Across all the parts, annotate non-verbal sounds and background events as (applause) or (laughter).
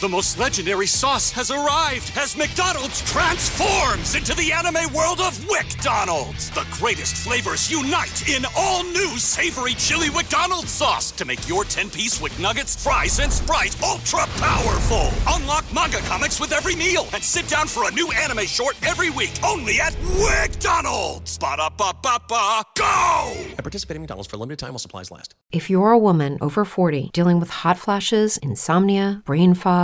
The most legendary sauce has arrived as McDonald's transforms into the anime world of WickDonald's. The greatest flavors unite in all new savory chili McDonald's sauce to make your 10-piece Wick Nuggets, fries, and Sprite ultra powerful. Unlock manga comics with every meal and sit down for a new anime short every week only at WickDonald's. Ba-da-ba-ba-ba, go! At participating McDonald's for a limited time while supplies last. If you're a woman over 40 dealing with hot flashes, insomnia, brain fog,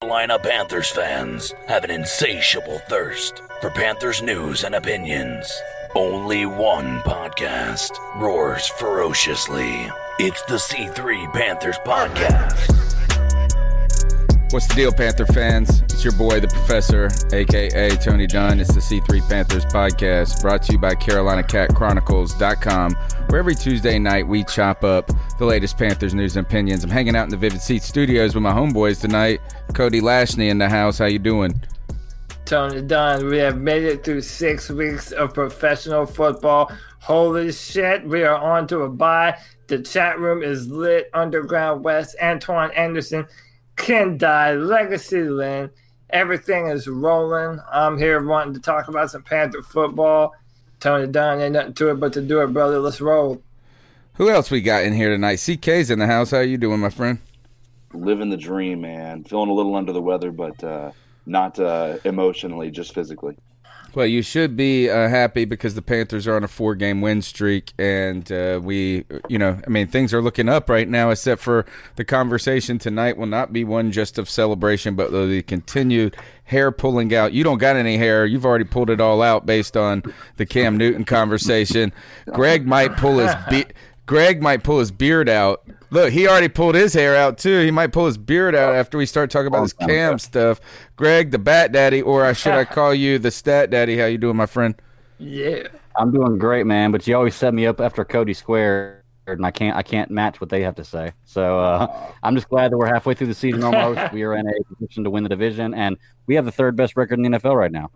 Carolina Panthers fans have an insatiable thirst for Panthers news and opinions. Only one podcast roars ferociously. It's the C3 Panthers Podcast. What's the deal, Panther fans? It's your boy, the Professor, aka Tony Dunn. It's the C3 Panthers podcast brought to you by CarolinaCatChronicles.com, where every Tuesday night we chop up the latest Panthers news and opinions. I'm hanging out in the Vivid Seats studios with my homeboys tonight. Cody Lashney in the house. How you doing? Tony Dunn, we have made it through six weeks of professional football. Holy shit, we are on to a bye. The chat room is lit. Underground West, Antoine Anderson, Ken Die, Legacy Lynn. Everything is rolling. I'm here wanting to talk about some Panther football. Tony Dunn, ain't nothing to it but to do it, brother. Let's roll. Who else we got in here tonight? CK's in the house. How you doing, my friend? living the dream, man. Feeling a little under the weather, but uh, not uh, emotionally, just physically. Well, you should be uh, happy because the Panthers are on a four-game win streak, and uh, we, you know, I mean, things are looking up right now. Except for the conversation tonight will not be one just of celebration, but the continued hair pulling out. You don't got any hair; you've already pulled it all out based on the Cam Newton conversation. Greg might pull his be- Greg might pull his beard out. Look, he already pulled his hair out too. He might pull his beard out after we start talking about this Cam stuff. Greg, the Bat Daddy, or I should I (laughs) call you the Stat Daddy? How you doing, my friend? Yeah. I'm doing great, man. But you always set me up after Cody Square, and I can't I can't match what they have to say. So uh, I'm just glad that we're halfway through the season almost. we are in a position to win the division, and we have the third best record in the NFL right now.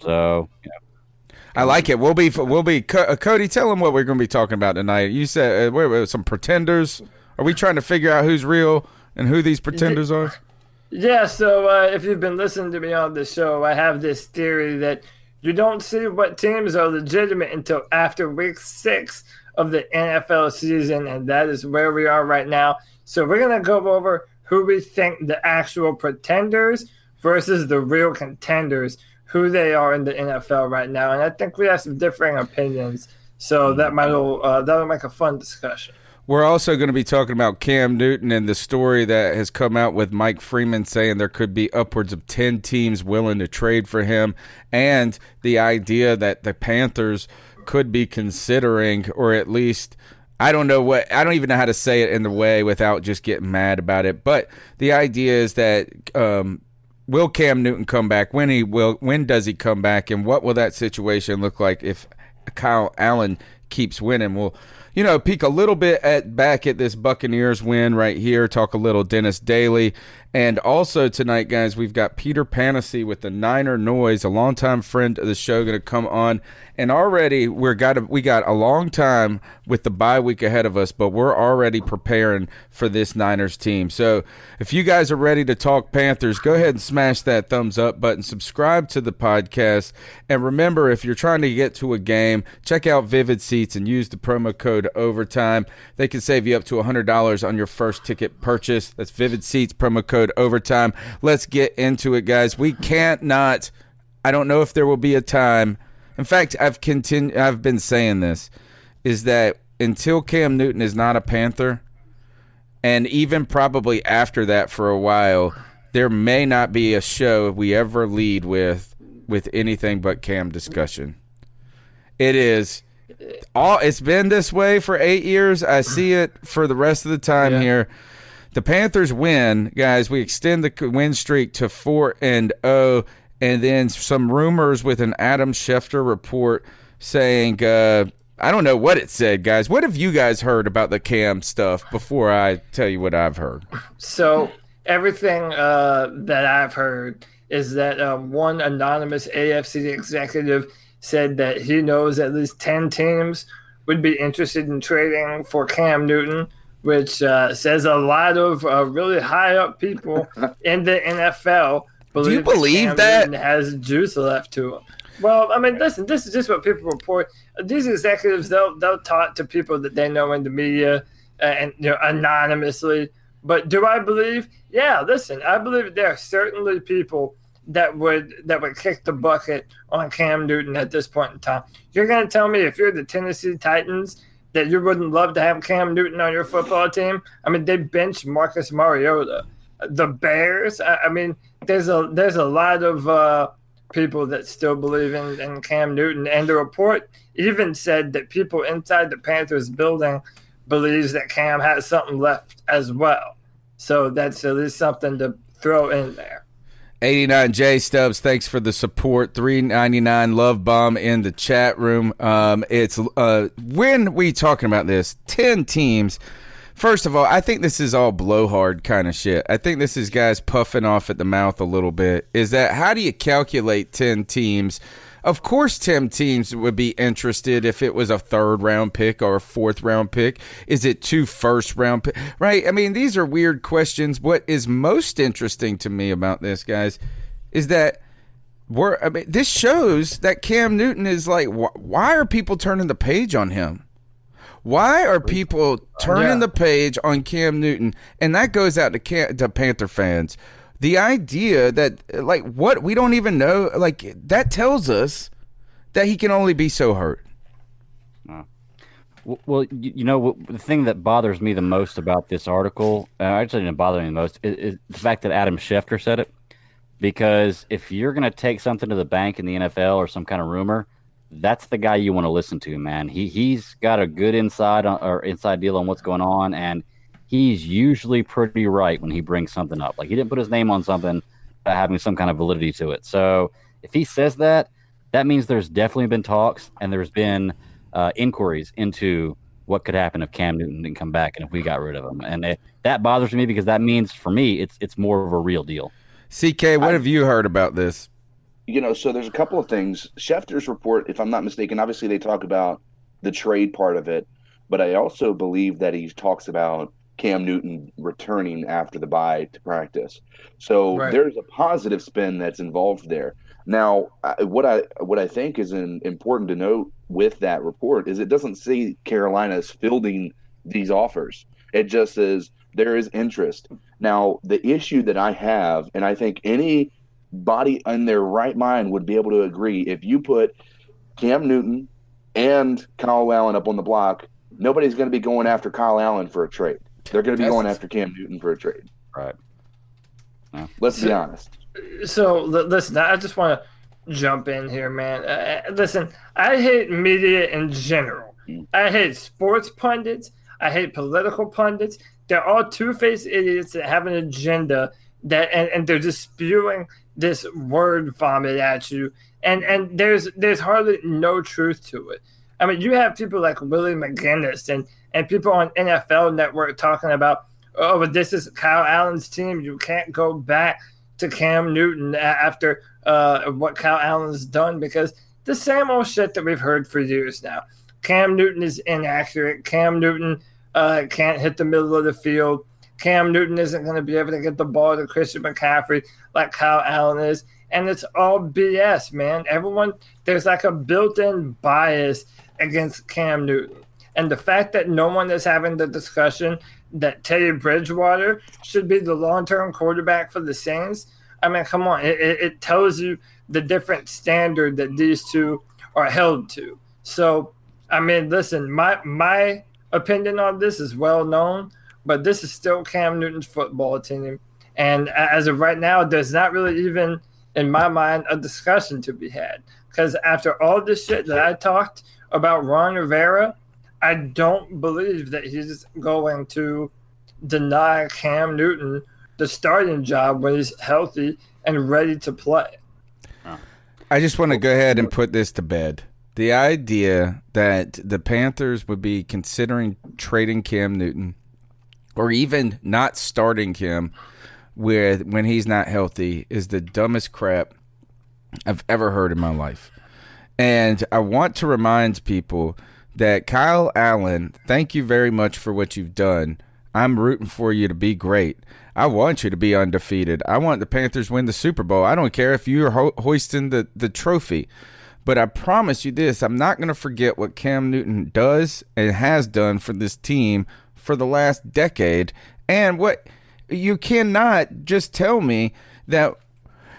So you know, I like it. We'll be we'll be uh, Cody. Tell them what we're going to be talking about tonight. You said uh, some pretenders. Are we trying to figure out who's real and who these pretenders are? Yeah, so uh, if you've been listening to me on the show, I have this theory that you don't see what teams are legitimate until after week six of the NFL season, and that is where we are right now. So we're going to go over who we think the actual pretenders versus the real contenders, who they are in the NFL right now. And I think we have some differing opinions. So that might uh, that'll make a fun discussion. We're also going to be talking about Cam Newton and the story that has come out with Mike Freeman saying there could be upwards of 10 teams willing to trade for him, and the idea that the Panthers could be considering, or at least. I don't know what I don't even know how to say it in the way without just getting mad about it. But the idea is that um, will Cam Newton come back? When he will? When does he come back? And what will that situation look like if Kyle Allen keeps winning? We'll you know, peek a little bit at back at this Buccaneers win right here. Talk a little Dennis Daley, and also tonight, guys, we've got Peter Panacy with the Niner Noise, a longtime friend of the show, going to come on. And already we're got a, we got a long time with the bye week ahead of us, but we're already preparing for this Niners team. So if you guys are ready to talk Panthers, go ahead and smash that thumbs up button, subscribe to the podcast, and remember if you're trying to get to a game, check out Vivid Seats and use the promo code Overtime. They can save you up to $100 on your first ticket purchase. That's Vivid Seats promo code Overtime. Let's get into it, guys. We can't not. I don't know if there will be a time in fact, I've continued. I've been saying this is that until Cam Newton is not a Panther, and even probably after that for a while, there may not be a show we ever lead with with anything but Cam discussion. It is all. It's been this way for eight years. I see it for the rest of the time Yeah. here. The Panthers win, guys. We extend the win streak to four and zero, and then some rumors with an Adam Schefter report saying. Uh, I don't know what it said, guys. What have you guys heard about the Cam stuff before I tell you what I've heard? So everything uh, that I've heard is that um, one anonymous AFC executive said that he knows at least ten teams would be interested in trading for Cam Newton, which uh, says a lot of uh, really high up people (laughs) in the NFL believe you believe Cam that? Newton has juice left to him. Well, I mean, listen, this is just what people report. These executives, they'll they'll talk to people that they know in the media uh, and you know anonymously. But do I believe? Yeah, listen, I believe there are certainly people that would that would kick the bucket on Cam Newton at this point in time. You're going to tell me if you're the Tennessee Titans that you wouldn't love to have Cam Newton on your football team? I mean, they bench Marcus Mariota. The Bears. I, I mean, there's a there's a lot of uh, people that still believe in, in Cam Newton, and the report even said that people inside the Panthers building believes that Cam has something left as well. So that's at least something to throw in there. 89 J Stubbs, thanks for the support. 399 Love Bomb in the chat room. Um, it's uh, when we talking about this, 10 teams. First of all, I think this is all blowhard kind of shit. I think this is guys puffing off at the mouth a little bit. Is that how do you calculate 10 teams? Of course, 10 teams would be interested if it was a third round pick or a fourth round pick. Is it two first round pick? Right? I mean, these are weird questions. What is most interesting to me about this, guys, is that we're, I mean, this shows that Cam Newton is like, wh- why are people turning the page on him? Why are people turning Yeah. the page on Cam Newton? And that goes out to, Cam, to Panther fans. The idea that, like, what we don't even know, like, that tells us that he can only be so hurt. Well, you, know, the thing that bothers me the most about this article, uh, actually didn't bother me the most, is, is the fact that Adam Schefter said it. Because if you're going to take something to the bank in the NFL or some kind of rumor, that's the guy you want to listen to, man. He he's got a good inside on, or inside deal on what's going on, and he's usually pretty right when he brings something up. Like he didn't put his name on something without having some kind of validity to it. So if he says that, that means there's definitely been talks and there's been uh, inquiries into what could happen if Cam Newton didn't come back and if we got rid of him. And it, that bothers me because that means for me it's it's more of a real deal. CK, what have you heard about this? you know, so there's a couple of things. Schefter's report, if I'm not mistaken, obviously they talk about the trade part of it, but I also believe that he talks about Cam Newton returning after the bye to practice. So Right. there's a positive spin that's involved there. Now, what I what I think is an, important to note with that report is it doesn't say Carolina is fielding these offers. It just says there is interest. Now, the issue that I have, and I think any body in their right mind would be able to agree if you put Cam Newton and Kyle Allen up on the block, nobody's going to be going after Kyle Allen for a trade. They're going to be That's- going after Cam Newton for a trade. Right. Let's be honest. So l- listen, I just want to jump in here, man. Uh, listen, I hate media in general. I hate sports pundits. I hate political pundits. They're all two-faced idiots that have an agenda that, and, and they're just spewing this word vomit at you. And and there's there's hardly no truth to it. I mean, you have people like Willie McGinest and and people on NFL Network talking about, oh, but this is Kyle Allen's team. You can't go back to Cam Newton after uh, what Kyle Allen's done because the same old shit that we've heard for years now. Cam Newton is inaccurate. Cam Newton uh, can't hit the middle of the field. Cam Newton isn't going to be able to get the ball to Christian McCaffrey like Kyle Allen is. And it's all BS, man. Everyone, there's like a built in bias against Cam Newton. And the fact that no one is having the discussion that Teddy Bridgewater should be the long term quarterback for the Saints, I mean, come on. It, it, tells you the different standard that these two are held to. So, I mean, listen, my, my opinion on this is well known, but this is still Cam Newton's football team. And as of right now, there's not really even, in my mind, a discussion to be had. Because after all this shit that I talked about Ron Rivera, I don't believe that he's going to deny Cam Newton the starting job when he's healthy and ready to play. I just want to go ahead and put this to bed. The idea that the Panthers would be considering trading Cam Newton or even not starting him with when he's not healthy is the dumbest crap I've ever heard in my life. And I want to remind people that Kyle Allen, thank you very much for what you've done. I'm rooting for you to be great. I want you to be undefeated. I want the Panthers win the Super Bowl. I don't care if you're ho- hoisting the, the trophy. But I promise you this I'm not going to forget what Cam Newton does and has done for this team for the last decade. And what you cannot just tell me that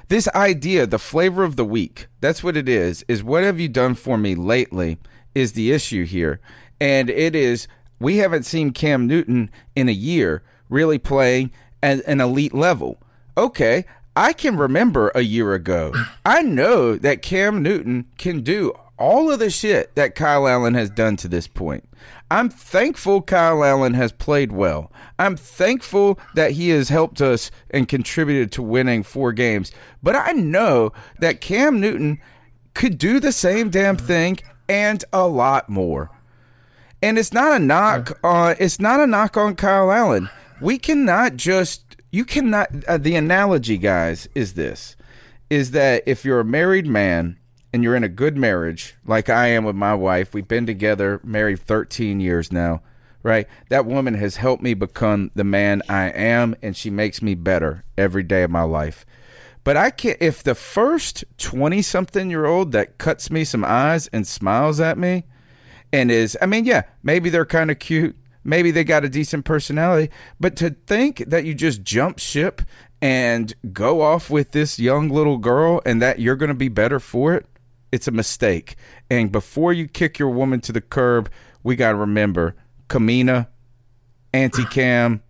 this idea, the flavor of the week, that's what it is, is what have you done for me lately is the issue here. And it is, we haven't seen Cam Newton in a year really playing at an elite level. Okay, I can remember a year ago. I know that Cam Newton can do all of the shit that Kyle Allen has done to this point. I'm thankful Kyle Allen has played well. I'm thankful that he has helped us and contributed to winning four games. But I know that Cam Newton could do the same damn thing and a lot more. And it's not a knock on it's not a knock on Kyle Allen. We cannot just you cannot uh, the analogy guys is this is that if you're a married man and you're in a good marriage like I am with my wife, we've been together married 13 years now, right? That woman has helped me become the man I am and she makes me better every day of my life. But I can't if the first 20 something year old that cuts me some eyes and smiles at me and is I mean, yeah, maybe they're kind of cute, maybe they got a decent personality, but to think that you just jump ship and go off with this young little girl and that you're going to be better for it, it's a mistake. And before you kick your woman to the curb, we got to remember Kamina, Auntie Cam,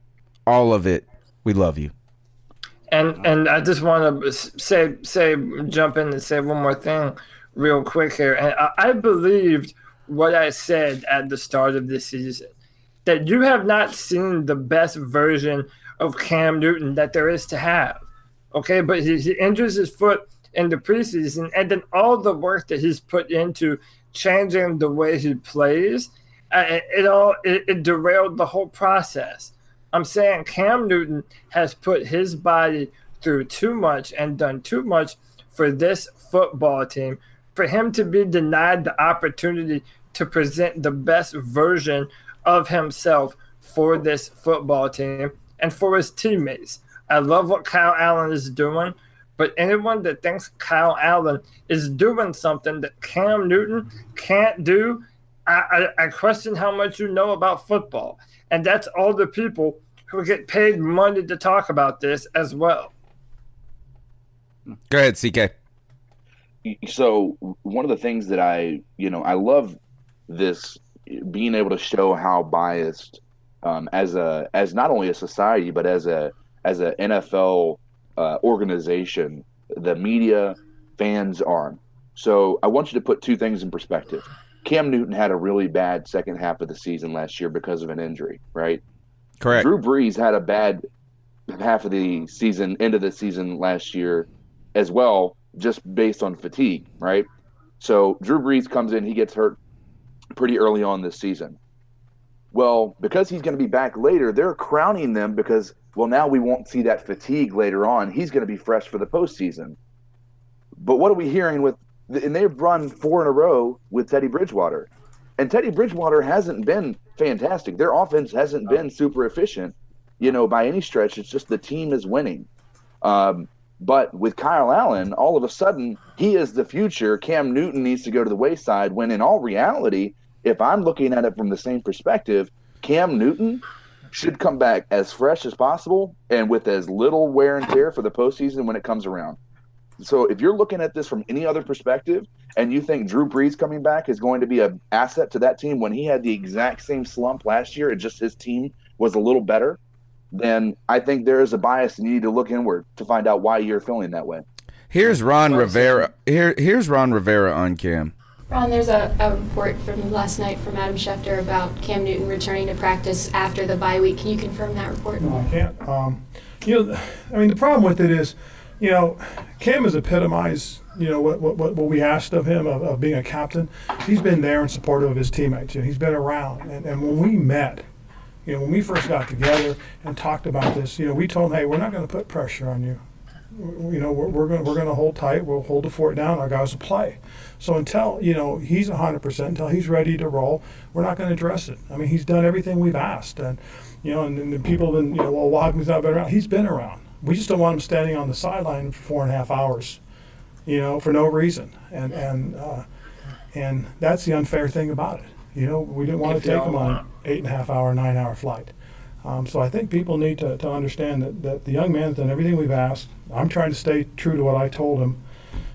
all of it. We love you. And and I just want to say say jump in and say one more thing real quick here. And I, I believed what I said at the start of this season that you have not seen the best version of Cam Newton that there is to have. Okay, but he, he injures his foot in the preseason, and then all the work that he's put into changing the way he plays, uh, it, it all it, it derailed the whole process. I'm saying Cam Newton has put his body through too much and done too much for this football team for him to be denied the opportunity to present the best version of himself for this football team and for his teammates. I love what Kyle Allen is doing, but anyone that thinks Kyle Allen is doing something that Cam Newton can't do, I, I, I question how much you know about football. And that's all the people who get paid money to talk about this as well. Go ahead, CK. So one of the things that I, you know, I love this being able to show how biased um, as a as not only a society but as a as a NFL uh, organization, the media fans are. So I want you to put two things in perspective. Cam Newton had a really bad second half of the season last year because of an injury, right? Correct. Drew Brees had a bad half of the season, end of the season last year as well, just based on fatigue, right? So Drew Brees comes in, he gets hurt pretty early on this season. Well, because he's going to be back later, they're crowning them because, well, now we won't see that fatigue later on. He's going to be fresh for the postseason. But what are we hearing with, and they've run four in a row with Teddy Bridgewater. And Teddy Bridgewater hasn't been fantastic. Their offense hasn't been super efficient, you know, by any stretch. It's just the team is winning. Um, but with Kyle Allen, all of a sudden, he is the future. Cam Newton needs to go to the wayside. When in all reality, if I'm looking at it from the same perspective, Cam Newton should come back as fresh as possible and with as little wear and tear for the postseason when it comes around. So if you're looking at this from any other perspective and you think Drew Brees coming back is going to be an asset to that team when he had the exact same slump last year, it just his team was a little better, then I think there is a bias and you need to look inward to find out why you're feeling that way. Here's Ron Rivera. Here, here's Ron Rivera on Cam. Ron, there's a, a report from last night from Adam Schefter about Cam Newton returning to practice after the bye week. Can you confirm that report? No, I can't. Um, you know, I mean, the problem with it is, you know, Cam has epitomized, you know, what, what, what we asked of him of, of being a captain. He's been there in support of his teammates. You know, he's been around. And, and when we met, you know, when we first got together and talked about this, you know, we told him, hey, we're not going to put pressure on you. You know, we're, we're going we're going to hold tight. We'll hold the fort down. Our guys will play. So until you know he's 100%, until he's ready to roll, we're not going to address it. I mean, he's done everything we've asked, and you know, and, and the people have been, you know, well, Wagner's not been around. He's been around. We just don't want them standing on the sideline for four and a half hours, you know, for no reason. And and uh, and that's the unfair thing about it. You know, we didn't want If to take them on an eight and a half hour, nine hour flight. Um, so I think people need to, to understand that, that the young man's done everything we've asked. I'm trying to stay true to what I told him.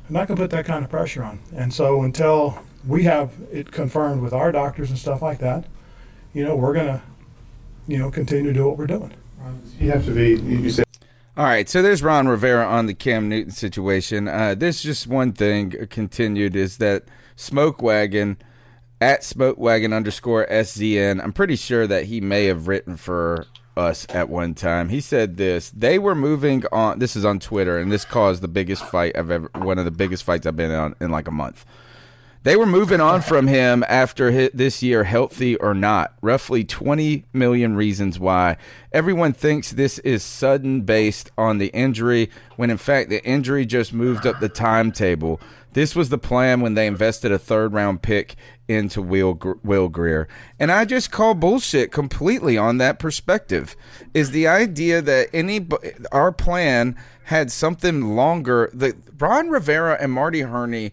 I'm not going to put that kind of pressure on. And so until we have it confirmed with our doctors and stuff like that, you know, we're going to, you know, continue to do what we're doing. You have to be. You said All right, so there's Ron Rivera on the Cam Newton situation. Uh, there's just one thing continued is that Smoke Wagon at Smoke Wagon underscore SZN. I'm pretty sure that he may have written for us at one time. He said this: they were moving on. This is on Twitter, and this caused the biggest fight I've ever, one of the biggest fights I've been on in like a month. They were moving on from him after hi- this year, healthy or not. Roughly 20 million reasons why. Everyone thinks this is sudden based on the injury, when in fact the injury just moved up the timetable. This was the plan when they invested a third round pick into Will, Will Grier. And I just call bullshit completely on that perspective. Is the idea that any our plan had something longer. The Ron Rivera and Marty Hurney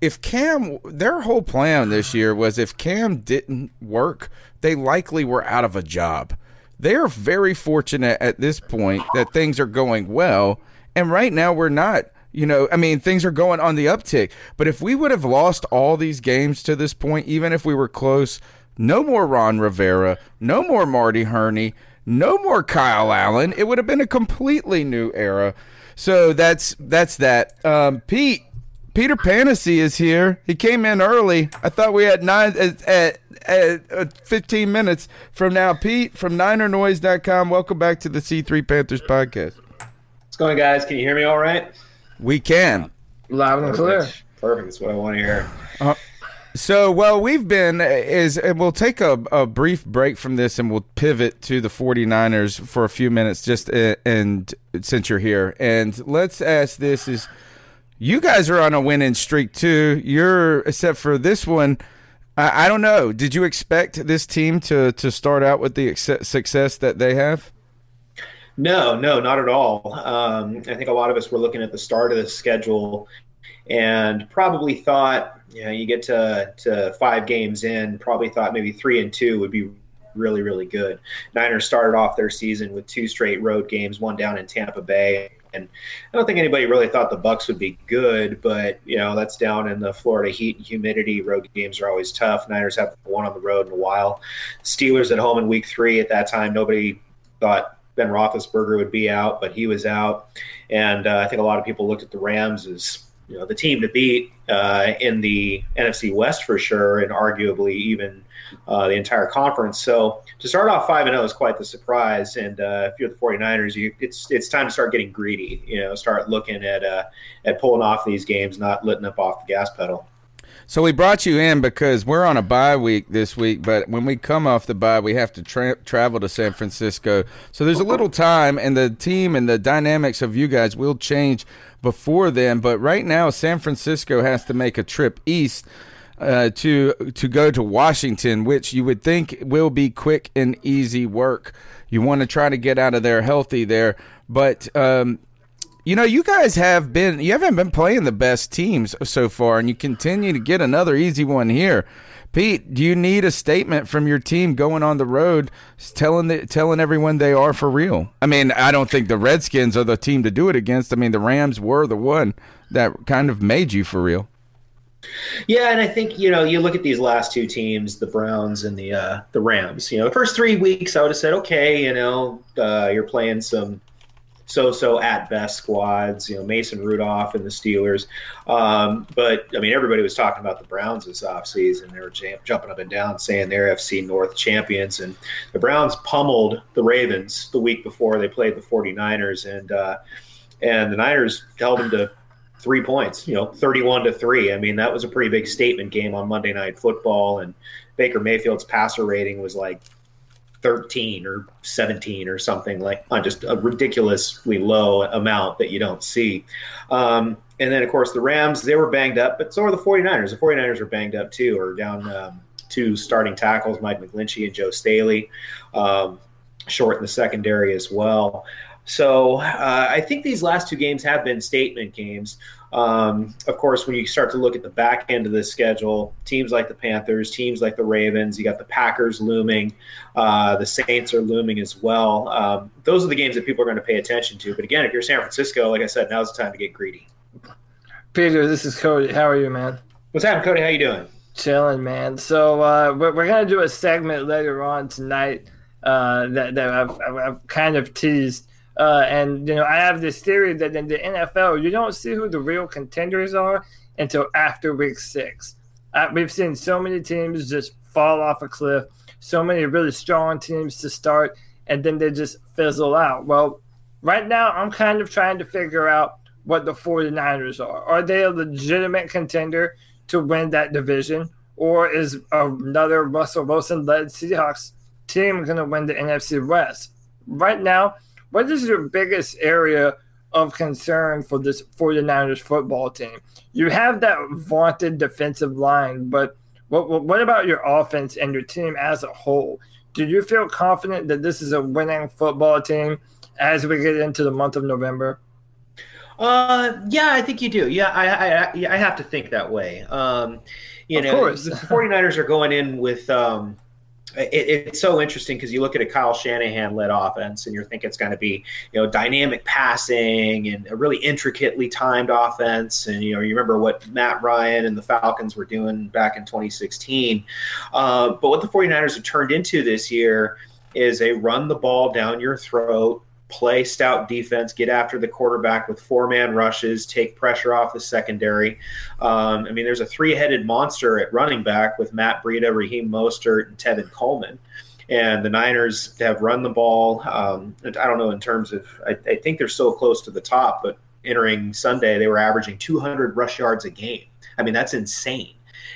if Cam, their whole plan this year was if Cam didn't work, they likely were out of a job. They're very fortunate at this point that things are going well. And right now, we're not. You know, I mean, things are going on the uptick. But if we would have lost all these games to this point, even if we were close, no more Ron Rivera, no more Marty Hurney, no more Kyle Allen. It would have been a completely new era. So that's that's that. Um, Pete, Peter Panacy is here. He came in early. I thought we had nine at, at, at, at 15 minutes from now. Pete from NinerNoise.com. Welcome back to the C3 Panthers podcast. What's going, guys? Can you hear me all right? We can. Loud and clear. Perfect. Perfect. That's what I want to hear. Uh, so, well, we've been is and we'll take a, a brief break from this and we'll pivot to the 49ers for a few minutes just uh, and since you're here. And let's ask this is you guys are on a winning streak too. You're except for this one. I, I don't know. Did you expect this team to to start out with the ex- success that they have? No, no, not at all. Um, I think a lot of us were looking at the start of the schedule and probably thought, you know, you get to, to five games in, probably thought maybe three and two would be really, really good. Niners started off their season with two straight road games, one down in Tampa Bay. And I don't think anybody really thought the Bucks would be good, but you know that's down in the Florida heat and humidity. Road games are always tough. Niners have one on the road in a while. Steelers at home in Week Three. At that time, nobody thought Ben Roethlisberger would be out, but he was out. And uh, I think a lot of people looked at the Rams as you know the team to beat uh, in the NFC West for sure, and arguably even uh, the entire conference. So to start off five and zero is quite the surprise. And uh, if you're the 49ers, you, it's it's time to start getting greedy. You know, start looking at uh, at pulling off these games, not letting up off the gas pedal. So we brought you in because we're on a bye week this week, but when we come off the bye, we have to tra- travel to San Francisco. So there's a little time, and the team and the dynamics of you guys will change before then. But right now, San Francisco has to make a trip east uh, to to go to Washington, which you would think will be quick and easy work. You want to try to get out of there healthy there, but um, you know, you guys have been you haven't been playing the best teams so far, and you continue to get another easy one here. Pete, do you need a statement from your team going on the road, telling the, telling everyone they are for real? I mean, I don't think the Redskins are the team to do it against. I mean, the Rams were the one that kind of made you for real. Yeah, and I think you know you look at these last two teams, the Browns and the uh, the Rams. You know, the first three weeks I would have said, okay, you know, uh, you're playing some so-so at best squads. You know, Mason Rudolph and the Steelers. Um, but I mean, everybody was talking about the Browns this offseason. They were jam- jumping up and down saying they're FC North champions, and the Browns pummeled the Ravens the week before they played the 49ers, and uh, and the Niners held them to three points. You know, 31 to three. I mean, that was a pretty big statement game on Monday Night Football, and Baker Mayfield's passer rating was like 13 or 17 or something like on just a ridiculously low amount that you don't see. Um, and then, of course, the Rams, they were banged up, but so are the 49ers. The 49ers are banged up too, or down um, two starting tackles, Mike McGlinchey and Joe Staley, um, short in the secondary as well. So uh, I think these last two games have been statement games. Um, of course, when you start to look at the back end of the schedule, teams like the Panthers, teams like the Ravens, you got the Packers looming, uh, the Saints are looming as well. Um, those are the games that people are going to pay attention to. But again, if you're San Francisco, like I said, now's the time to get greedy. Peter, this is Cody. How are you, man? What's happening, Cody? How you doing? Chilling, man. So uh, we're, we're gonna do a segment later on tonight uh, that that I've, I've kind of teased. Uh, and you know, I have this theory that in the NFL, you don't see who the real contenders are until after week six. Uh, we've seen so many teams just fall off a cliff, so many really strong teams to start, and then they just fizzle out. Well, right now, I'm kind of trying to figure out what the 49ers are. Are they a legitimate contender to win that division? Or is another Russell Wilson led Seahawks team going to win the NFC West? Right now, what is your biggest area of concern for this 49ers football team? You have that vaunted defensive line, but what, what about your offense and your team as a whole? Do you feel confident that this is a winning football team as we get into the month of November? Uh, yeah, I think you do. Yeah, I, I, I have to think that way. Um, you Of know, course. the 49ers are going in with, um, it, it's so interesting because you look at a Kyle Shanahan led offense and you're thinking it's going to be, you know, dynamic passing and a really intricately timed offense. And, you know, you remember what Matt Ryan and the Falcons were doing back in 2016. Uh, but what the 49ers have turned into this year is a run the ball down your throat, play stout defense, get after the quarterback with four man rushes, take pressure off the secondary. Um, I mean, there's a three headed monster at running back with Matt Breida, Raheem Mostert, and Tevin Coleman. And the Niners have run the ball. Um, I don't know in terms of, I, I think they're still close to the top, but entering Sunday, they were averaging 200 rush yards a game. I mean, that's insane.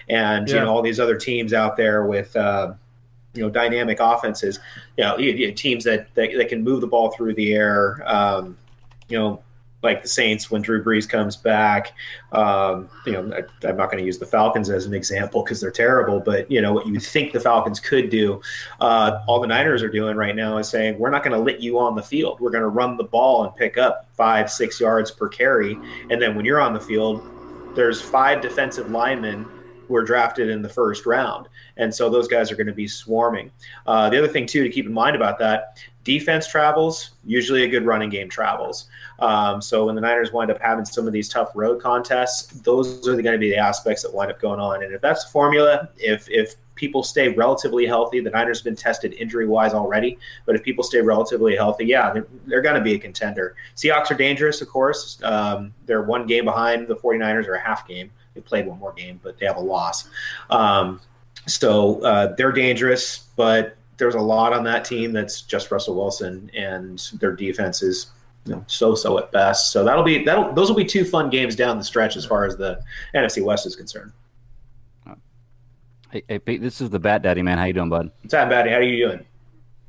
And, you know, all these other teams out there with, uh, you know dynamic offenses you know, you, you- teams that, that that can move the ball through the air um, you know like the Saints when Drew Brees comes back um, you know I, I'm not going to use the Falcons as an example because they're terrible but you know what you think the Falcons could do uh, all the Niners are doing right now is saying we're not going to let you on the field we're going to run the ball and pick up five six yards per carry and then when you're on the field there's five defensive linemen who are drafted in the first round. And so those guys are going to be swarming. Uh, the other thing, too, to keep in mind about that defense travels, usually a good running game travels. Um, so when the Niners wind up having some of these tough road contests, those are going to be the aspects that wind up going on. And if that's the formula, if, if people stay relatively healthy, the Niners have been tested injury wise already, but if people stay relatively healthy, yeah, they're, they're going to be a contender. Seahawks are dangerous, of course. Um, they're one game behind the 49ers, or a half game. They played one more game, but they have a loss. Um, so uh, they're dangerous, but there's a lot on that team that's just Russell Wilson, and their defense is you know, so-so at best. So that'll be that'll those will be two fun games down the stretch as far as the NFC West is concerned. Hey, hey Pete, this is the Bat Daddy, man. How you doing, bud? What's up, Batty? How are you doing?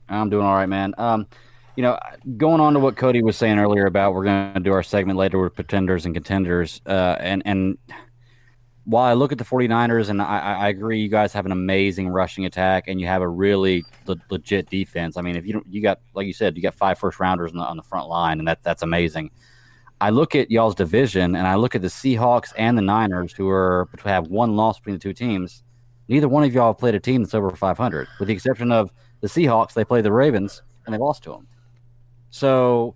I'm doing all right, man. Um, you know, going on to what Cody was saying earlier about we're going to do our segment later with pretenders and contenders, uh, and and while I look at the 49ers and I, I agree, you guys have an amazing rushing attack and you have a really le- legit defense. I mean, if you don't, you got like you said, you got five first rounders on the, on the front line, and that that's amazing. I look at y'all's division and I look at the Seahawks and the Niners, who are who have one loss between the two teams. Neither one of y'all have played a team that's over 500, with the exception of the Seahawks. They played the Ravens and they lost to them. So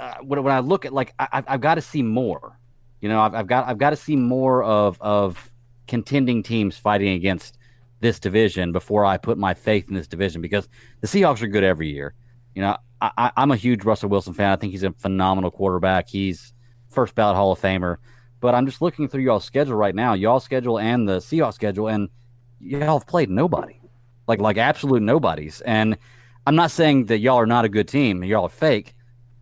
uh, when, when I look at like I, I've got to see more. You know, I've, I've got I've got to see more of of contending teams fighting against this division before I put my faith in this division because the Seahawks are good every year. You know, I, I'm a huge Russell Wilson fan. I think he's a phenomenal quarterback. He's first ballot Hall of Famer. But I'm just looking through y'all's schedule right now, y'all schedule and the Seahawks schedule, and y'all have played nobody, like like absolute nobodies. And I'm not saying that y'all are not a good team, y'all are fake,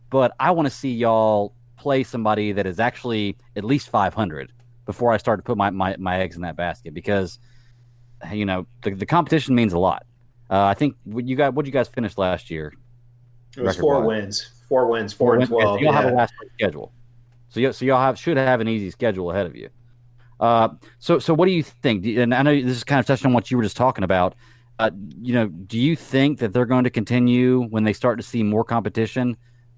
but I want to see y'all play somebody that is actually at least 500 before I start to put my, my, my eggs in that basket because you know the, the competition means a lot. Uh, I think what you got what you guys finished last year. It was four wins, four wins, four, four and twelve. So y'all yeah. have a last schedule, so you, so y'all have should have an easy schedule ahead of you. Uh, so so what do you think? And I know this is kind of touching on what you were just talking about. Uh, you know, do you think that they're going to continue when they start to see more competition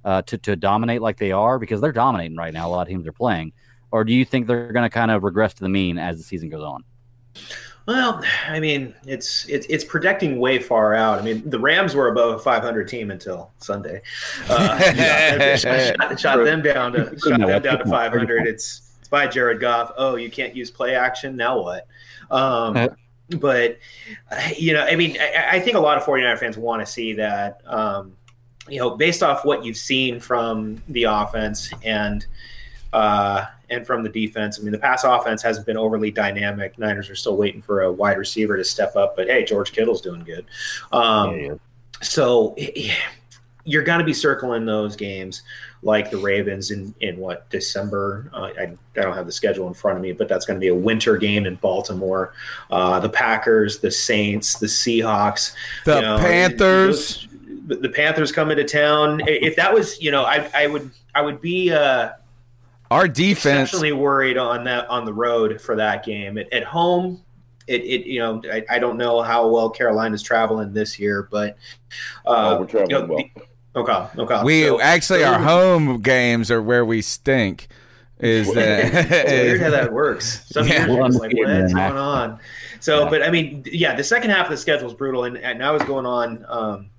uh, to to dominate like they are because they're dominating right now? A lot of teams are playing, or do you think they're going to kind of regress to the mean as the season goes on? Well, I mean, it's it's it's projecting way far out. I mean, the Rams were above a 500 team until Sunday. Uh, (laughs) yeah, shot, shot, them down to shot them down to 500. It's it's by Jared Goff. Oh, you can't use play action. Now what? Um, but you know, I mean, I, I, think a lot of 49er fans want to see that. Um, you know, based off what you've seen from the offense and uh, and from the defense. I mean, the pass offense hasn't been overly dynamic. Niners are still waiting for a wide receiver to step up, but hey, George Kittle's doing good. Um, yeah, yeah. So (sighs) you're going to be circling those games like the Ravens in, in what December. Uh, I, I don't have the schedule in front of me, but that's going to be a winter game in Baltimore. Uh, the Packers, the Saints, the Seahawks, the you know, Panthers. Those, the Panthers coming to town. If that was, you know, I, I would I would be uh, our defense exceptionally worried on that on the road for that game. At, at home, it, it you know I, I don't know how well Carolina's traveling this year, but uh, oh, we're traveling you know, well. The, okay, okay. We so, actually so, our home games are where we stink. Is that (laughs) it's weird how that (laughs) works? Some yeah. years like what's going on? So, yeah. but I mean, yeah, the second half of the schedule is brutal, and, and I was going on um,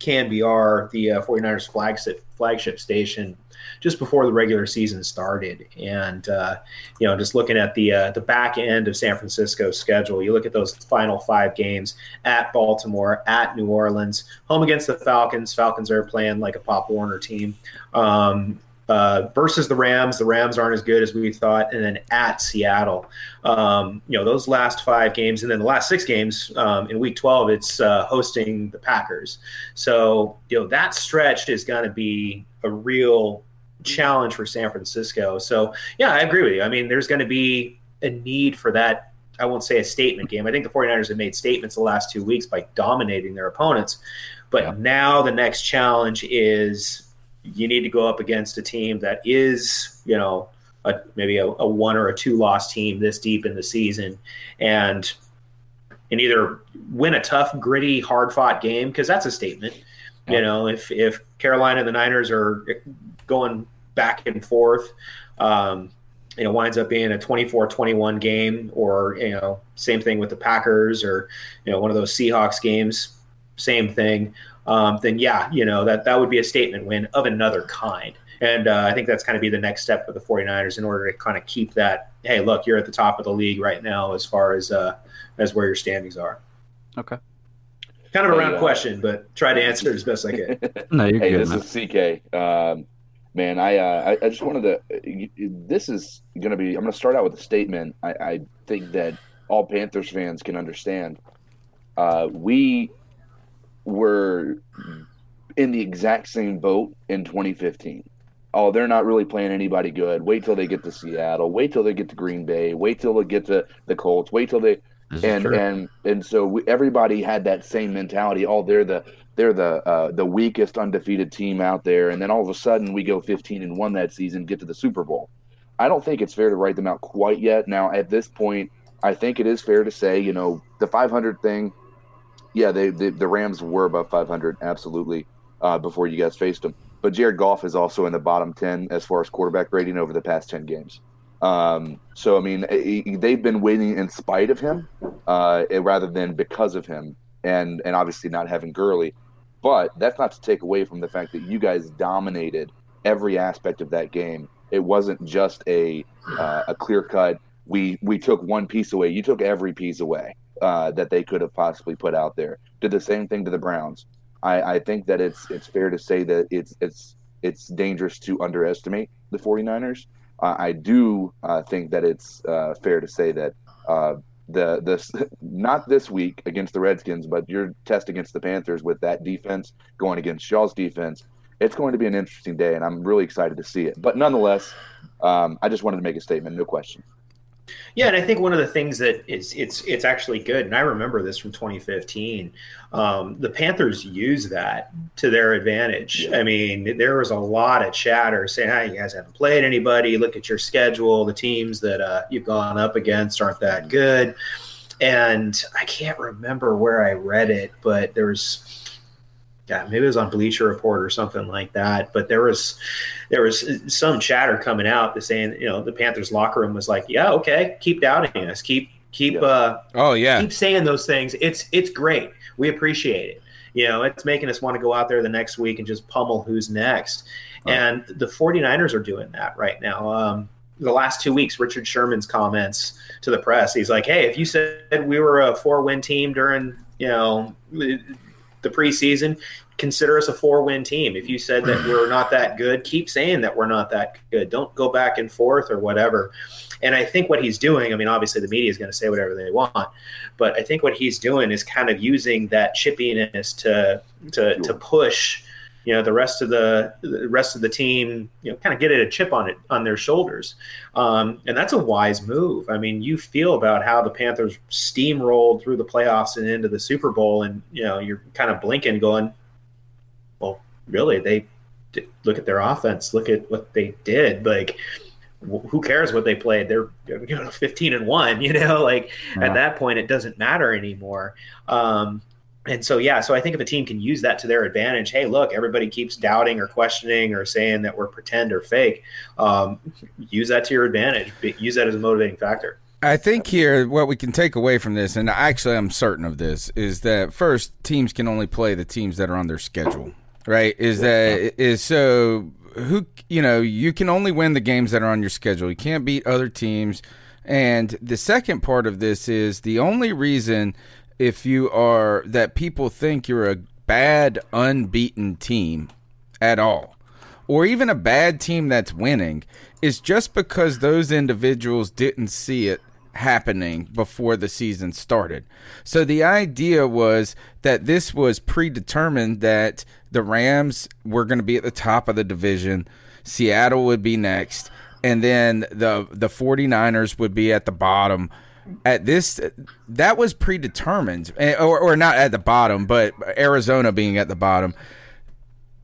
KNBR, the uh, 49ers flagship flagship station just before the regular season started. And uh, you know, just looking at the uh, the back end of San Francisco's schedule, you look at those final five games at Baltimore, at New Orleans, home against the Falcons. Falcons are playing like a Pop Warner team. Um, uh, versus the Rams. The Rams aren't as good as we thought, and then at Seattle. Um, you know those last five games, and then the last six games um, in Week 12, it's uh, hosting the Packers. So you know that stretch is going to be a real challenge for San Francisco. So, yeah, I agree with you. I mean, there's going to be a need for that. I won't say a statement game. I think the 49ers have made statements the last two weeks by dominating their opponents. But yeah. now the next challenge is you need to go up against a team that is, you know, a, maybe a, a one or a two loss team this deep in the season and and either win a tough, gritty, hard fought game because that's a statement. You know, if if Carolina and the Niners are going back and forth. Um, you know, winds up being a 24-21 game, or you know, same thing with the Packers, or you know, one of those Seahawks games, same thing. Um, then yeah, you know, that that would be a statement win of another kind. And uh, I think that's kind of be the next step for the 49ers in order to kind of keep that. Hey, look, you're at the top of the league right now as far as uh, as where your standings are. Okay. Kind of a round hey, uh, question, but try to answer it as best I can. (laughs) no, you're hey, good. This man. is CK. Um, man, I, uh, I, I just wanted to. This is going to be. I'm going to start out with a statement. I, I, think that all Panthers fans can understand. Uh, we were in the exact same boat in 2015. Oh, they're not really playing anybody good. Wait till they get to Seattle. Wait till they get to Green Bay. Wait till they get to the Colts. Wait till they this and and and so we, everybody had that same mentality. Oh, they're the they're the uh, the weakest undefeated team out there, and then all of a sudden we go 15 and one that season, get to the Super Bowl. I don't think it's fair to write them out quite yet. Now at this point, I think it is fair to say, you know, the 500 thing. Yeah, they, they the Rams were above 500, absolutely, uh, before you guys faced them. But Jared Goff is also in the bottom 10 as far as quarterback rating over the past 10 games. Um, so I mean, they've been winning in spite of him, uh, rather than because of him, and and obviously not having Gurley. But that's not to take away from the fact that you guys dominated every aspect of that game. It wasn't just a uh, a clear cut. We we took one piece away. You took every piece away uh, that they could have possibly put out there. Did the same thing to the Browns. I, I think that it's it's fair to say that it's it's it's dangerous to underestimate the 49ers. Uh, I do uh, think that it's uh, fair to say that uh, the this (laughs) not this week against the Redskins, but your test against the Panthers with that defense going against Shaw's defense, it's going to be an interesting day, and I'm really excited to see it. But nonetheless, um, I just wanted to make a statement, no question. Yeah, and I think one of the things that is it's it's actually good, and I remember this from 2015. Um, the Panthers use that to their advantage. I mean, there was a lot of chatter saying, "Hey, you guys haven't played anybody. Look at your schedule. The teams that uh, you've gone up against aren't that good." And I can't remember where I read it, but there was yeah, maybe it was on Bleacher Report or something like that. But there was there was some chatter coming out that saying, you know, the Panthers locker room was like, yeah, okay, keep doubting us, keep keep yeah. uh oh yeah keep saying those things. It's it's great. We appreciate it. You know, it's making us want to go out there the next week and just pummel who's next. Oh. And the 49ers are doing that right now. Um, the last two weeks, Richard Sherman's comments to the press, he's like, "Hey, if you said we were a four-win team during, you know, the preseason, consider us a four win team. If you said that we're not that good, keep saying that we're not that good. Don't go back and forth or whatever. And I think what he's doing, I mean, obviously the media is going to say whatever they want, but I think what he's doing is kind of using that chippiness to to to push, you know, the rest of the, the rest of the team, you know, kind of get it a chip on it on their shoulders, um, and that's a wise move. I mean, you feel about how the Panthers steamrolled through the playoffs and into the Super Bowl, and you know, you're kind of blinking, going, well, really, they look at their offense, look at what they did. Like, who cares what they played? They're you know 15 and one. (laughs) You know, like yeah. at that point, it doesn't matter anymore. Um, and so yeah, so I think if a team can use that to their advantage, hey, look, everybody keeps doubting or questioning or saying that we're pretend or fake. Um, use that to your advantage. Use that as a motivating factor. I think here what we can take away from this, and actually I'm certain of this, is that first teams can only play the teams that are on their schedule right? Is that is so who you know you can only win the games that are on your schedule. You can't beat other teams. And the second part of this is the only reason if you are that people think you're a bad unbeaten team at all or even a bad team that's winning is just because those individuals didn't see it happening before the season started. So the idea was that this was predetermined that the Rams were going to be at the top of the division, Seattle would be next, and then the the 49ers would be at the bottom. At this that was predetermined eh, or or not at the bottom, but Arizona being at the bottom.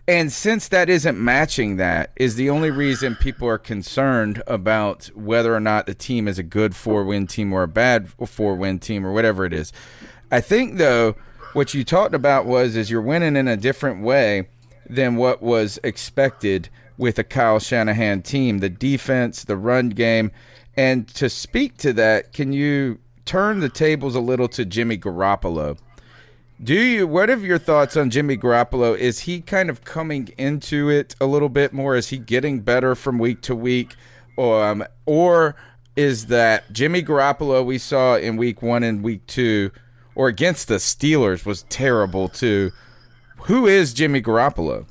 And since that isn't matching that, is the only reason people are concerned about whether or not the team is a good four win team or a bad four win team or whatever it is. I think though, what you talked about was is you're winning in a different way than what was expected with a Kyle Shanahan team. The defense, the run game, and to speak to that, can you turn the tables a little to Jimmy Garoppolo? Do you? What are your thoughts on Jimmy Garoppolo? Is he kind of coming into it a little bit more? Is he getting better from week to week, um, or is that Jimmy Garoppolo we saw in week one and week two, or against the Steelers was terrible too? Who is Jimmy Garoppolo?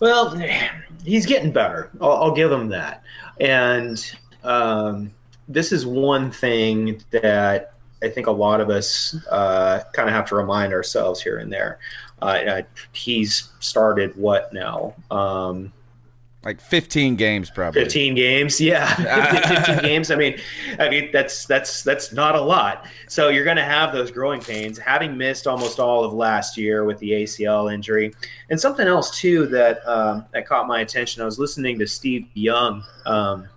Well, he's getting better. I'll, I'll give him that. And um, this is one thing that I think a lot of us uh, kind of have to remind ourselves here and there. Uh, he's started what now? Um, like 15 games, probably. 15 games, yeah, (laughs) (laughs) 15 games. I mean, I mean that's that's that's not a lot. So you're going to have those growing pains, having missed almost all of last year with the ACL injury, and something else too that um, that caught my attention. I was listening to Steve Young. Um,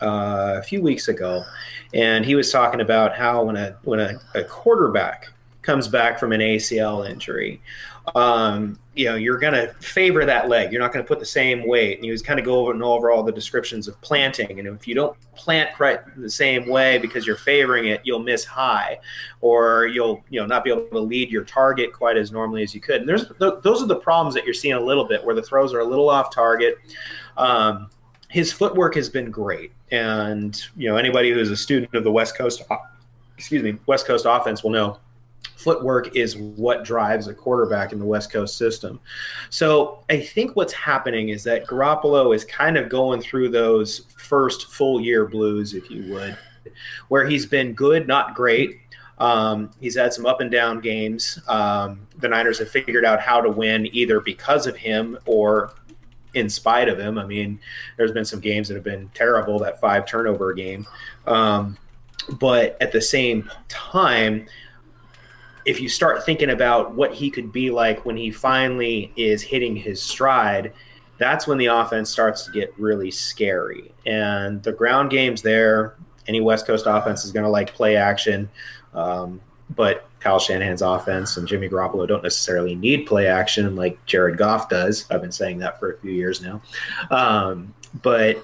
uh, a few weeks ago, and he was talking about how when a when a, a quarterback comes back from an ACL injury, um, you know, you're going to favor that leg. You're not going to put the same weight. And he was kind of go over all the descriptions of planting. And if you don't plant quite the same way because you're favoring it, you'll miss high, or you'll you know not be able to lead your target quite as normally as you could. And there's th- those are the problems that you're seeing a little bit where the throws are a little off target. Um, his footwork has been great, and you know anybody who is a student of the West Coast, excuse me, West Coast offense will know footwork is what drives a quarterback in the West Coast system. So I think what's happening is that Garoppolo is kind of going through those first full year blues, if you would, where he's been good, not great. Um, he's had some up and down games. Um, the Niners have figured out how to win either because of him or in spite of him. I mean, there's been some games that have been terrible, that five turnover game. Um, but at the same time, if you start thinking about what he could be like when he finally is hitting his stride, that's when the offense starts to get really scary. And the ground game's there. Any West Coast offense is going to like play action. Um, but Kyle Shanahan's offense and Jimmy Garoppolo don't necessarily need play action like Jared Goff does. I've been saying that for a few years now. Um, but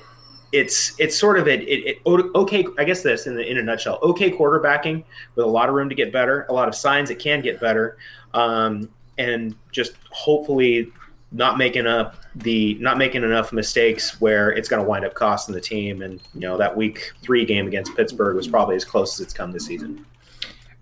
it's it's sort of it, it, it, okay. I guess this in the, in a nutshell, okay quarterbacking with a lot of room to get better, a lot of signs it can get better, um, and just hopefully not making up the not making enough mistakes where it's going to wind up costing the team. And you know that week three game against Pittsburgh was probably as close as it's come this season.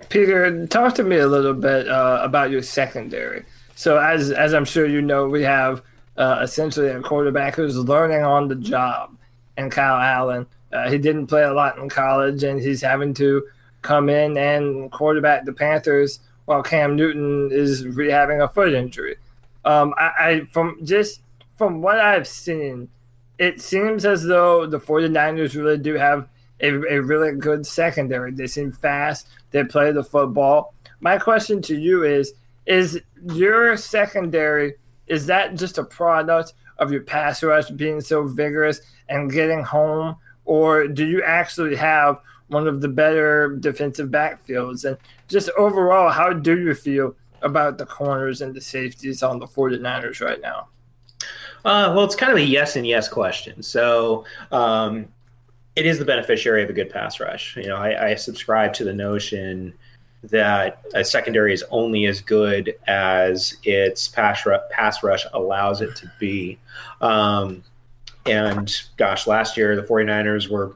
Peter, talk to me a little bit uh, about your secondary. So as as I'm sure you know, we have uh, essentially a quarterback who's learning on the job and Kyle Allen. Uh, he didn't play a lot in college, and he's having to come in and quarterback the Panthers while Cam Newton is rehabbing a foot injury. Um, I, I from just from what I've seen, it seems as though the 49ers really do have a, a really good secondary. They seem fast. They play the football. My question to you is: Is your secondary is that just a product of your pass rush being so vigorous and getting home, or do you actually have one of the better defensive backfields? And just overall, how do you feel about the corners and the safeties on the 49ers right now? Uh, well, it's kind of a yes and yes question. So, um, it is the beneficiary of a good pass rush. You know, I, I subscribe to the notion that a secondary is only as good as its pass, pass rush allows it to be. Um, and gosh, last year the 49ers were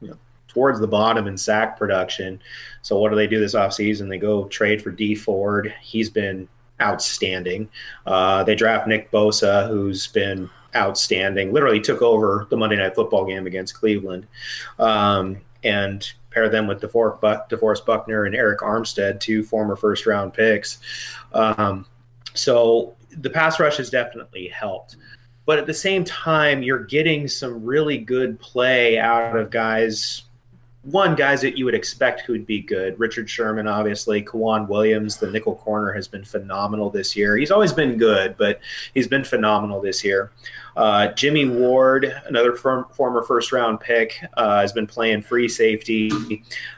you know, towards the bottom in sack production. So what do they do this offseason? They go trade for Dee Ford. He's been outstanding. Uh, they draft Nick Bosa, who's been outstanding. Literally took over the Monday Night Football game against Cleveland. Um, and pair them with DeForest, DeForest Buckner and Arik Armstead, two former first round picks. Um, so the pass rush has definitely helped. But at the same time, you're getting some really good play out of guys. One, guys that you would expect who'd be good. Richard Sherman, obviously. K'Waun Williams, the nickel corner, has been phenomenal this year. He's always been good, but he's been phenomenal this year. Uh, Jimmy Ward, another firm, former first round pick, uh, has been playing free safety.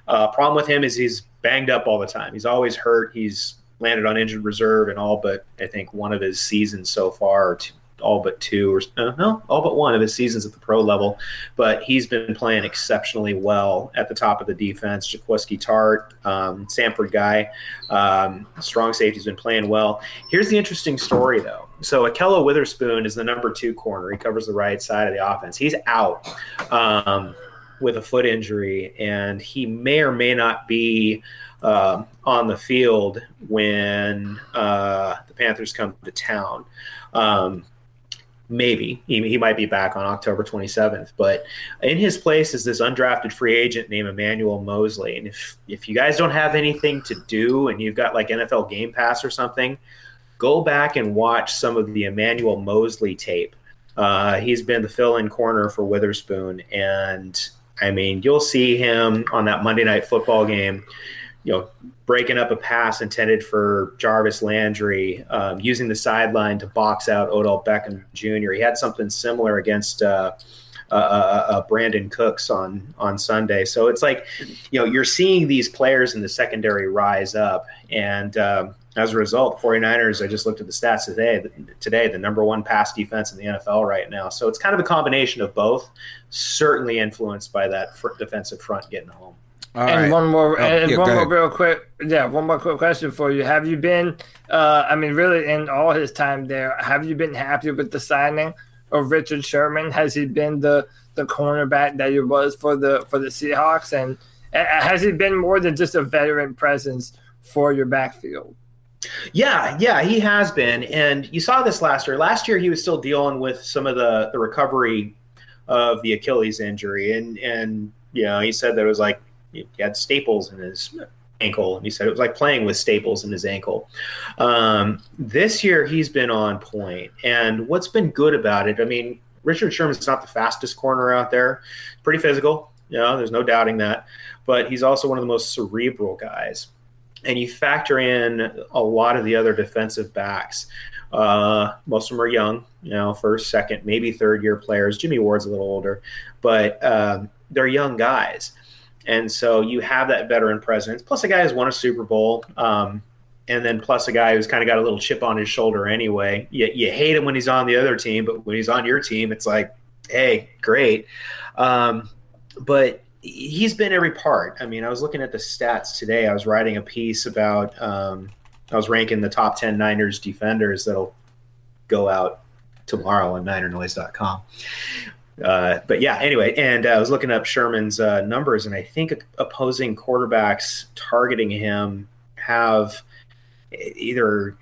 Uh, problem with him is he's banged up all the time. He's always hurt. He's landed on injured reserve in all but I think one of his seasons so far, two, all but two or uh, no, all but one of his seasons at the pro level. But he's been playing exceptionally well at the top of the defense. Jaquiski Tartt, um, Samford guy, um, strong safety's been playing well. Here's the interesting story though. So Ahkello Witherspoon is the number two corner. He covers the right side of the offense. He's out. Um, with a foot injury, and he may or may not be uh, on the field when uh, the Panthers come to town. Um, maybe he, he might be back on October 27th. But in his place is this undrafted free agent named Emmanuel Moseley. And if if you guys don't have anything to do and you've got like NFL Game Pass or something, go back and watch some of the Emmanuel Moseley tape. Uh, he's been the fill-in corner for Witherspoon, and I mean you'll see him on that Monday Night Football game you know, breaking up a pass intended for Jarvis Landry, um, using the sideline to box out Odell Beckham Jr. He had something similar against uh, uh, uh, uh, Brandin Cooks on on Sunday. So it's like, you know, you're seeing these players in the secondary rise up, and um, as a result, 49ers. I just looked at the stats today. Today, the number one pass defense in the NFL right now. So it's kind of a combination of both. Certainly influenced by that defensive front getting home. All and right. one more, oh, and yeah, one more real quick, yeah, one more quick question for you. Have you been, uh, I mean, really, in all his time there, have you been happy with the signing of Richard Sherman? Has he been the the cornerback that he was for the for the Seahawks, and has he been more than just a veteran presence for your backfield. Yeah, yeah, he has been, and you saw this last year. Last year, he was still dealing with some of the the recovery of the Achilles injury, and and you know he said that it was like he had staples in his ankle, and he said it was like playing with staples in his ankle. Um, this year, he's been on point, and what's been good about it? I mean, Richard Sherman's not the fastest corner out there, pretty physical. You know, there's no doubting that, but he's also one of the most cerebral guys and you factor in a lot of the other defensive backs. Uh, most of them are young, you know, first, second, maybe third year players. Jimmy Ward's a little older, but um, they're young guys. And so you have that veteran presence, plus a guy who's won a Super Bowl, um, and then plus a guy who's kind of got a little chip on his shoulder anyway. You, you hate him when he's on the other team, but when he's on your team, it's like, hey, great. Um, but he's been every part. I mean, I was looking at the stats today. I was writing a piece about, um, I was ranking the top 10 Niners defenders that'll go out tomorrow on NinerNoise.com. Uh, but yeah, anyway, and uh, I was looking up Sherman's uh, numbers, and I think opposing quarterbacks targeting him have either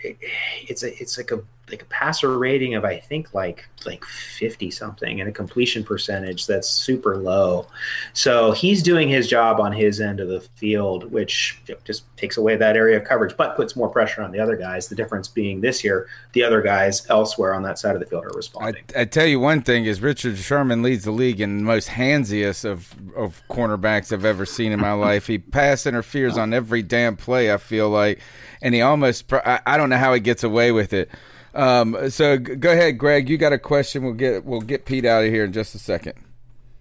it's a, it's like a like a passer rating of I think like like 50 something and a completion percentage that's super low. So he's doing his job on his end of the field, which just takes away that area of coverage, but puts more pressure on the other guys. The difference being this year, the other guys elsewhere on that side of the field are responding. I, I tell you one thing is Richard Sherman leads the league in the most handsiest of, of cornerbacks I've ever seen in my (laughs) life. He pass interferes on every damn play, I feel like. And he almost, I, I don't know how he gets away with it. Um, so go ahead, Greg. You got a question? We'll get we'll get Pete out of here in just a second.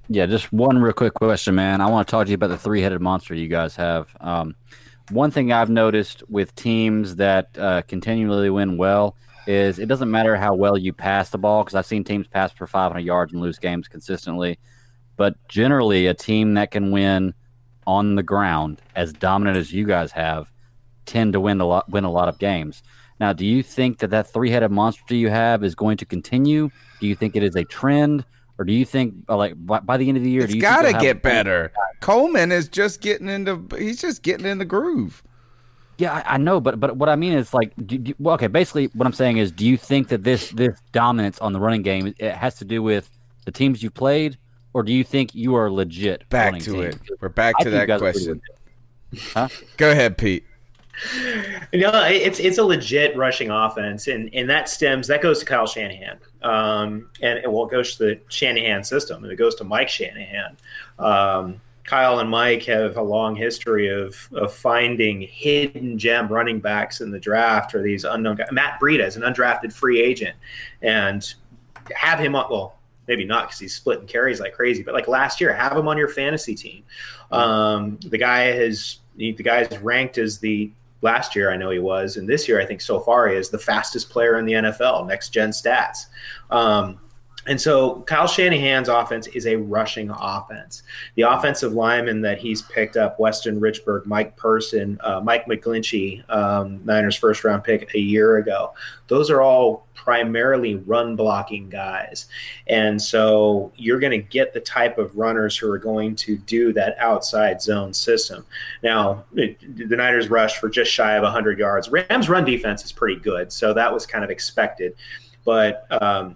Yeah, just one real quick question, man. I want to talk to you about the three headed monster you guys have. Um, one thing I've noticed with teams that uh, continually win well is it doesn't matter how well you pass the ball because I've seen teams pass for 500 yards and lose games consistently. But generally, a team that can win on the ground as dominant as you guys have tend to win a lot win a lot of games. Now, do you think that that three headed monster you have is going to continue? Do you think it is a trend? Or do you think, uh, like, by, by the end of the year, it's got to get better? Coleman is just getting into, he's just getting in the groove. Yeah, I, I know, but but what I mean is like, do, do, well, okay. Basically, what I'm saying is, do you think that this this dominance on the running game it has to do with the teams you played, or do you think you are legit? Back to team? it. We're back I to that guys are pretty question. Huh? Go ahead, Pete. No, it's it's a legit rushing offense, and and that stems that goes to Kyle Shanahan, um, and it, well, it goes to the Shanahan system, and it goes to Mike Shanahan. Um, Kyle and Mike have a long history of of finding hidden gem running backs in the draft, or these unknown guys. Matt Breida is an undrafted free agent, and have him on. Well, maybe not because he's splitting carries like crazy, but like last year, have him on your fantasy team. Um, the guy has the guy is ranked as the last year I know he was, and this year I think so far he is the fastest player in the NFL, next gen stats. Um, and so Kyle Shanahan's offense is a rushing offense. The offensive linemen that he's picked up, Weston Richburg, Mike Person, uh, Mike McGlinchey, um, Niners first round pick a year ago, those are all primarily run blocking guys. And so you're going to get the type of runners who are going to do that outside zone system. Now, it, the Niners rushed for just shy of 100 yards. Rams' run defense is pretty good, so that was kind of expected. But um,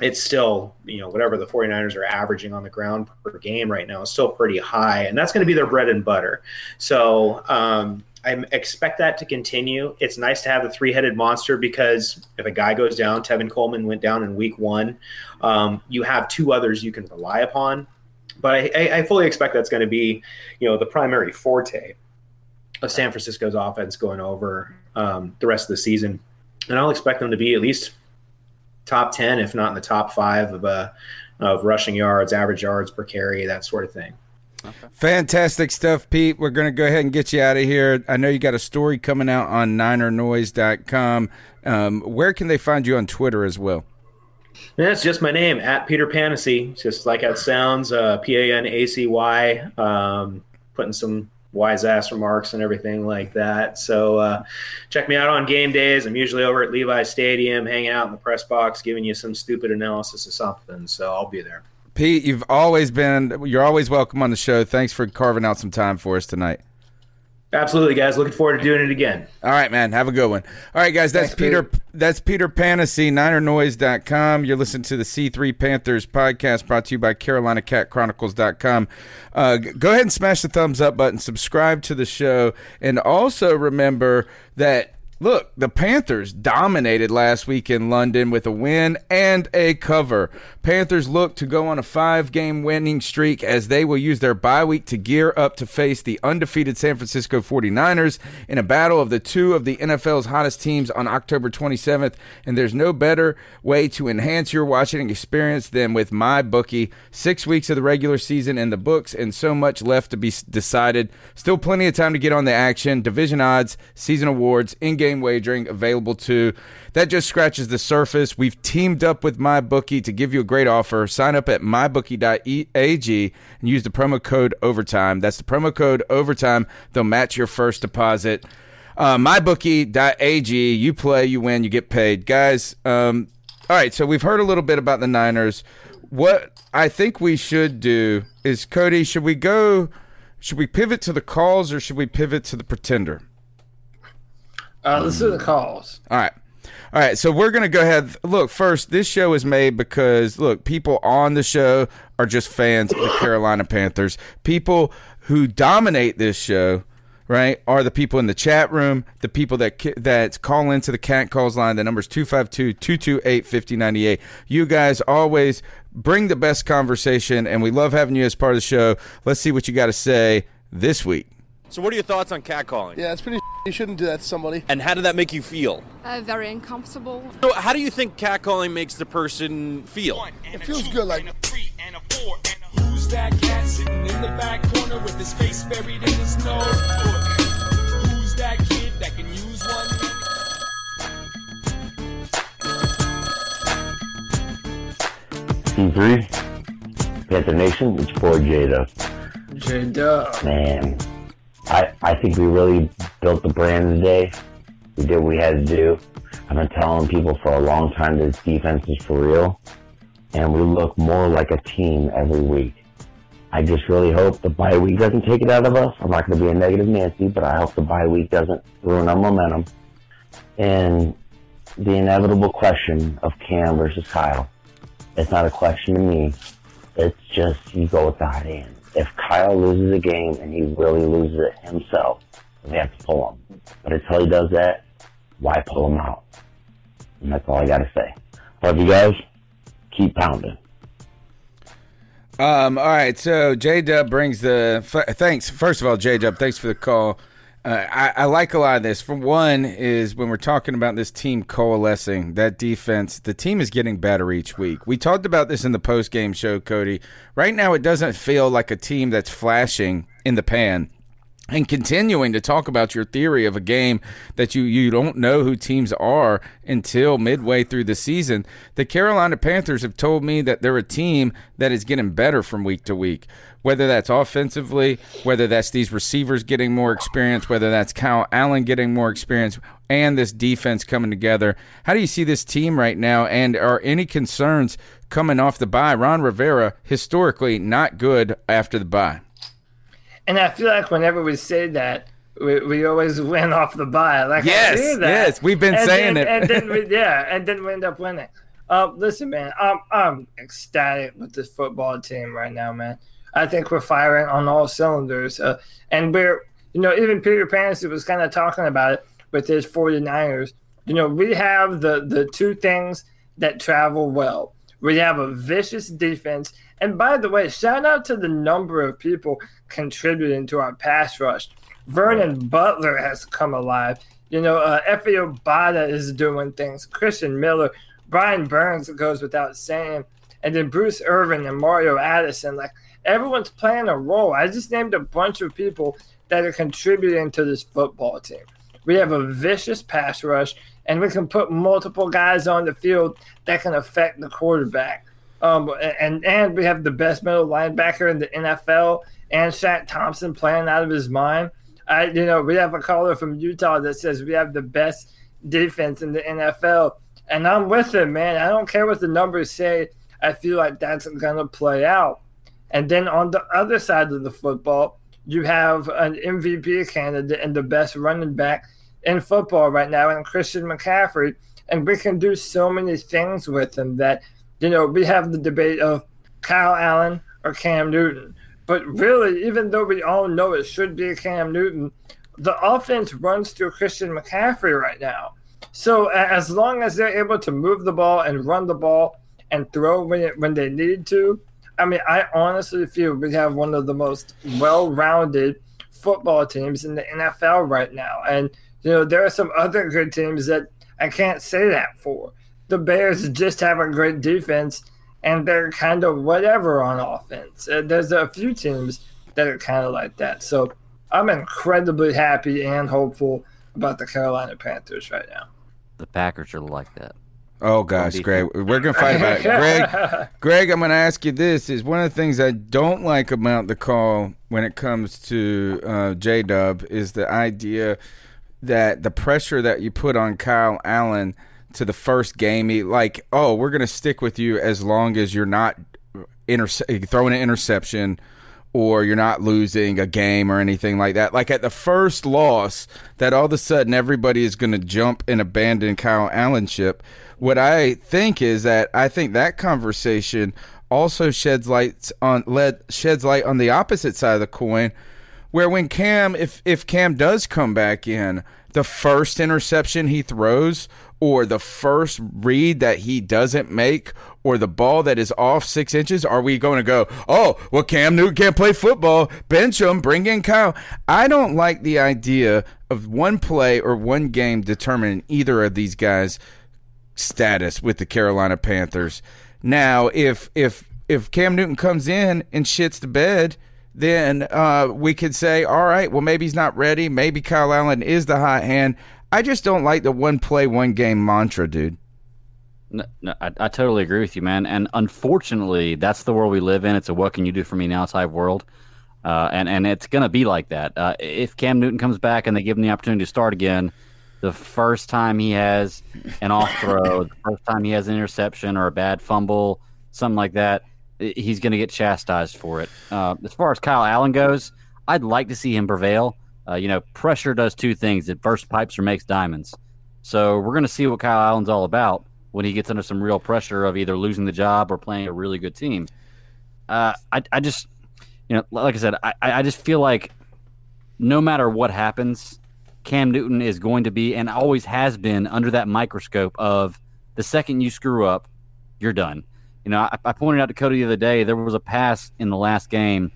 it's still, you know, whatever the 49ers are averaging on the ground per game right now is still pretty high. And that's going to be their bread and butter. So um, I expect that to continue. It's nice to have the three headed monster because if a guy goes down, Tevin Coleman went down in week one, um, you have two others you can rely upon. But I, I, fully expect that's going to be, you know, the primary forte of San Francisco's offense going over um, the rest of the season. And I'll expect them to be at least top 10, if not in the top five of, uh, of rushing yards, average yards per carry, that sort of thing. Fantastic stuff, Pete. We're going to go ahead and get you out of here. I know you got a story coming out on NinerNoise.com. Um, where can they find you on Twitter as well? That's just my name at Peter Panacy, just like that sounds. Uh, P A N A C Y. Um, putting some wise ass remarks and everything like that. So uh, check me out on game days. I'm usually over at Levi Stadium, hanging out in the press box, giving you some stupid analysis of something. So I'll be there. Pete, you've always been, you're always welcome on the show. Thanks for carving out some time for us tonight. Absolutely, guys. Looking forward to doing it again. All right, man. Have a good one. All right, guys. That's Thanks, Peter. Pete. That's Peter Panacy, NinerNoise.com. You're listening to the C3 Panthers podcast brought to you by CarolinaCatChronicles.com. Uh, g- go ahead and smash the thumbs up button, subscribe to the show, and also remember that. Look, the Panthers dominated last week in London with a win and a cover. Panthers look to go on a five game winning streak as they will use their bye week to gear up to face the undefeated San Francisco 49ers in a battle of the two of the NFL's hottest teams on October 27th. And there's no better way to enhance your watching experience than with MyBookie. Six weeks of the regular season in the books and so much left to be decided. Still plenty of time to get on the action. Division odds, season awards, in game wagering available too. That just scratches the surface. We've teamed up with MyBookie to give you a great offer. Sign up at mybookie.ag and use the promo code OVERTIME. That's the promo code OVERTIME. They'll match your first deposit. Uh, mybookie.ag. You play, you win, you get paid. Guys, um, all right, so we've heard a little bit about the Niners. What I think we should do is, Cody, should we go, should we pivot to the calls or should we pivot to the pretender? Uh, let's do the calls. All right. All right, so we're going to go ahead. Look, first, this show is made because, look, people on the show are just fans of the Carolina Panthers. People who dominate this show, right, are the people in the chat room, the people that that call into the Cat Calls line. The number's 252 228 5098. You guys always bring the best conversation, and we love having you as part of the show. Let's see what you got to say this week. So, what are your thoughts on catcalling? Yeah, it's pretty. You shouldn't do that to somebody. And how did that make you feel? Uh, very uncomfortable. So, how do you think catcalling makes the person feel? It feels good. Like Who's that cat sitting in the back corner with his face buried in his nose? Who's that kid that can use one? C3, Panther Nation, it's for Jada. Jada. Man, I, I think we really built the brand today. We did what we had to do. I've been telling people for a long time that this defense is for real. And we look more like a team every week. I just really hope the bye week doesn't take it out of us. I'm not going to be a negative Nancy, but I hope the bye week doesn't ruin our momentum. And the inevitable question of Cam versus Kyle. It's not a question to me. It's just you go with the hot hand. If Kyle loses a game and he really loses it himself, we have to pull him. But until he does that, why pull him out? And that's all I got to say. Love you guys. Keep pounding. Um, all right, so J Dub brings the f- thanks. First of all, J Dub, thanks for the call. Uh, I, I like a lot of this. For one, is when we're talking about this team coalescing, that defense, the team is getting better each week. We talked about this in the post game show, Cody. Right now, it doesn't feel like a team that's flashing in the pan and continuing to talk about your theory of a game that you, you don't know who teams are until midway through the season. The Carolina Panthers have told me that they're a team that is getting better from week to week, whether that's offensively, whether that's these receivers getting more experience, whether that's Kyle Allen getting more experience, and this defense coming together. How do you see this team right now? And are any concerns coming off the bye? Ron Rivera, historically not good after the bye. And I feel like whenever we say that, we, we always (laughs) win off the bye. Like Yes, yes, we've been And saying then- it. and then we, (laughs) yeah, and then we end up winning. Um, listen, man, I'm I'm ecstatic with this football team right now, man. I think we're firing on all cylinders, uh, and we're you know even Peter Panacy was kind of talking about it with his 49ers. You know, we have the the two things that travel well. We have a vicious defense, and by the way, shout out to the number of people contributing to our pass rush. Vernon Butler has come alive. You know, uh, Efe Obada is doing things. Christian Miller, Brian Burns goes without saying, and then Bruce Irvin and Mario Addison. Like everyone's playing a role. I just named a bunch of people that are contributing to this football team. We have a vicious pass rush, and we can put multiple guys on the field that can affect the quarterback. Um, and and we have the best middle linebacker in the NFL, and Shaq Thompson playing out of his mind. I, you know, we have a caller from Utah that says we have the best defense in the NFL, and I'm with him, man. I don't care what the numbers say. I feel like that's gonna play out. And then on the other side of the football, you have an MVP candidate and the best running back in football right now, and Christian McCaffrey, and we can do so many things with him that you know we have the debate of Kyle Allen or Cam Newton. But really, even though we all know it should be Cam Newton, the offense runs through Christian McCaffrey right now. So as long as they're able to move the ball and run the ball and throw when it, when they need to, I mean, I honestly feel we have one of the most well-rounded football teams in the NFL right now. And you know, there are some other good teams that I can't say that for. The Bears just have a great defense and they're kind of whatever on offense. Uh, there's a few teams that are kind of like that. So I'm incredibly happy and hopeful about the Carolina Panthers right now. The Packers are like that. Oh gosh, Greg, we're gonna fight about it. Greg, (laughs) Greg, I'm gonna ask you this: Is one of the things I don't like about the call when it comes to uh, J Dub is the idea that the pressure that you put on Kyle Allen to the first game, he, like, oh, we're gonna stick with you as long as you're not interse- throwing an interception or you're not losing a game or anything like that. Like at the first loss, that all of a sudden everybody is going to jump and abandon Kyle Allen ship. What I think is that I think that conversation also sheds lights on led sheds light on the opposite side of the coin, where when Cam, if if Cam does come back in, the first interception he throws or the first read that he doesn't make or the ball that is off six inches, are we going to go, oh, well, Cam Newton can't play football, bench him, bring in Kyle? I don't like the idea of one play or one game determining either of these guys' status with the Carolina Panthers. Now, if if if Cam Newton comes in and shits the bed, then uh, we could say, all right, well, maybe he's not ready. Maybe Kyle Allen is the hot hand. I just don't like the one play, one game mantra, dude. No, no I, I, totally agree with you, man. And unfortunately, that's the world we live in. It's a what can you do for me now type world. Uh, and, and it's going to be like that. Uh, if Cam Newton comes back and they give him the opportunity to start again, the first time he has an off throw, the first time he has an interception or a bad fumble, something like that, he's going to get chastised for it. Uh, as far as Kyle Allen goes, I'd like to see him prevail. Uh, you know, pressure does two things: it bursts pipes or makes diamonds. So we're going to see what Kyle Allen's all about when he gets under some real pressure of either losing the job or playing a really good team. Uh, I, I just, you know, like I said, I, I just feel like no matter what happens, Cam Newton is going to be and always has been under that microscope of the second you screw up, you're done. You know, I, I pointed out to Cody the other day there was a pass in the last game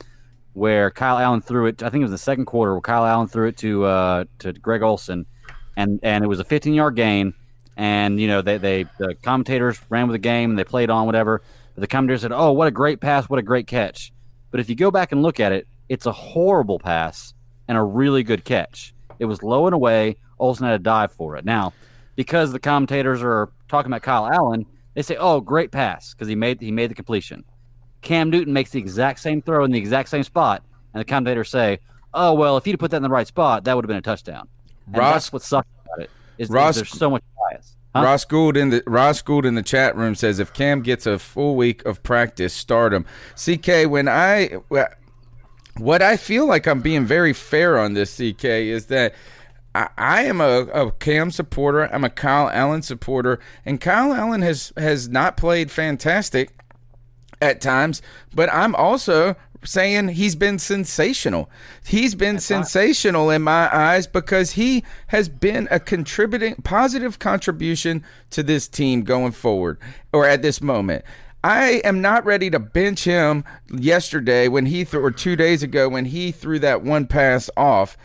where Kyle Allen threw it. I think it was the second quarter where Kyle Allen threw it to uh, to Greg Olsen, and and it was a 15 yard gain. And you know they they the commentators ran with the game and they played on whatever. The commentators said, "Oh, what a great pass! What a great catch!" But if you go back and look at it, it's a horrible pass and a really good catch. It was low and away. Olsen had to dive for it. Now, because the commentators are talking about Kyle Allen, they say, "Oh, great pass," because he made he made the completion. Cam Newton makes the exact same throw in the exact same spot, and the commentators say, "Oh well, if he'd put that in the right spot, that would have been a touchdown." And Ross, that's what sucks about it is, Ross, is there's so much bias. Huh? Ross Gould in the Ross Gould in the chat room says if Cam gets a full week of practice, start him. CK, when I what I feel like I'm being very fair on this, CK, is that I, I am a, a, Cam supporter. I'm a Kyle Allen supporter, and Kyle Allen has has not played fantastic at times, but I'm also saying he's been sensational. He's been That's sensational in my eyes because he has been a contributing positive contribution to this team going forward or at this moment. I am not ready to bench him yesterday when he threw or 2 days ago when he threw that one pass off.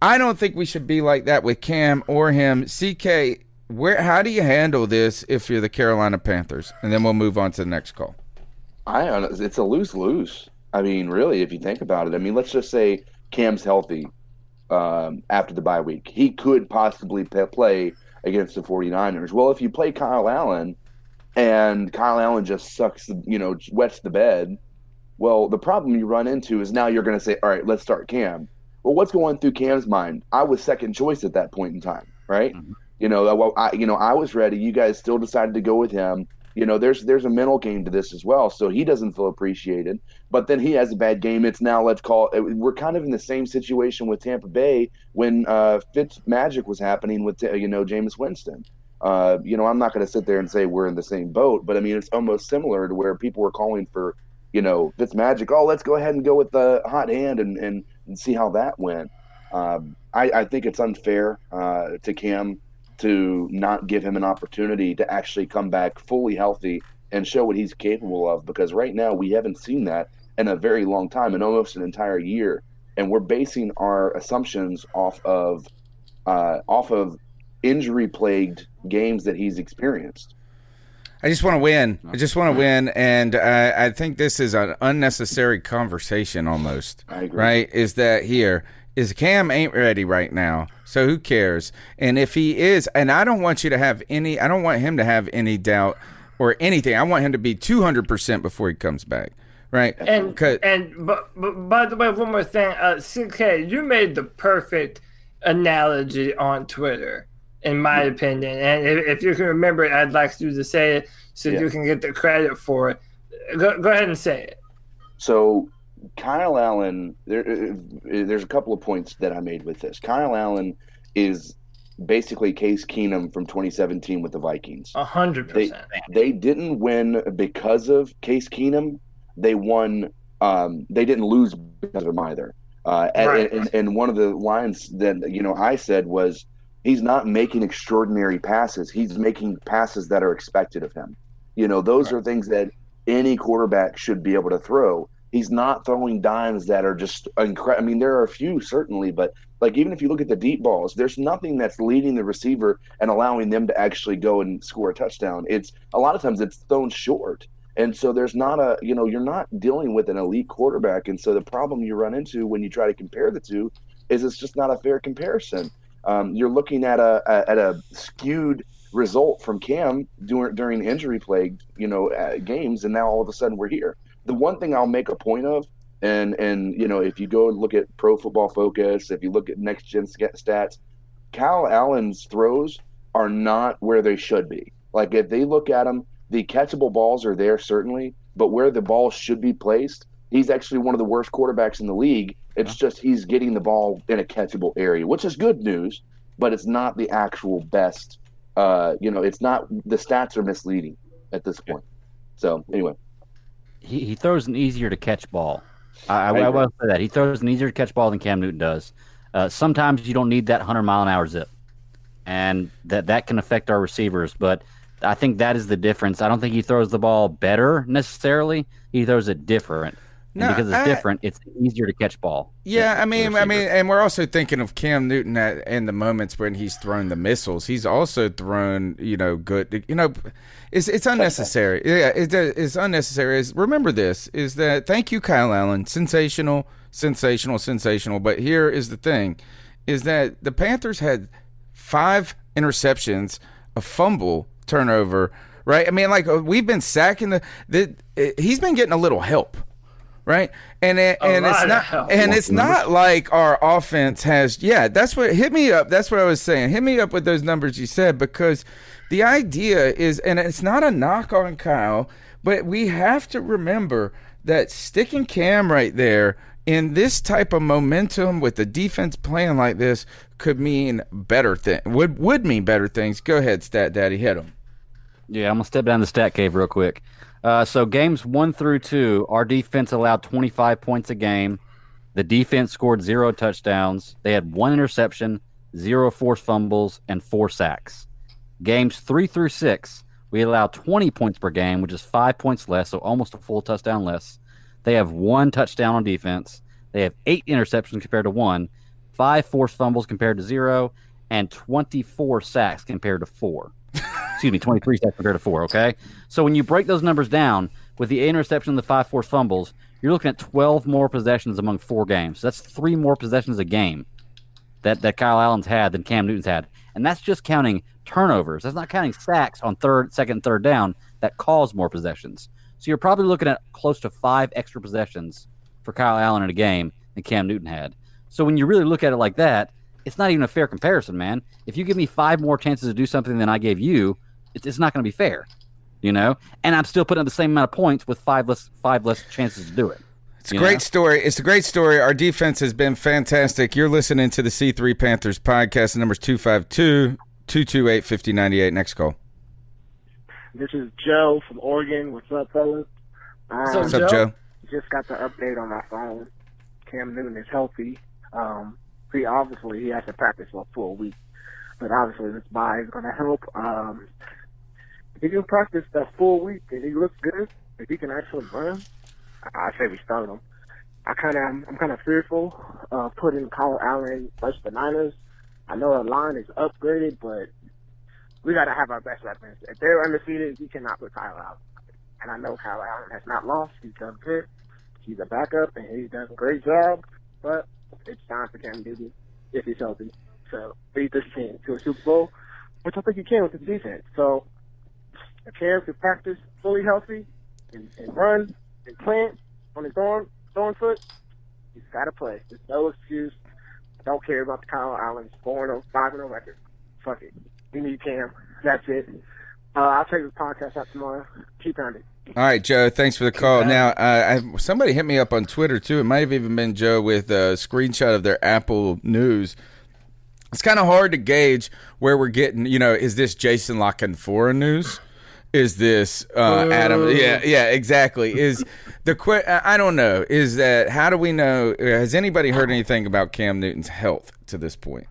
I don't think we should be like that with Cam or him. CK, where how do you handle this if you're the Carolina Panthers? And then we'll move on to the next call. I don't it's a lose lose. I mean, really, if you think about it, I mean, let's just say Cam's healthy um, after the bye week. He could possibly play against the 49ers. Well, if you play Kyle Allen and Kyle Allen just sucks, you know, wets the bed, well, the problem you run into is now you're going to say, all right, let's start Cam. Well, what's going through Cam's mind? I was second choice at that point in time, right? Mm-hmm. You know, I, you know, I was ready. You guys still decided to go with him You know, there's there's a mental game to this as well. So he doesn't feel appreciated. But then he has a bad game. It's now let's call it. We're kind of in the same situation with Tampa Bay when uh, Fitz Magic was happening with you know Jameis Winston. Uh, you know, I'm not going to sit there and say we're in the same boat, but I mean it's almost similar to where people were calling for you know Fitz Magic. Oh, let's go ahead and go with the hot hand and and, and see how that went. Um, I, I think it's unfair uh, to Cam to not give him an opportunity to actually come back fully healthy and show what he's capable of because right now we haven't seen that in a very long time in almost an entire year and we're basing our assumptions off of uh, off of injury plagued games that he's experienced I just want to win. I just want to win, and I, I think this is an unnecessary conversation almost. I agree. Right? Is that here? Is Cam ain't ready right now, so who cares? And if he is, and I don't want you to have any, I don't want him to have any doubt or anything. I want him to be two hundred percent before he comes back. Right? And 'Cause- and but, but by the way, one more thing, uh, CK, you made the perfect analogy on Twitter, in my opinion. And if, if you can remember it, I'd like you to say it so Yeah. you can get the credit for it. Go, go ahead and say it. So Kyle Allen, there, uh, there's a couple of points that I made with this. Kyle Allen is basically Case Keenum from 2017 with the Vikings. A hundred They, percent. they didn't win because of Case Keenum. They won. Um, they didn't lose because of him either. Uh, and, Right. and, and one of the lines that you know I said was, "He's not making extraordinary passes. He's making passes that are expected of him." You know, those are things that any quarterback should be able to throw. He's not throwing dimes that are just incredible. I mean, there are a few certainly, but like even if you look at the deep balls, there's nothing that's leading the receiver and allowing them to actually go and score a touchdown. It's a lot of times it's thrown short. And so there's not a, you know, you're not dealing with an elite quarterback. And so the problem you run into when you try to compare the two is it's just not a fair comparison. Um, you're looking at a, a at a skewed result from Cam during during injury plagued, you know, uh, games, and now all of a sudden we're here. The one thing I'll make a point of, and and you know, if you go and look at Pro Football Focus, if you look at Next Gen stats, Kyle Allen's throws are not where they should be. Like if they look at them, the catchable balls are there certainly, but where the ball should be placed, he's actually one of the worst quarterbacks in the league. It's just he's getting the ball in a catchable area, which is good news, but it's not the actual best. Uh, you know, it's not the stats are misleading at this point. So anyway, he, he throws an easier to catch ball. I, I, I I will say that he throws an easier to catch ball than Cam Newton does. Uh, sometimes you don't need that hundred mile an hour zip, and that that can affect our receivers. But I think that is the difference. I don't think he throws the ball better necessarily. He throws it different. And No, because it's I- different, it's easier to catch ball. Yeah, I mean, I mean, and we're also thinking of Cam Newton at, in the moments when he's thrown the missiles. He's also thrown, you know, good. You know, it's it's unnecessary. Yeah, it, it's unnecessary. Is remember this is that thank you, Kyle Allen, sensational, sensational, sensational. But here is the thing, is that the Panthers had five interceptions, a fumble, turnover. Right? I mean, like uh, we've been sacking the. the he's been getting a little help right? And it, A and it's not and it's not like our offense has. Yeah, that's what hit me up. That's what I was saying. Hit me up with those numbers you said because the idea is, and it's not a knock on Kyle, but we have to remember that sticking Cam right there in this type of momentum with the defense playing like this could mean better thing would would mean better things. Go ahead, Stat Daddy, hit him. Yeah, I'm gonna step down the stat cave real quick. Uh, so games one through two, our defense allowed 25 points a game. The defense scored zero touchdowns. They had one interception, zero forced fumbles, and four sacks. Games three through six, we allow 20 points per game, which is five points less, so almost a full touchdown less. They have one touchdown on defense. They have eight interceptions compared to one, five forced fumbles compared to zero, and 24 sacks compared to four excuse me, 23 sacks compared to four. Okay. So when you break those numbers down with the interception and the five forced fumbles, you're looking at 12 more possessions among four games. That's three more possessions a game that, that Kyle Allen's had than Cam Newton's had. And that's just counting turnovers. That's not counting sacks on third, second, third down that cause more possessions. So you're probably looking at close to five extra possessions for Kyle Allen in a game than Cam Newton had. So when you really look at it like that, it's not even a fair comparison, man. If you give me five more chances to do something than I gave you, it's, it's not going to be fair. You know, and I'm still putting up the same amount of points with five less five less chances to do it. It's a great story. It's a great story. Our defense has been fantastic. You're listening to the C3 Panthers podcast. The number's 252 228 5098. Next call. This is Joe from Oregon. What's up, fellas? Um, What's up, Joe? Just got the update on my phone. Cam Newton is healthy. Um, he obviously he has to practice for a full week, but obviously this bye is going to help. Um, if he can practice that full week and he looks good, if he can actually run, I say we start him. I kind of I'm kind of fearful of putting Kyle Allen versus the Niners. I know our line is upgraded, but we got to have our best weapons. If they're undefeated, we cannot put Kyle out. And I know Kyle Allen has not lost. He's done good. He's a backup, and he's done a great job. But it's time for Cam Newton if he's healthy. So lead this team to a Super Bowl, which I think he can with the defense. So if Cam can practice fully healthy and, and run and plant on his arm, throwing foot, he's got to play. There's no excuse. I don't care about the Kyle Allen's 4 0, 5 0 record. Fuck it. We need Cam. That's it. Uh, I'll take the podcast out tomorrow. Keep on it. All right, Joe. Thanks for the call. Now, uh, I, somebody hit me up on Twitter too. It might have even been Joe with a screenshot of their Apple News. It's kind of hard to gauge where we're getting. You know, is this Jason La Canfora news? Is this uh, Adam? Yeah, yeah, exactly. Is the que- I I don't know. Is that how do we know? Has anybody heard anything about Cam Newton's health to this point?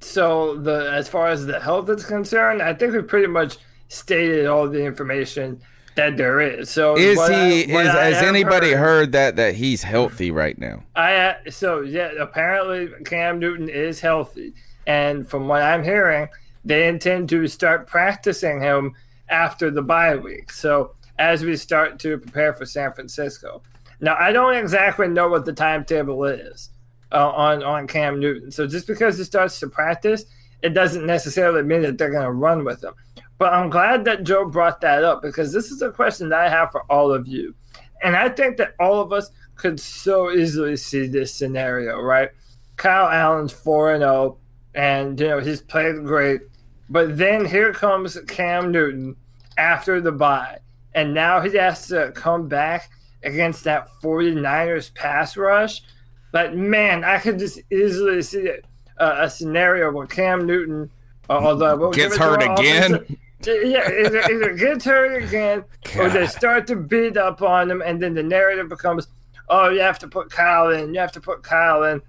So the as far as the health is concerned, I think we pretty much stated all the information that there is. So Is I- he? what Is, I has anybody heard- heard that that he's healthy right now? I so yeah. Apparently, Cam Newton is healthy, and from what I'm hearing, they intend to start practicing him after the bye week. So as we start to prepare for San Francisco. Now, I don't exactly know what the timetable is uh, on on Cam Newton. So just because he starts to practice, it doesn't necessarily mean that they're going to run with him. But I'm glad that Joe brought that up because this is a question that I have for all of you. And I think that all of us could so easily see this scenario, right? Kyle Allen's 4 and 0, and, you know, he's played great. But then here comes Cam Newton after the bye. And now he has to come back against that 49ers pass rush. But man, I could just easily see a, a scenario where Cam Newton, uh, although we'll Gets give it to hurt again? yeah, either, either gets hurt again or they start to beat up on him, and then the narrative becomes, "Oh, you have to put Kyle in. You have to put Kyle in."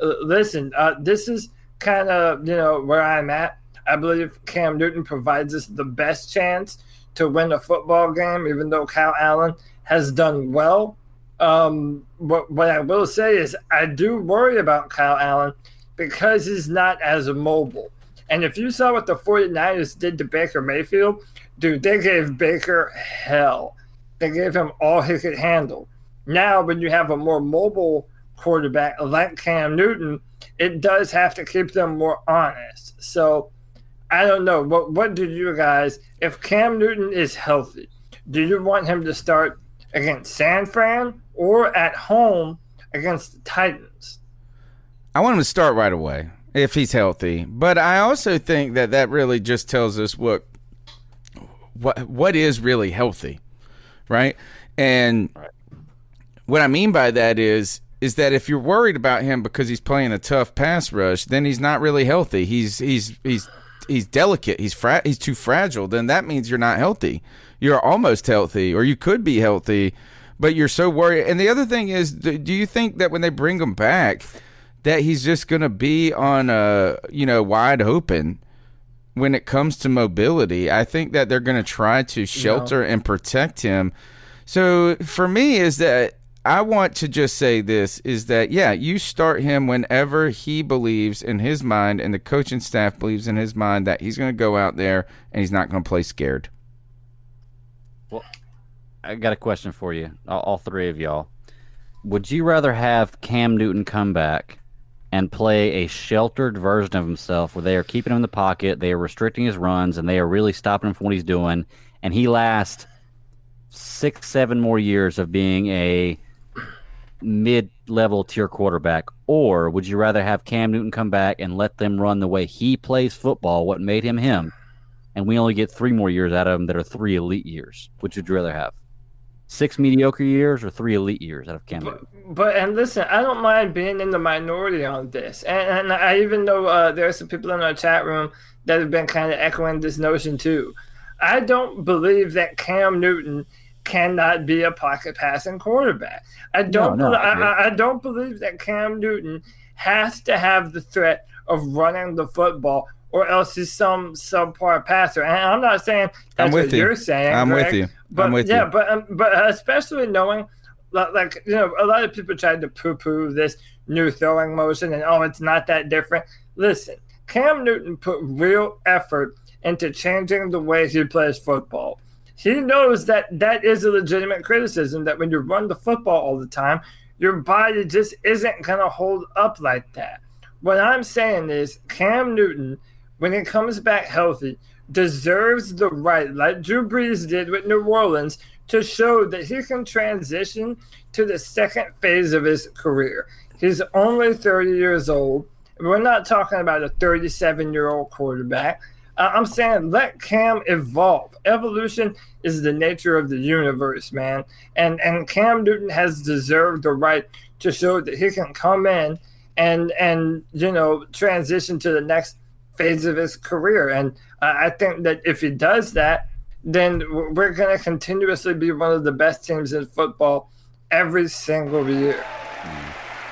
Uh, listen, uh, this is kind of you know where I'm at. I believe Cam Newton provides us the best chance to win a football game, even though Kyle Allen has done well. Um, what, what I will say is, I do worry about Kyle Allen because he's not as mobile. And if you saw what the 49ers did to Baker Mayfield, dude, they gave Baker hell. They gave him all he could handle. Now, when you have a more mobile quarterback like Cam Newton, it does have to keep them more honest. So, I don't know. What what do you guys, if Cam Newton is healthy, do you want him to start against San Fran or at home against the Titans? I want him to start right away if he's healthy. But I also think that that really just tells us what what what is really healthy, right? And what I mean by that is is that if you're worried about him because he's playing a tough pass rush, then he's not really healthy. He's he's he's he's delicate. He's fra- he's too fragile. Then that means you're not healthy. You're almost healthy, or you could be healthy, but you're so worried. And the other thing is, do do you think that when they bring him back, that he's just going to be on a you know wide open when it comes to mobility? I think that they're going to try to shelter and protect him. So for me, is that I want to just say this is that yeah, you start him whenever he believes in his mind and the coaching staff believes in his mind that he's going to go out there and he's not going to play scared. Well, I got a question for you, all, all three of y'all. Would you rather have Cam Newton come back and play a sheltered version of himself where they are keeping him in the pocket, they are restricting his runs, and they are really stopping him from what he's doing, and he lasts six, seven more years of being a mid level tier quarterback? Or would you rather have Cam Newton come back and let them run the way he plays football, what made him him, and we only get three more years out of him that are three elite years. Which would you rather have? Six mediocre years or three elite years out of Cam Newton? But and listen, I don't mind being in the minority on this, and, and I even know uh, there are some people in our chat room that have been kind of echoing this notion too. I don't believe that Cam Newton cannot be a pocket passing quarterback. I don't. No, no, I, I I, don't believe that Cam Newton has to have the threat of running the football, or else he's some subpar passer. And I'm not saying that's I'm with what you. you're saying. I'm with you. But I'm with yeah, you. but um, but especially knowing, like, like you know, a lot of people tried to poo-poo this new throwing motion, and oh, it's not that different. Listen, Cam Newton put real effort into changing the way he plays football. He knows that that is a legitimate criticism that when you run the football all the time, your body just isn't going to hold up like that. What I'm saying is Cam Newton, when he comes back healthy, deserves the right, like Drew Brees did with New Orleans, to show that he can transition to the second phase of his career. He's only 30 years old. We're not talking about a 37 year old quarterback. I'm saying let Cam evolve. Evolution is the nature of the universe, man. And and Cam Newton has deserved the right to show that he can come in and and you know transition to the next phase of his career. And uh, I think that if he does that, then we're going to continuously be one of the best teams in football every single year.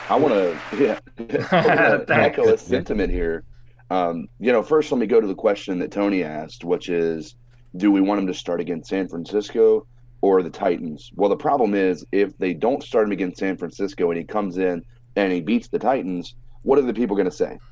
I want to yeah, echo a sentiment here. Um, you know, first let me go to the question that Tony asked, which is, do we want him to start against San Francisco or the Titans? Well, the problem is if they don't start him against San Francisco and he comes in and he beats the Titans, what are the people going to say? (laughs)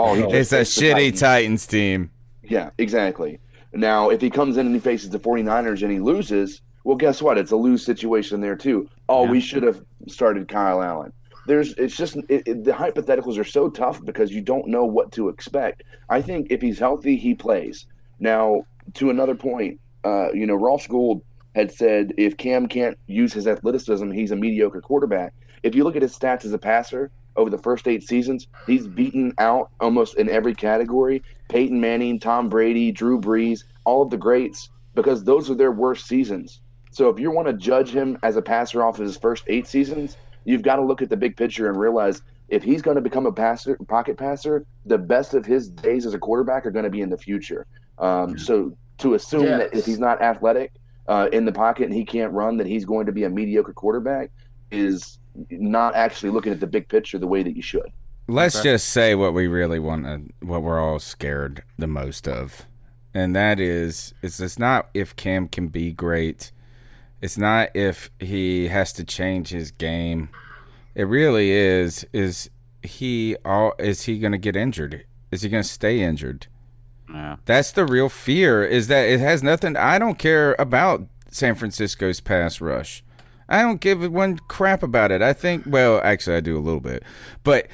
Oh, he it's a shitty Titans. Titans team. Yeah, exactly. Now, if he comes in and he faces the 49ers and he loses, well, guess what? It's a lose situation there too. Oh, we should have started Kyle Allen. There's, it's just it, it, the hypotheticals are so tough because you don't know what to expect. I think if he's healthy, he plays. Now, to another point, uh, you know, Ross Gould had said if Cam can't use his athleticism, he's a mediocre quarterback. If you look at his stats as a passer over the first eight seasons, he's beaten out almost in every category. Peyton Manning, Tom Brady, Drew Brees, all of the greats, because those are their worst seasons. So if you want to judge him as a passer off of his first eight seasons, you've got to look at the big picture and realize if he's going to become a passer, pocket passer, the best of his days as a quarterback are going to be in the future. Um, So to assume that if he's not athletic uh, in the pocket and he can't run, that he's going to be a mediocre quarterback is not actually looking at the big picture the way that you should. Let's just say what we really want, to, what we're all scared the most of, and that is, is it's not if Cam can be great. It's not if he has to change his game. It really is. Is he all? Is he going to get injured? Is he going to stay injured? Yeah. That's the real fear. Is that it has nothing. I don't care about San Francisco's pass rush. I don't give one crap about it. I think. Well, actually, I do a little bit, but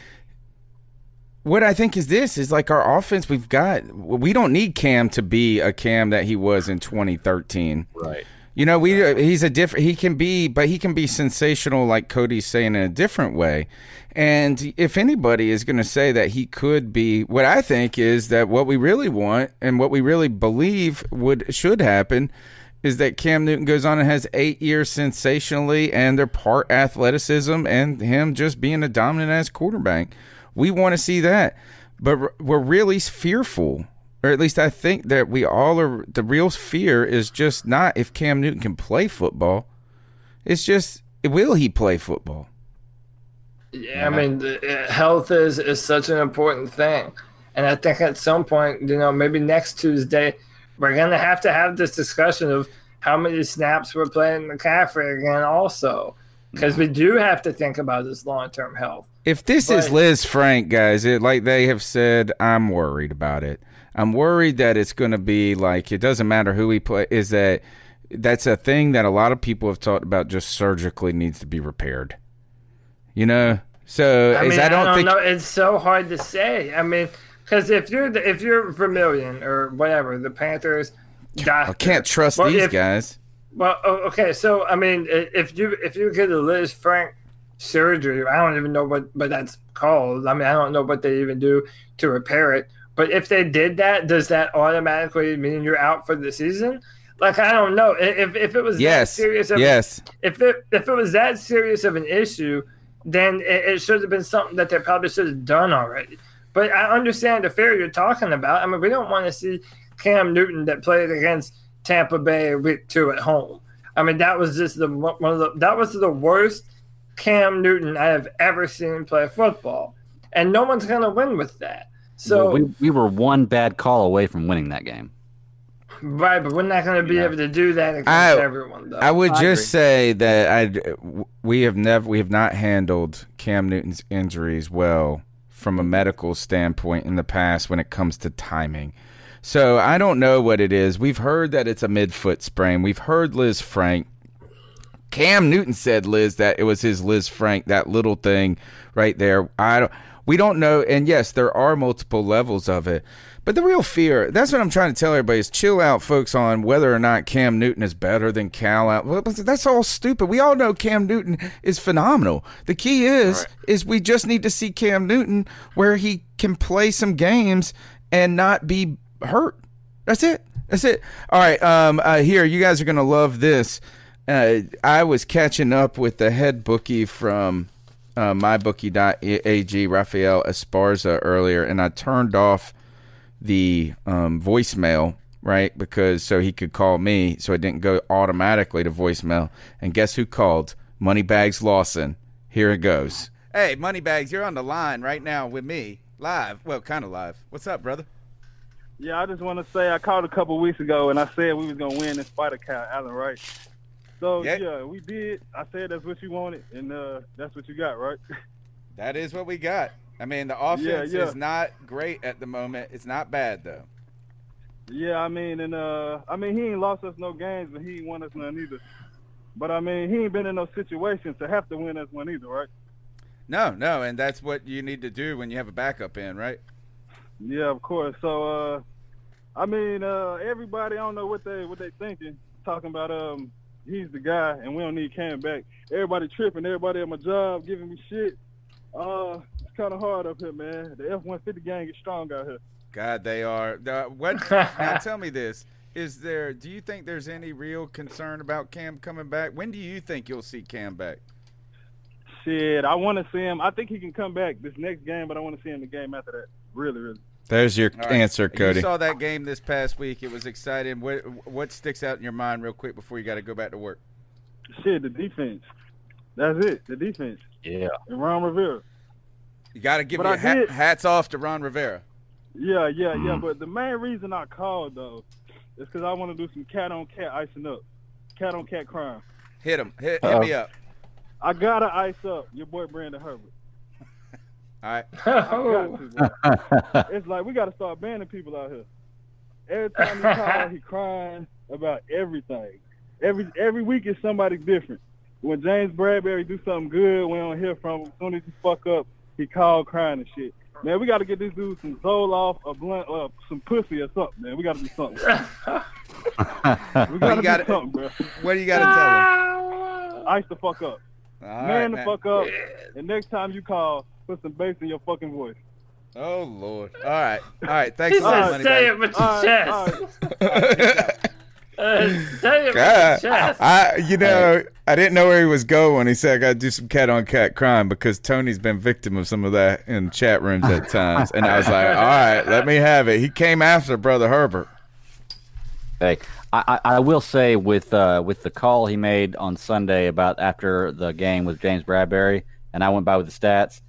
what I think is this is like our offense. We've got. We don't need Cam to be a Cam that he was in 2013. Right. You know, we uh, he's a different. He can be, but he can be sensational, like Cody's saying, in a different way. And if anybody is going to say that he could be, what I think is that what we really want and what we really believe would should happen is that Cam Newton goes on and has eight years sensationally, and they're part athleticism and him just being a dominant ass quarterback. We want to see that, but we're really fearful, or at least I think that we all are. The real fear is just not if Cam Newton can play football. It's just will he play football? Yeah, I mean, the, uh, health is is such an important thing, and I think at some point, you know, maybe next Tuesday, we're gonna have to have this discussion of how many snaps we're playing McCaffrey again, also, because we do have to think about his long term health. If this is Lisfranc, guys, it like they have said, I'm worried about it. I'm worried that it's going to be like it doesn't matter who he play. Is that that's a thing that a lot of people have talked about just surgically needs to be repaired. You know, so I mean, I I don't, don't, think know. It's so hard to say. I mean, because if you're the, if you're Vermillion or whatever, the Panthers, I can't trust Well, these if- guys. Well, okay, so I mean, if you if you get a Lisfranc surgery, I don't even know what what that's called. I mean, I don't know what they even do to repair it. But if they did that, does that automatically mean you're out for the season? Like I don't know. If if it was Yes. that serious of Yes. if it if it was that serious of an issue, then it, it should have been something that they probably should have done already. But I understand the fear you're talking about. I mean, we don't want to see Cam Newton that played against Tampa Bay week two at home. I mean, that was just the one of the that was the worst Cam Newton I have ever seen play football, and no one's gonna win with that. So Well, we, we were one bad call away from winning that game. right, but we're not gonna be able to do that against I, everyone. Though I would I just agree. say that I we have never we have not handled Cam Newton's injuries well from a mm-hmm. medical standpoint in the past when it comes to timing. So I don't know what it is. We've heard that it's a midfoot sprain. We've heard Lisfranc. Cam Newton said Liz that it was his Lisfranc that little thing right there. I don't. We don't know, and yes, there are multiple levels of it. But the real fear, that's what I'm trying to tell everybody is chill out, folks, on whether or not Cam Newton is better than Cal out. Well, that's all stupid. We all know Cam Newton is phenomenal. The key is, is we just need to see Cam Newton where he can play some games and not be hurt. That's it. That's it. All right. Um, uh, here, you guys are going to love this. Uh, I was catching up with the head bookie from uh, mybookie.ag, Rafael Esparza, earlier, and I turned off the um, voicemail, right? Because so he could call me, so it didn't go automatically to voicemail. And guess who called? Moneybags Lawson. Here it goes. Hey, Moneybags, you're on the line right now with me, live. Well, kind of live. What's up, brother? Yeah, I just want to say I called a couple weeks ago and I said we was gonna win in spite of Cal Allen, right? So Yeah. yeah. we did. I said that's what you wanted, and uh, that's what you got, right? (laughs) That is what we got. I mean, the offense yeah. is not great at the moment. It's not bad though. Yeah, I mean, and uh, I mean, he ain't lost us no games, but he ain't won us none either. But I mean, he ain't been in no situations to have to win us one either, right? No, no, and that's what you need to do when you have a backup in, right? Yeah, of course. So, uh, I mean, uh, everybody, I don't know what they what they thinking, talking about um, he's the guy, and we don't need Cam back. Everybody tripping, everybody at my job giving me shit. Uh, it's kind of hard up here, man. The F-150 gang is strong out here. God, they are. The, what? (laughs) now tell me this: Is there? Do you think there's any real concern about Cam coming back? When do you think you'll see Cam back? Shit, I want to see him. I think he can come back this next game, but I want to see him the game after that. Really, really. There's your All right. answer, Cody. You saw that game this past week. It was exciting. What what sticks out in your mind, real quick, before you got to go back to work? Shit, the defense. That's it. The defense. Yeah. And Ron Rivera. You got to give But your hat, hats off to Ron Rivera. Yeah, yeah, Mm. yeah. But the main reason I called though is because I want to do some cat on cat icing up, cat on cat crime. Hit him. Hit, hit me up. I gotta ice up your boy Brandon Herbert. All right. (laughs) I got to, (laughs) it's like we gotta start banning people out here. Every (laughs) time he calls, he crying about everything. Every every week is somebody different. When James Bradberry do something good, we don't hear from him. As soon as he fuck up, he call crying and shit. Man, we gotta get this dude some Zoloft, a blunt, uh, some pussy or something. Man, we gotta do something. we What gotta you gotta- do something, bro. What do you got to tell him? Ice the fuck up. All man right, the man. fuck up. And next time you call, put some bass in your fucking voice. Oh Lord. All right. All right. Thanks He a lot, said, "Say it with your All right, chest." (laughs) Uh, say it with God, your chest. I you know I didn't know where he was going when he said I got to do some cat on cat crime because Tony's been victim of some of that in chat rooms at times, and I was like, all right, let me have it. He came after brother Herbert. Hey, I, I I will say with uh, with the call he made on Sunday about after the game with James Bradberry, and I went by with the stats.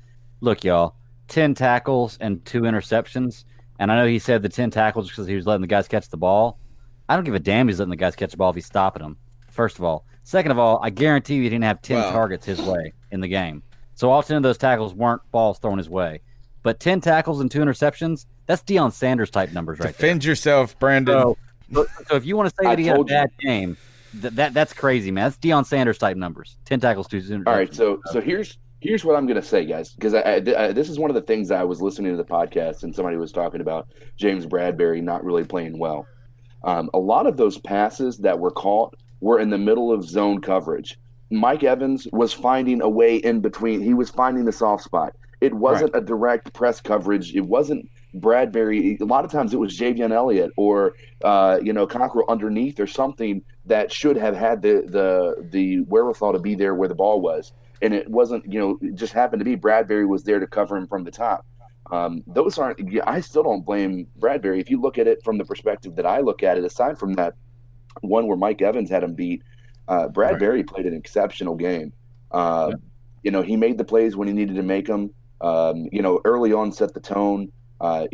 Look, y'all, ten tackles and two interceptions, and I know he said the ten tackles because he was letting the guys catch the ball. I don't give a damn. He's letting the guys catch the ball if he's stopping them. First of all, second of all, I guarantee you he didn't have ten Well- targets his way in the game. So all ten of those tackles weren't balls thrown his way. But ten tackles and two interceptions—that's Deion Sanders type numbers right there. Defend yourself, Brandon. So, so, so if you want to say I that he had a told you. bad game, th- that that's crazy, man. That's Deion Sanders type numbers. Ten tackles, two interceptions. All right, so uh, so here's here's what I'm going to say, guys, because I, I, I- this is one of the things I was listening to the podcast and somebody was talking about James Bradberry not really playing well. Um, a lot of those passes that were caught were in the middle of zone coverage. Mike Evans was finding a way in between. He was finding the soft spot. It wasn't a direct press coverage. It wasn't Bradberry. A lot of times it was Javien Elliott or uh, you know Cockrell underneath or something that should have had the the the wherewithal to be there where the ball was, and it wasn't. You know, it just happened to be Bradberry was there to cover him from the top. Um, those aren't. I still don't blame Bradberry. If you look at it from the perspective that I look at it, aside from that one where Mike Evans had him beat, uh, Bradberry played an exceptional game. Uh, You know, he made the plays when he needed to make them. Um, you know, early on set the tone. Uh,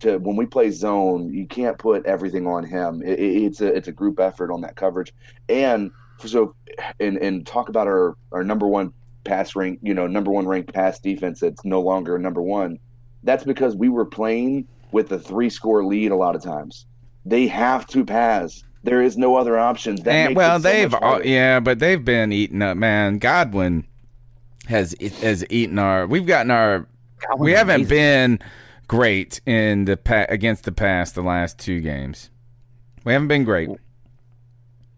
to, when we play zone, you can't put everything on him. It, it- it's a it's a group effort on that coverage, and so and and talk about our our number one pass rank, you know, number one ranked pass defense that's no longer number one. That's because we were playing with a three score lead a lot of times. They have to pass. There is no other options. That And, makes well, it so they've much all, yeah, but they've been eating up. Man, Godwin has has eaten our. We've gotten our. we haven't amazing. been great in the pa- against the pass the last two games. We haven't been great.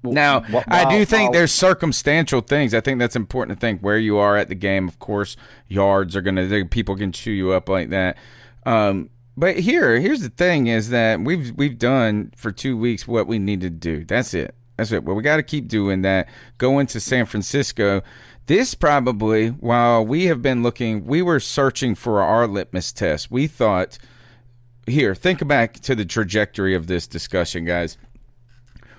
Now, wh- I do think while- there's circumstantial things. I think that's important to think where you are at the game. Of course, yards are gonna people can chew you up like that. Um, but here, here's the thing: is that we've we've done for two weeks what we need to do. That's it. That's it. Well, we got to keep doing that. Go into San Francisco. This probably, while we have been looking, we were searching for our litmus test. We thought, here, think back to the trajectory of this discussion, guys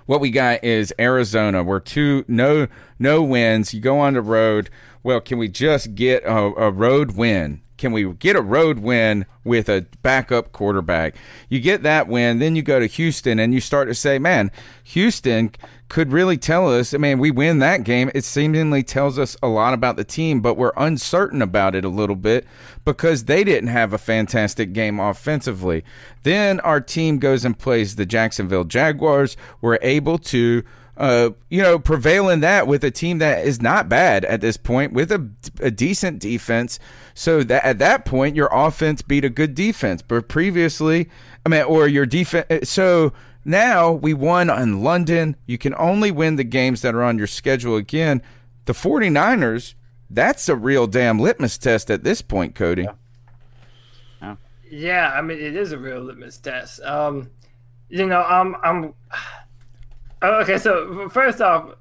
what we got is Arizona. We're two no no wins. You go on the road. Well, can we just get a, a road win? Can we get a road win with a backup quarterback? You get that win, then you go to Houston and you start to say, man, Houston could really tell us. I mean, we win that game. It seemingly tells us a lot about the team, but we're uncertain about it a little bit because they didn't have a fantastic game offensively. Then our team goes and plays the Jacksonville Jaguars. We're able to uh, you know, prevail in that with a team that is not bad at this point with a, a decent defense. So that at that point, your offense beat a good defense. But previously, I mean, or your defense. So now we won in London. You can only win the games that are on your schedule again. The 49ers, that's a real damn litmus test at this point, Cody. Yeah, yeah. I mean it is a real litmus test. Um, you know, I'm I'm (sighs) Oh, okay. So first off,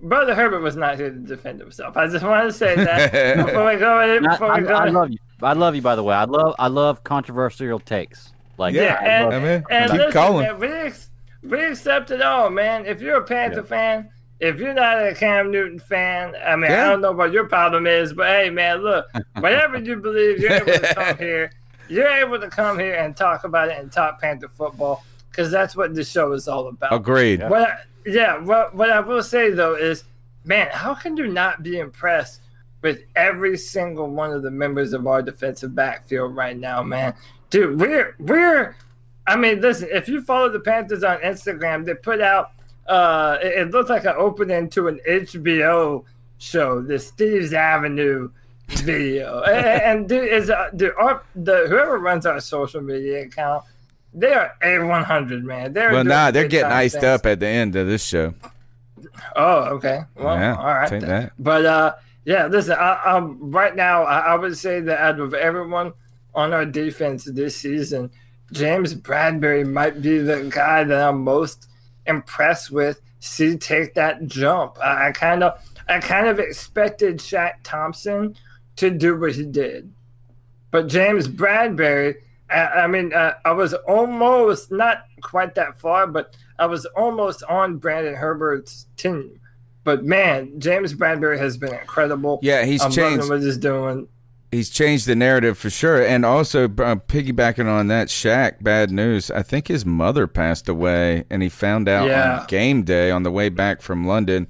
Brother Herbert was not here to defend himself. I just want to say that (laughs) before we go in. I, Before we I, go I in. love you. I love you. By the way, I love I love controversial takes. Like Yeah, I and, love- and Keep listen, calling. man, we, ex- we accept it all, man. If you're a Panther fan, if you're not a Cam Newton fan, I mean, Yeah. I don't know what your problem is, but hey, man, look, (laughs) whatever you believe, you're able to come (laughs) here. You're able to come here and talk about it and talk Panther football because that's what this show is all about. Agreed. What I, yeah, what, what I will say though is, man, how can you not be impressed with every single one of the members of our defensive backfield right now, man? Dude, we're we're I mean, listen, if you follow the Panthers on Instagram, they put out uh it, it looks like an opening to an HBO show, the Steve's Avenue video. (laughs) and, and dude, is uh, dude, our, the whoever runs our social media account, they are a one hundred man. They're Well, nah, they're getting iced things. up at the end of this show. Oh, okay. Well, Yeah, all right. take that. But uh, yeah, listen. I, um, right now, I, I would say that out of everyone on our defense this season, James Bradberry might be the guy that I'm most impressed with. See, take that jump. I kind of, I kind of expected Shaq Thompson to do what he did, but James Bradberry. I, I mean, uh, I was almost not quite that far, but I was almost on Brandon Herbert's team. But man, James Bradberry has been incredible. Yeah, he's I'm changed. what he's doing. He's changed the narrative for sure, and also uh, piggybacking on that, Shaq. Bad news. I think his mother passed away, and he found out Yeah. on game day on the way back from London.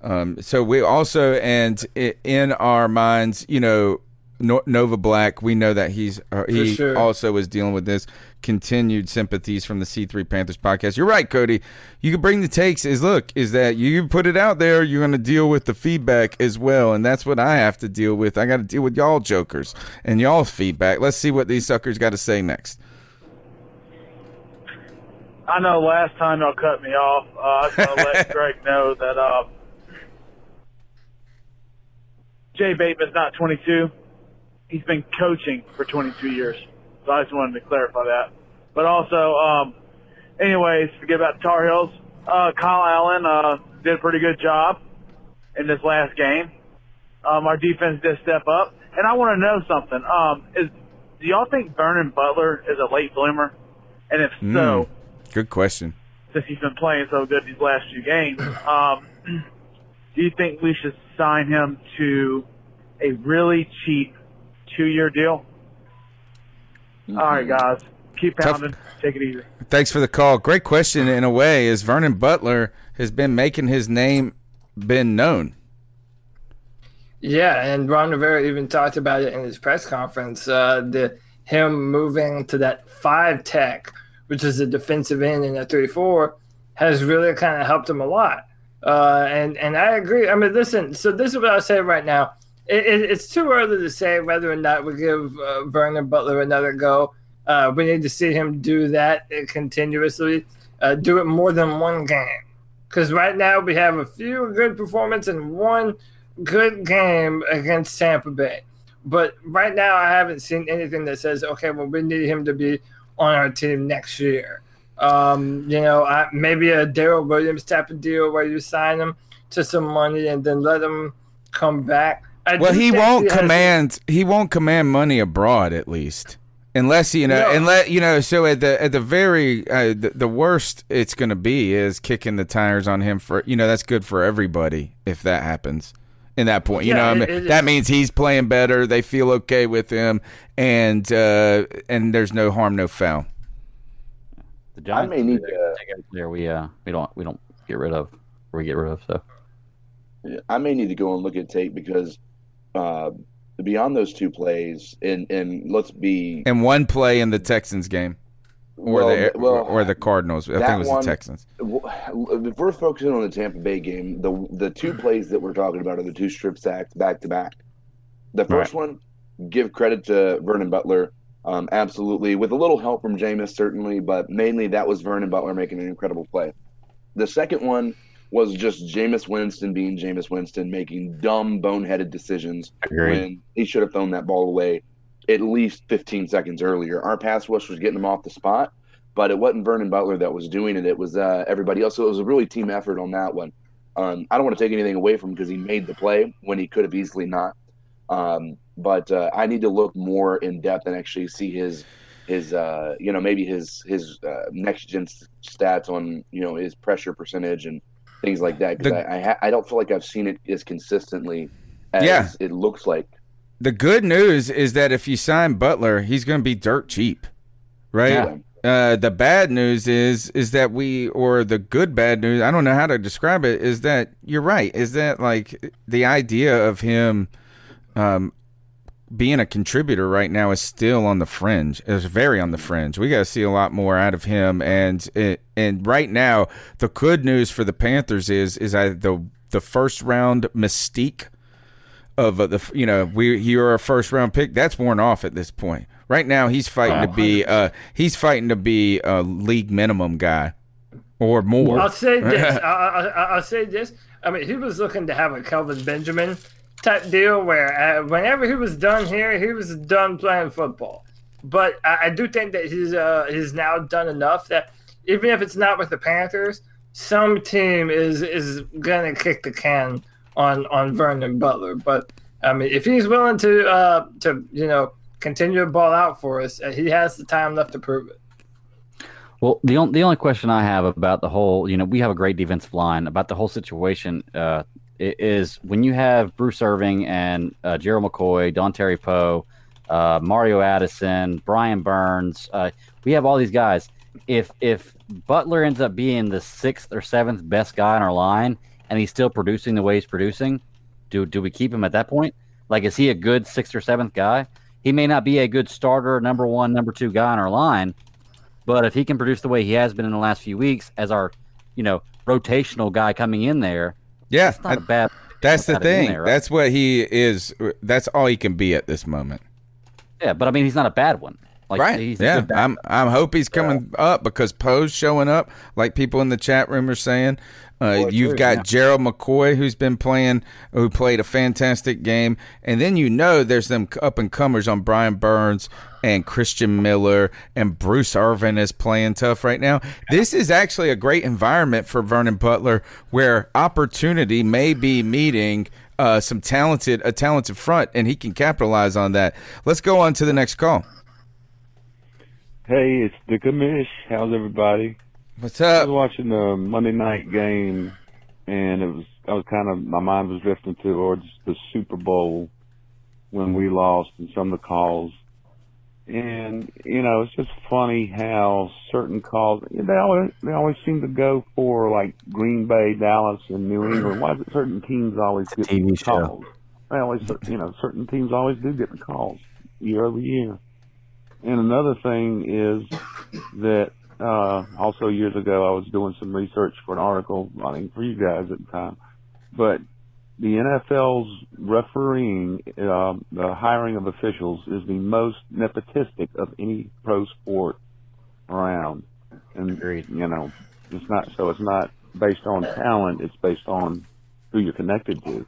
Um, so we also, and in our minds, you know, no- Nova Black, we know that he's uh, he sure. also is dealing with this. Continued sympathies from the C3 Panthers podcast. You're right, Cody. You can bring the takes. Is look, is that you put it out there, you're going to deal with the feedback as well, and that's what I have to deal with. I got to deal with y'all jokers and y'all feedback. Let's see what these suckers got to say next. I know last time y'all cut me off, uh, I was going to let (laughs) Greg know that uh, Jay Bateman's not 22. He's been coaching for 22 years. So I just wanted to clarify that. But also, um, anyways, forget about the Tar Heels. Uh, Kyle Allen uh, did a pretty good job in this last game. Um, our defense did step up, and I want to know something. Um, is do y'all think Vernon Butler is a late bloomer? And if so, Mm, good question. since he's been playing so good these last few games, um, (clears throat) do you think we should sign him to a really cheap two-year deal? All right, guys, keep Tough- pounding. Take it easy. Thanks for the call. Great question. In a way, is Vernon Butler has been making his name been known. Yeah, and Ron Rivera even talked about it in his press conference. Uh, the him moving to that five tech, which is a defensive end in a three four, has really kind of helped him a lot. Uh, and and I agree. I mean, listen. So this is what I'll say right now. It, it, it's too early to say whether or not we give uh, Vernon Butler another go. Uh, we need to see him do that continuously, uh, do it more than one game. Because right now we have a few good performances and one good game against Tampa Bay. But right now, I haven't seen anything that says, okay, well, we need him to be on our team next year. Um, you know, I, maybe a Daryl Williams type of deal where you sign him to some money and then let him come back. I Well, he won't has- command. He won't command money abroad, at least, unless you know, No. unless you know. So at the at the very uh, the, the worst it's going to be is kicking the tires on him for you know that's good for everybody if that happens. In that point, you Yeah, know, I it- mean, it that is. means he's playing better. They feel okay with him, and uh, and there's no harm, no foul. The Giants may need there we uh we don't we don't get rid of or we get rid of so Yeah, I may need to go and look at tape because uh, beyond those two plays, and and let's be And one play in the Texans game, or Well, the well, or the Cardinals. I think it was one- the Texans. if we're focusing on the Tampa Bay game, the the two plays that we're talking about are the two strip sacks back to back. The first one, give credit to Vernon Butler, um, absolutely, with a little help from Jameis certainly, but mainly that was Vernon Butler making an incredible play. The second one was just Jameis Winston being Jameis Winston, making dumb, boneheaded decisions Agreed. when he should have thrown that ball away at least 15 seconds earlier. Our pass rush was getting him off the spot, but it wasn't Vernon Butler that was doing it. It was uh, everybody else. So it was a really team effort on that one. Um, I don't want to take anything away from him because he made the play when he could have easily not. Um, but uh, I need to look more in depth and actually see his his uh, you know maybe his his uh, next gen stats on you know his pressure percentage and things like that because I I, ha- I don't feel like I've seen it as consistently as Yeah. it looks like. The good news is that if you sign Butler, he's going to be dirt cheap, right? Uh, the bad news is is that we, or the good bad news, I don't know how to describe it. Is that you're right? Is that like the idea of him, um, being a contributor right now is still on the fringe. It's very on the fringe. We got to see a lot more out of him. And it, and right now, the good news for the Panthers is is I the the first round mystique of uh, the you know we you're a first round pick that's worn off at this point. Right now he's fighting to be uh he's fighting to be a league minimum guy or more. I'll say this. (laughs) I, I, I- I'll say this. I mean, he was looking to have a Kelvin Benjamin type deal where uh, whenever he was done here, he was done playing football. But I, I do think that he's uh, he's now done enough that even if it's not with the Panthers, some team is is gonna kick the can on on Vernon Butler. But I mean, if he's willing to uh, to you know continue to ball out for us, uh, he has the time left to prove it. Well, the only the only question I have about the whole, you know, we have a great defensive line. About the whole situation uh, is when you have Bruce Irvin and uh, Gerald McCoy, Dontari Poe, uh, Mario Addison, Brian Burns. Uh, we have all these guys. If if Butler ends up being the sixth or seventh best guy on our line, and he's still producing the way he's producing, do do we keep him at that point? Like, is he a good sixth or seventh guy? He may not be a good starter, number one, number two guy on our line, but if he can produce the way he has been in the last few weeks as our, you know, rotational guy coming in there, Yeah, it's not a I- bad. That's the Got him in thing. there, right? That's what he is. That's all he can be at this moment. Yeah, but I mean, he's not a bad one. Like, right. he's Yeah. I'm I'm hope he's coming up because Poe's showing up, like people in the chat room are saying. Uh, you've got yeah. Gerald McCoy, who's been playing, who played a fantastic game, and then you know there's them up and comers on Brian Burns and Christian Miller and Bruce Irvin is playing tough right now. This is actually a great environment for Vernon Butler, where opportunity may be meeting uh, some talented a talented front, and he can capitalize on that. Let's go on to the next call. Hey, it's the commish. How's everybody? What's up? I was watching the Monday night game, and it was I was kind of my mind was drifting towards the Super Bowl when we lost and some of the calls. And you know, it's just funny how certain calls they always they always seem to go for like Green Bay, Dallas, and New England. Why is it certain teams always get TV the show. calls? They always you know certain teams always do get the calls year over year. And another thing is that uh, also years ago I was doing some research for an article running for you guys at the time, but the NFL's refereeing, uh, the hiring of officials is the most nepotistic of any pro sport around. And, you know, it's not, so it's not based on talent, it's based on who you're connected to.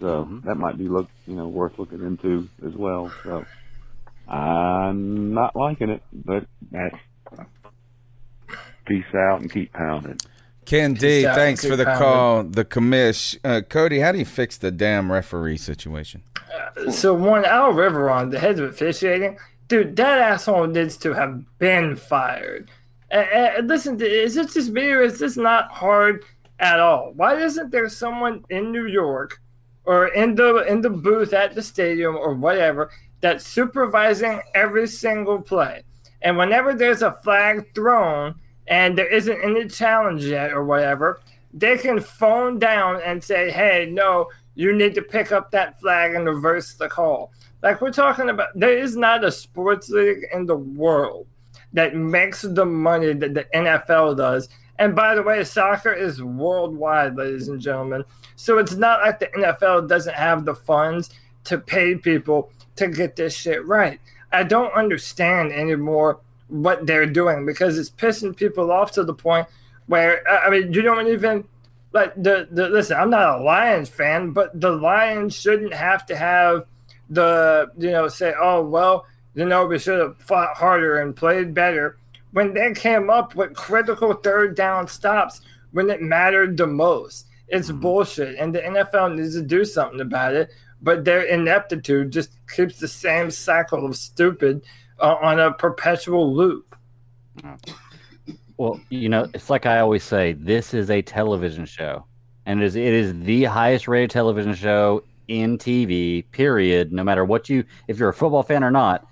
So that might be look, you know, worth looking into as well. So I'm not liking it, but that's peace out and keep pounding. Ken D, Peace thanks for the pounding. call. The commish, uh, Cody, how do you fix the damn referee situation? So one Al Riveron, the head of officiating, dude, that asshole needs to have been fired. And, and listen, is this just me or is this not hard at all? Why isn't there someone in New York or in the in the booth at the stadium or whatever that's supervising every single play? And whenever there's a flag thrown and there isn't any challenge yet or whatever, they can phone down and say, hey, no, you need to pick up that flag and reverse the call. Like we're talking about, there is not a sports league in the world that makes the money that the NFL does. And by the way, soccer is worldwide, ladies and gentlemen. So it's not like the NFL doesn't have the funds to pay people to get this shit right. I don't understand anymore what they're doing because it's pissing people off to the point where I mean you don't even like the, the listen, I'm not a Lions fan, but the Lions shouldn't have to have the you know say, oh well, you know we should have fought harder and played better when they came up with critical third down stops when it mattered the most. It's mm-hmm. bullshit, and the NFL needs to do something about it. But their ineptitude just keeps the same cycle of stupid uh, on a perpetual loop. Well, you know, it's like I always say, this is a television show. And it is it is the highest rated television show in TV, period. No matter what you if you're a football fan or not,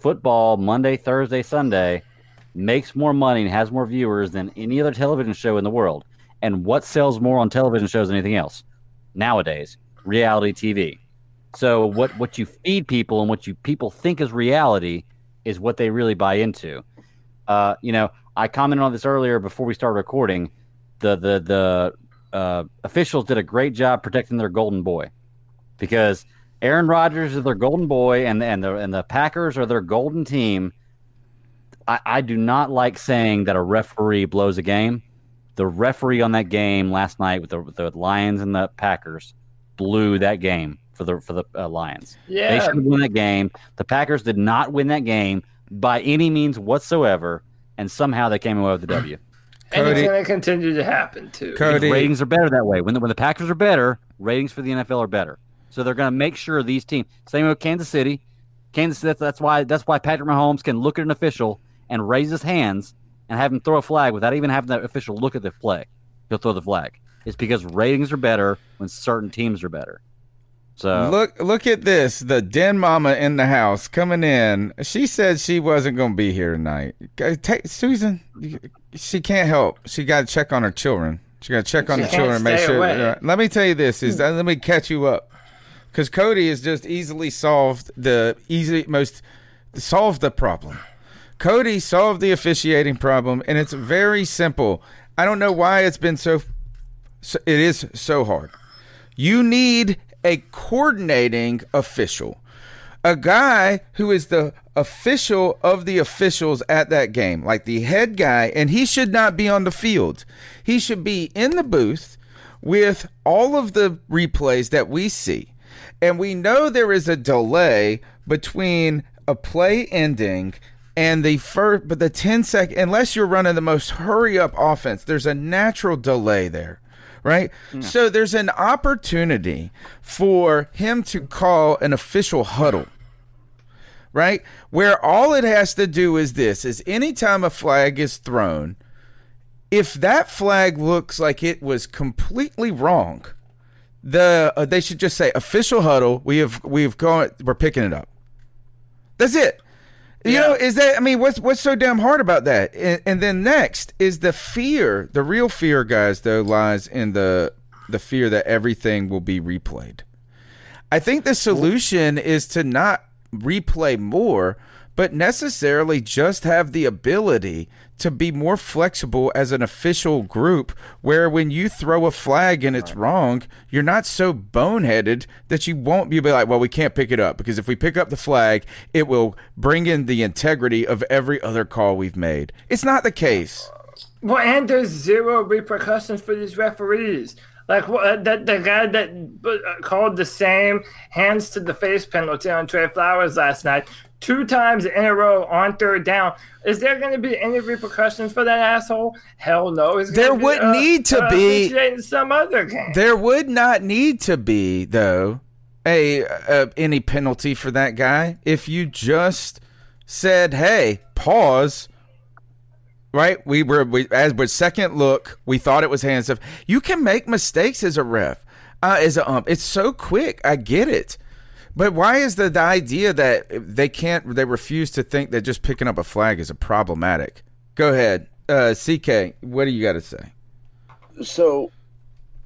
football Monday, Thursday, Sunday makes more money and has more viewers than any other television show in the world. And what sells more on television shows than anything else? Nowadays, reality TV. So what what you feed people and what you people think is reality is what they really buy into. Uh, you know, I commented on this earlier before we started recording. The the the uh, officials did a great job protecting their golden boy because Aaron Rodgers is their golden boy, and and the and the Packers are their golden team. I, I do not like saying that a referee blows a game. The referee on that game last night with the, with the Lions and the Packers blew that game for the for the uh, Lions. they should have won that game. The Packers did not win that game by any means whatsoever, and somehow they came away with the (clears throat) W. And it's going to continue to happen too. Because ratings are better that way. When the, when the Packers are better, ratings for the NFL are better. So they're going to make sure these teams. Same with Kansas City. Kansas. That's, that's why. That's why Patrick Mahomes can look at an official and raise his hands and have him throw a flag without even having that official look at the play. He'll throw the flag. It's because ratings are better when certain teams are better. So Look, look at this. The den mama in the house coming in. She said she wasn't going to be here tonight. Take Susan. She can't help. She got to check on her children. She got to check on She the can't children. Make sure. away. uh, let me tell you this: is uh, let me catch you up, because Cody has just easily solved the easy most solved the problem. Cody solved the officiating problem, and it's very simple. I don't know why it's been so. so it is so hard. You need a coordinating official, a guy who is the official of the officials at that game, like the head guy, and he should not be on the field. He should be in the booth with all of the replays that we see. And we know there is a delay between a play ending and the first but the 10 second unless you're running the most hurry up offense, there's a natural delay there. Right? So there's an opportunity for him to call an official huddle right? Where all it has to do is this is anytime a flag is thrown, if that flag looks like it was completely wrong, the uh, they should just say official huddle. We have we have gone. We're picking it up. That's it. You know, is that? I mean, what's what's so damn hard about that? And, and then next is the fear. The real fear, guys, though, lies in the the fear that everything will be replayed. I think the solution is to not replay more, but necessarily just have the ability to be more flexible as an official group where when you throw a flag and it's wrong, you're not so boneheaded that you won't be like, well, we can't pick it up because if we pick up the flag, it will bring in the integrity of every other call we've made. It's not the case. Well, and there's zero repercussions for these referees. Like what, the, the guy that uh, called the same hands to the face penalty on Trey Flowers last night, two times in a row on third down. Is there going to be any repercussions for that asshole? Hell no. There be, would uh, need to uh, be- some other game. There would not need to be though a, a any penalty for that guy if you just said, "Hey, pause." Right? We were we, as with second look, we thought it was hands off. You can make mistakes as a ref, uh, as a ump. It's so quick. I get it. But why is the, the idea that they can't, they refuse to think that just picking up a flag is a problematic? Go ahead. Uh, CK, what do you got to say? So,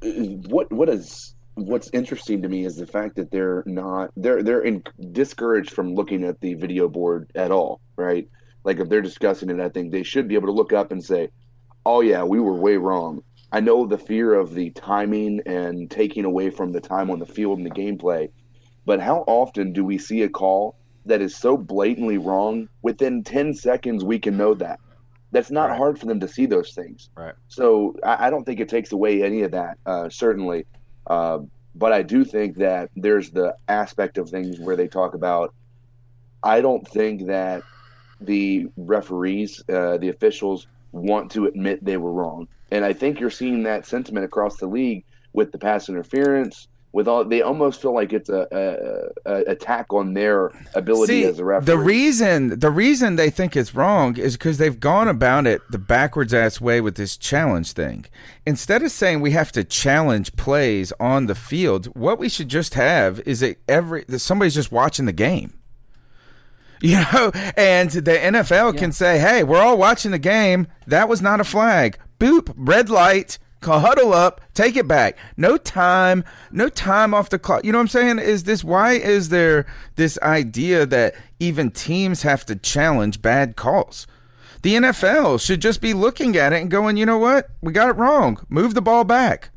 what what is what's interesting to me is the fact that they're not they're they're in, discouraged from looking at the video board at all, right? Like if they're discussing it, I think they should be able to look up and say, "Oh yeah, we were way wrong." I know the fear of the timing and taking away from the time on the field and the gameplay, but how often do we see a call that is so blatantly wrong within 10 seconds we can know that? That's not hard for them to see those things. Right. So I, I don't think it takes away any of that, uh, certainly. Uh, but I do think that there's the aspect of things where they talk about. I don't think that the referees, uh, the officials, want to admit they were wrong, and I think you're seeing that sentiment across the league with the pass interference. With all, they almost feel like it's a, a, a attack on their ability See, as a referee. the reason the reason they think it's wrong is because they've gone about it the backwards ass way with this challenge thing. Instead of saying we have to challenge plays on the field, what we should just have is that every that somebody's just watching the game. (laughs) You know, and the NFL can say, "Hey, we're all watching the game. That was not a flag. Boop, red light." Huddle up, take it back. No time, no time off the clock. You know what I'm saying? Is this why is there this idea that even teams have to challenge bad calls? The NFL should just be looking at it and going, you know what? We got it wrong. Move the ball back.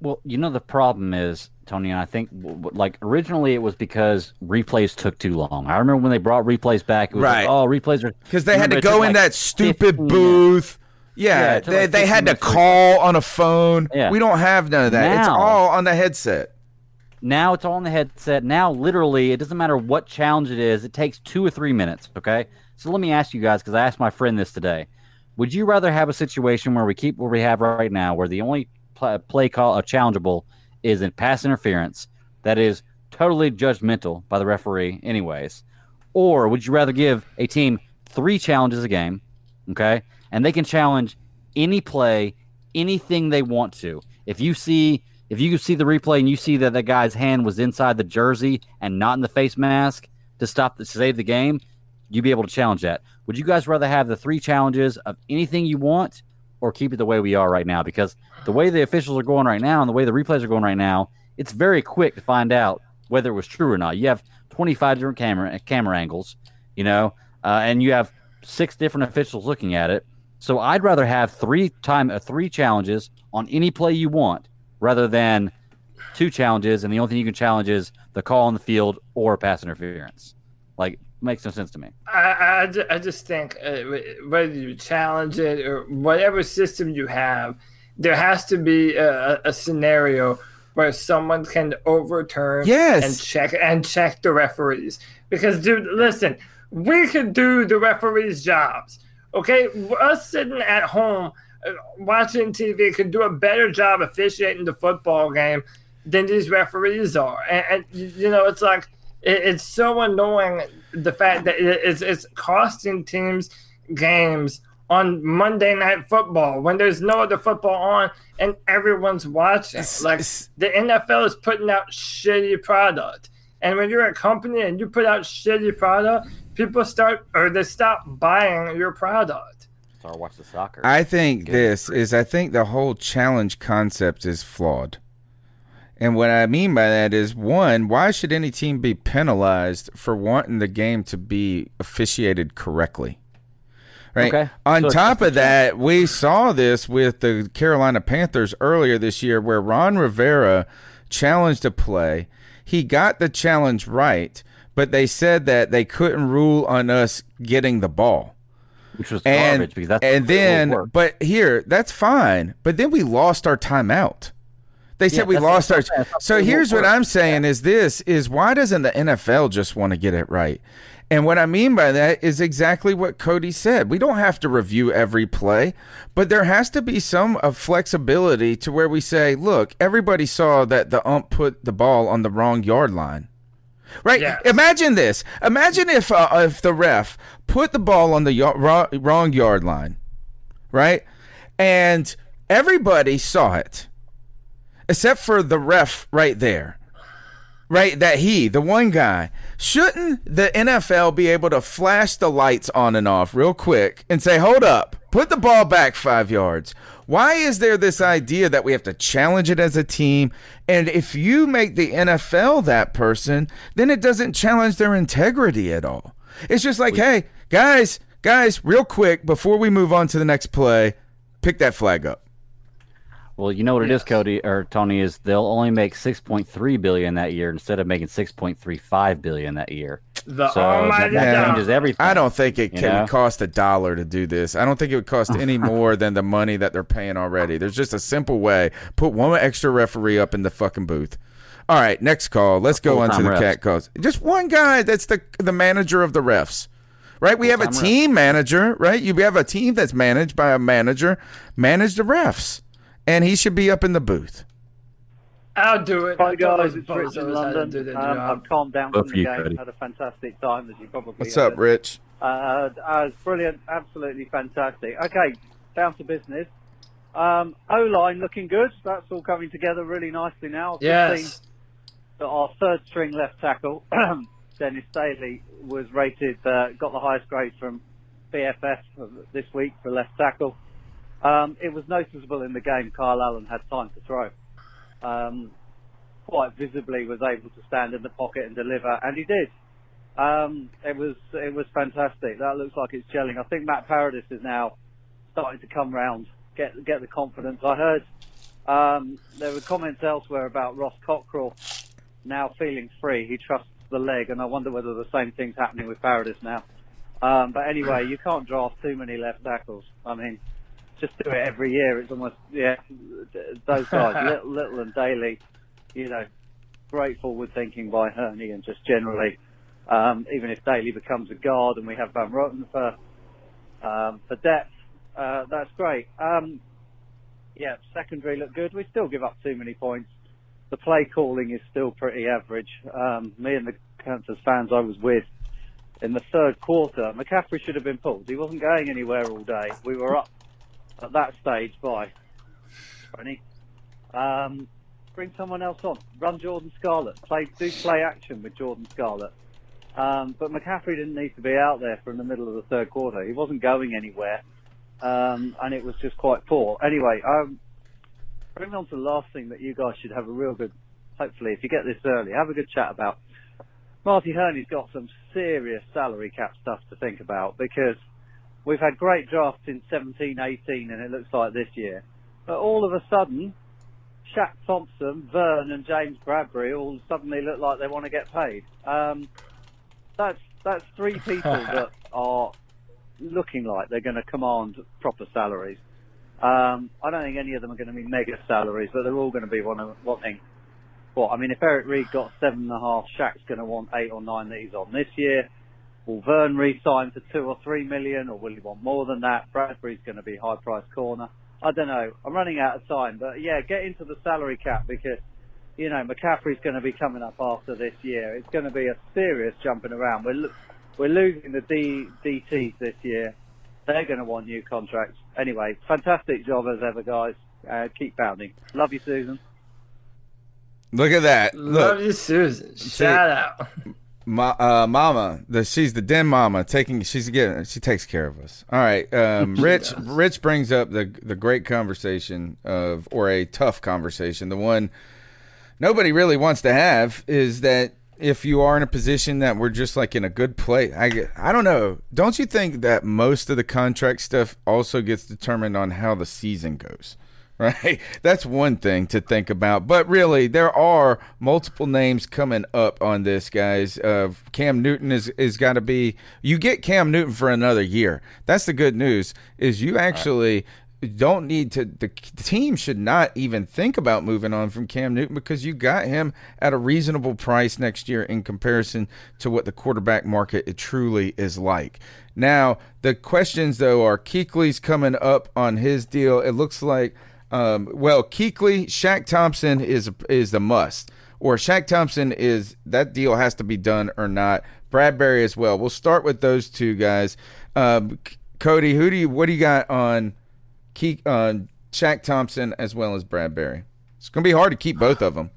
Well, you know the problem is Tony, and I think like originally it was because replays took too long. I remember when they brought replays back, it was Right. like, oh, replays are Because they had to go in like, that stupid 15 booth. Yeah, Yeah, they, like they had to minutes call on a phone. Yeah. We don't have none of that. it's all on the headset. Now it's all on the headset. Now, literally, it doesn't matter what challenge it is. It takes two or three minutes. Okay. So let me ask you guys, because I asked my friend this today. Would you rather have a situation where we keep what we have right now, where the only pl- play call a challengeable is in pass interference, that is totally judgmental by the referee, anyways, or would you rather give a team three challenges a game, okay, and they can challenge any play, anything they want to. If you see if you see the replay and you see that that guy's hand was inside the jersey and not in the face mask to stop the, to save the game, you'd be able to challenge that. Would you guys rather have the three challenges of anything you want or keep it the way we are right now? Because the way the officials are going right now and the way the replays are going right now, it's very quick to find out whether it was true or not. You have 25 different camera camera angles, you know, uh, and you have six different officials looking at it. So I'd rather have three time uh, three challenges on any play you want rather than two challenges and the only thing you can challenge is the call on the field or pass interference. Like, makes no sense to me. I, I, ju- I just think uh, whether you challenge it or whatever system you have, there has to be a, a scenario where someone can overturn Yes. and check and check the referees. Because, dude, listen, we could do the referees' jobs. Okay, us sitting at home uh, watching TV could do a better job officiating the football game than these referees are. And, and you know, it's like it, it's so annoying the fact that it- it's it's costing teams games on Monday Night Football when there's no other football on and everyone's watching. Like the NFL is putting out shitty product. And when you're a company and you put out shitty product, people start or they stop buying your product. So I watch the soccer. I think this is I think the whole challenge concept is flawed. And what I mean by that is one, why should any team be penalized for wanting the game to be officiated correctly? Right. Okay. On So top of that, we saw this with the Carolina Panthers earlier this year where Ron Rivera challenged a play. He got the challenge right, but they said that they couldn't rule on us getting the ball which was and, garbage because that's and the way it then but here that's fine but then we lost our timeout they said Yeah, we lost what our I'm saying. That's so the way it here's what i'm saying is this is why doesn't the nfl just want to get it right? And what i mean by that is exactly what cody said. We don't have to review every play but there has to be some of flexibility to where we say look everybody saw that the ump put the ball on the wrong yard line. Right. Imagine this. Imagine if uh, if the ref put the ball on the y- wrong, wrong yard line, right, and everybody saw it, except for the ref right there, right? That he, the one guy, shouldn't the NFL be able to flash the lights on and off real quick and say, "Hold up, put the ball back five yards"? Why is there this idea that we have to challenge it as a team? And if you make the NFL that person, then it doesn't challenge their integrity at all. It's just like, hey, guys, guys, real quick before we move on to the next play, pick that flag up. Well, you know what it is, Cody or Tony is they'll only make 6.3 billion that year instead of making 6.35 billion that year. The so almighty that, that changes everything. I don't think it you can know? cost a dollar to do this. I don't think it would cost any (laughs) more than the money that they're paying already. There's just a simple way. Put one extra referee up in the fucking booth. All right, next call. Let's go on to the refs. cat calls. Just one guy that's the the manager of the refs. Right? We have a Full-time refs. team manager, right? You have a team that's managed by a manager, manage the refs. And he should be up in the booth. I'll do it. Hi guys, it's Rich in bozos do London. Um. I've calmed down Both from the you, game. Cody. Had a fantastic time, as you probably. What's heard. up, Rich? Uh, uh, brilliant, absolutely fantastic. Okay, down to business. Um, O line looking good. That's all coming together really nicely now. Yes. seen that our third string left tackle, (clears throat) Dennis Daley, was rated, uh, got the highest grade from PFF this week for left tackle. Um, it was noticeable in the game Kyle Allen had time to throw. Um, quite visibly was able to stand in the pocket and deliver, and he did. Um, it was it was fantastic. That looks like it's gelling. I think Matt Paradis is now starting to come round, get get the confidence. I heard um, there were comments elsewhere about Ross Cockrell now feeling free. He trusts the leg, and I wonder whether the same thing's happening with Paradis now. Um, but anyway, you can't draft too many left tackles. I mean, just do it every year. It's almost yeah. Those (laughs) guys, Little, Little and Daley, you know, great forward thinking by Hurney, and just generally, um, even if Daley becomes a guard and we have Van Roten for um, for depth, uh, that's great. Um, yeah, secondary look good. We still give up too many points. The play calling is still pretty average. Um, me and the Panthers fans I was with in the third quarter, McCaffrey should have been pulled. He wasn't going anywhere all day. We were up at that stage by 20. Um, bring someone else on. Run Jordan Scarlett. Play do play action with Jordan Scarlett. Um, but McCaffrey didn't need to be out there from the middle of the third quarter. He wasn't going anywhere, um, and it was just quite poor. Anyway, um, bring on to the last thing that you guys should have a real good. Hopefully, if you get this early, have a good chat about. Marty Hurney's got some serious salary cap stuff to think about because we've had great drafts in 17, 18, and it looks like this year. But all of a sudden, Shaq Thompson, Vern, and James Bradberry all suddenly look like they want to get paid. Um, that's that's three (laughs) people that are looking like they're going to command proper salaries. Um, I don't think any of them are going to be mega salaries, but they're all going to be one wanting. What I mean, if Eric Reid got seven and a half, Shaq's going to want eight or nine that he's on this year. Will Vern re-sign for two or three million, or will he want more than that? Bradberry's going to be high price corner. I don't know. I'm running out of time, but yeah, get into the salary cap because you know McCaffrey's going to be coming up after this year. It's going to be a serious jumping around. We're lo- we're losing the D, DTs this year. They're going to want new contracts. Anyway, fantastic job as ever, guys. Uh, keep pounding. Love you, Susan. Look at that. Love you, Susan. Shout out. Ma, uh, mama, the she's the den mama taking she's getting she takes care of us. All right, um, (laughs) Rich. Rich brings up the the great conversation of or a tough conversation, the one nobody really wants to have is that if you are in a position that we're just like in a good place, I I don't know. Don't you think that most of the contract stuff also gets determined on how the season goes? (laughs) Right, that's one thing to think about. But really, there are multiple names coming up on this, guys. Uh, Cam Newton is is got to be. You get Cam Newton for another year. That's the good news. Is you actually don't need to the team should not even think about moving on from Cam Newton because you got him at a reasonable price next year in comparison to what the quarterback market it truly is like. Now, the questions though are Kuechly's coming up on his deal. It looks like um, well, Kuechly, Shaq Thompson is is the must. Or Shaq Thompson is that deal has to be done or not. Bradberry as well. We'll start with those two guys. Um, Cody, who do you what do you got on Keek on Shaq Thompson as well as Bradberry? It's gonna be hard to keep both of them.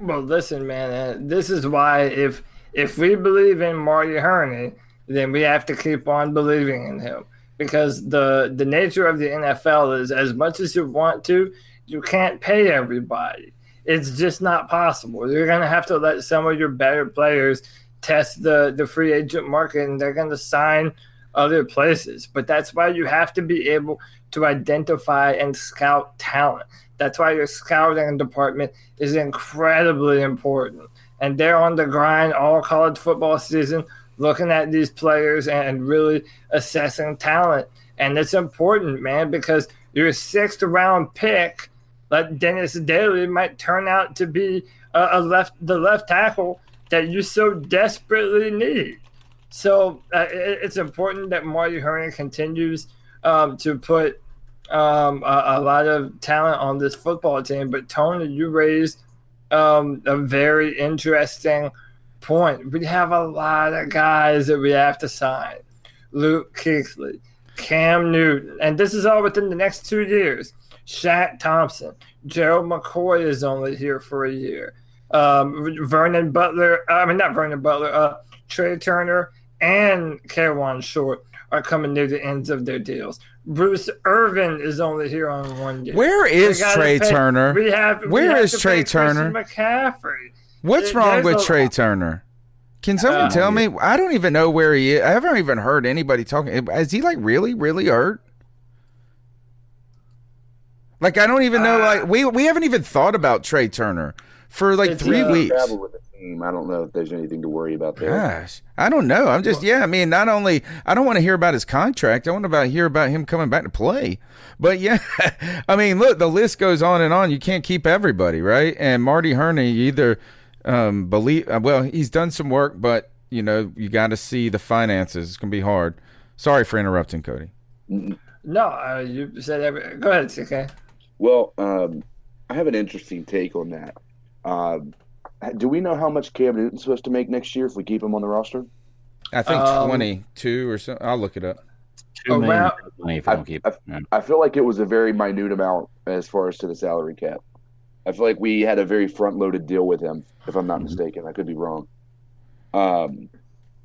Well, listen, man. Uh, this is why if if we believe in Marty Hurney, then we have to keep on believing in him because the the nature of the NFL is as much as you want to, you can't pay everybody. It's just not possible. You're gonna have to let some of your better players test the the free agent market, and they're gonna sign other places. But that's why you have to be able to identify and scout talent. That's why your scouting department is incredibly important. And they're on the grind all college football season, looking at these players and really assessing talent. And it's important, man, because your sixth round pick, like Dennis Daley, might turn out to be a, a left the left tackle that you so desperately need. So uh, it, it's important that Marty Hurney continues um, to put um, a, a lot of talent on this football team. But Tony, you raised um, a very interesting point. We have a lot of guys that we have to sign. Luke Kuechly, Cam Newton, and this is all within the next two years. Shaq Thompson, Gerald McCoy is only here for a year. Um, Vernon Butler, I mean not Vernon Butler, uh, Trai Turner and Kawann Short are coming near the ends of their deals. Bruce Irvin is only here on one year. Where is Trey pay- Turner? We have, we Where have is Trai Turner? McCaffrey. What's There- wrong with Trai Turner? Can someone Uh, tell me? I don't even know where he is. I haven't even heard anybody talking. Is he like really, really hurt? Like I don't even know. Like we we haven't even thought about Trai Turner for like three He's weeks. With the team. I don't know if there's anything to worry about there. Gosh, I don't know. I'm just yeah. I mean, not only I don't want to hear about his contract. I want to about hear about him coming back to play. But yeah, (laughs) I mean, look, the list goes on and on. You can't keep everybody, right? And Marty Hurney either um, believe uh, well, he's done some work, but you know, you got to see the finances. It's gonna be hard. Sorry for interrupting, Cody. No, uh, you said every. Go ahead, CK. Well, um, I have an interesting take on that. Um, do we know how much Cam Newton's supposed to make next year if we keep him on the roster? I think Um, 22 or something. I'll look it up. Around- money if you don't keep- I, I feel like it was a very minute amount as far as to the salary cap. I feel like we had a very front loaded deal with him, if I'm not Mm-hmm. mistaken. I could be wrong. Um,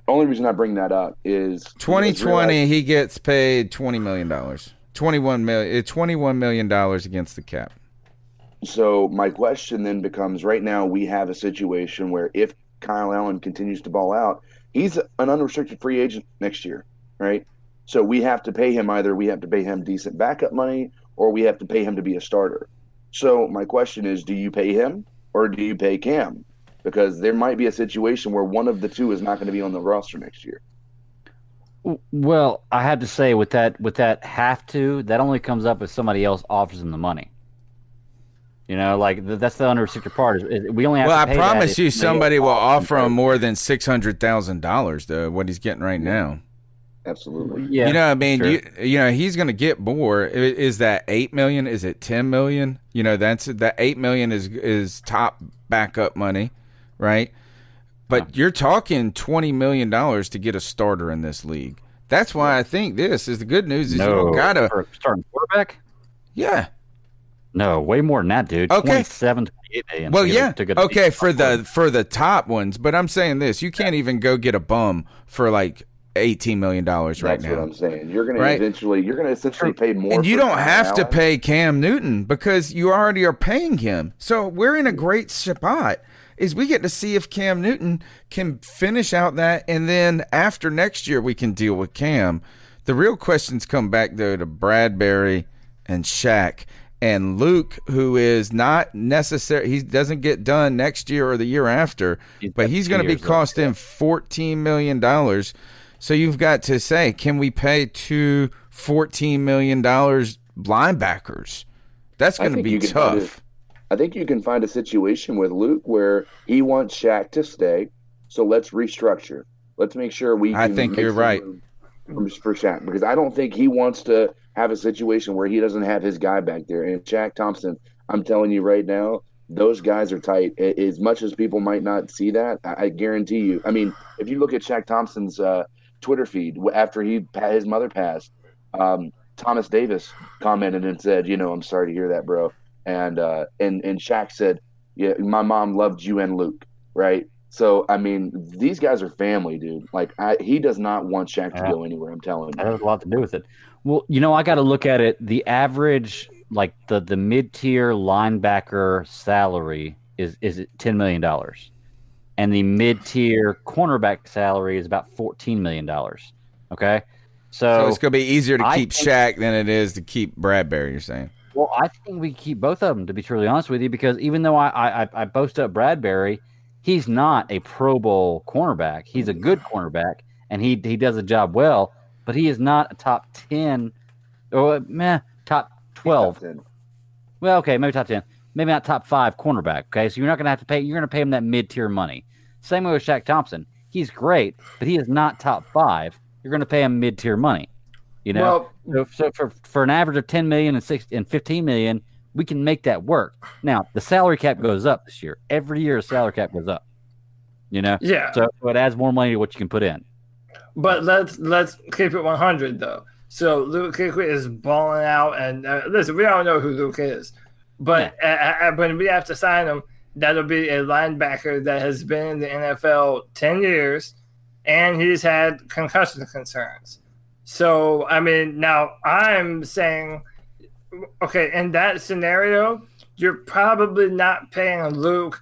only reason I bring that up is 2020, he gets paid 20 million dollars. 21 million. eh, 21 million dollars against the cap. So my question then becomes: Right now, we have a situation where if Kyle Allen continues to ball out, he's an unrestricted free agent next year, right? So we have to pay him either we have to pay him decent backup money or we have to pay him to be a starter. So my question is: Do you pay him or do you pay Cam? because there might be a situation where one of the two is not going to be on the roster next year. Well, I have to say with that with that have to that only comes up if somebody else offers them the money. You know, like th- that's the unrestricted part. Is, is we only have Well, to I pay that promise you, somebody somebody will offer him more than six hundred thousand dollars, though. What he's getting right now. Absolutely. Yeah, you know, what I mean, sure. you, you know, he's going to get more. Is that eight million? Is it ten million? You know, that's that eight million is is top backup money, right? But you're talking twenty million dollars to get a starter in this league. That's why I think this is the good news. Is you No, don't gotta for a starting quarterback. Yeah. No, way more than that, dude. Okay. 27, 28 million. Well, to get yeah, to get okay for the for the top ones, but I'm saying this: you can't even go get a bum for like eighteen million dollars right now. That's now. what I'm saying. You're going to Right. eventually, you're going to essentially pay more. and you don't Kyle have to pay Cam Newton because you already are paying him. So we're in a great spot. Is we get to see if Cam Newton can finish out that, and then after next year we can deal with Cam. The real questions come back though to Bradberry and Shaq and Luke, who is not necessary. He doesn't get done next year or the year after, but he's going to be years left, costing fourteen million dollars. So you've got to say, can we pay two $14 million linebackers? That's going to be you can find tough. a- I think you can find a situation with Luke where he wants Shaq to stay. So let's restructure. Let's make sure we. I think you're right. For, Shaq, because I don't think he wants to have a situation where he doesn't have his guy back there. And Shaq Thompson, I'm telling you right now, those guys are tight. As much as people might not see that, I I guarantee you. I mean, if you look at Shaq Thompson's uh, Twitter feed after he his mother passed, um, Thomas Davis commented and said, "You know, I'm sorry to hear that, bro." And uh, and and Shaq said, "Yeah, my mom loved you and Luke, right?" So I mean, these guys are family, dude. Like, I, he does not want Shaq to go anywhere. I'm telling That you. has a lot to do with it. Well, you know, I got to look at it. The average, like the the mid tier linebacker salary is is it ten million dollars, and the mid tier cornerback salary is about fourteen million dollars. Okay, so, So, it's going to be easier to I keep think- Shaq than it is to keep Bradberry. You're saying? Well, I think we keep both of them. To be truly honest with you, because even though I I, I- I boast up Bradberry, he's not a Pro Bowl cornerback. He's a good cornerback, and he he does a job well. But he is not a top ten, or meh, top twelve. Well, okay, maybe top ten, maybe not top five cornerback. Okay, so you're not going to have to pay. You're going to pay him that mid tier money. Same way with Shaq Thompson. He's great, but he is not top five. You're going to pay him mid tier money. You know, so, so for for an average of ten million and six and fifteen million, we can make that work. Now the salary cap goes up this year. Every year, the salary cap goes up. You know, Yeah. So, so it adds more money to what you can put in. But let's let's keep it 100 though. So Luke is balling out, and uh, listen, we all know who Luke is, but uh, uh, when we have to sign him, that'll be a linebacker that has been in the NFL 10 years, and he's had concussion concerns. So I mean, now I'm saying, okay, in that scenario, you're probably not paying Luke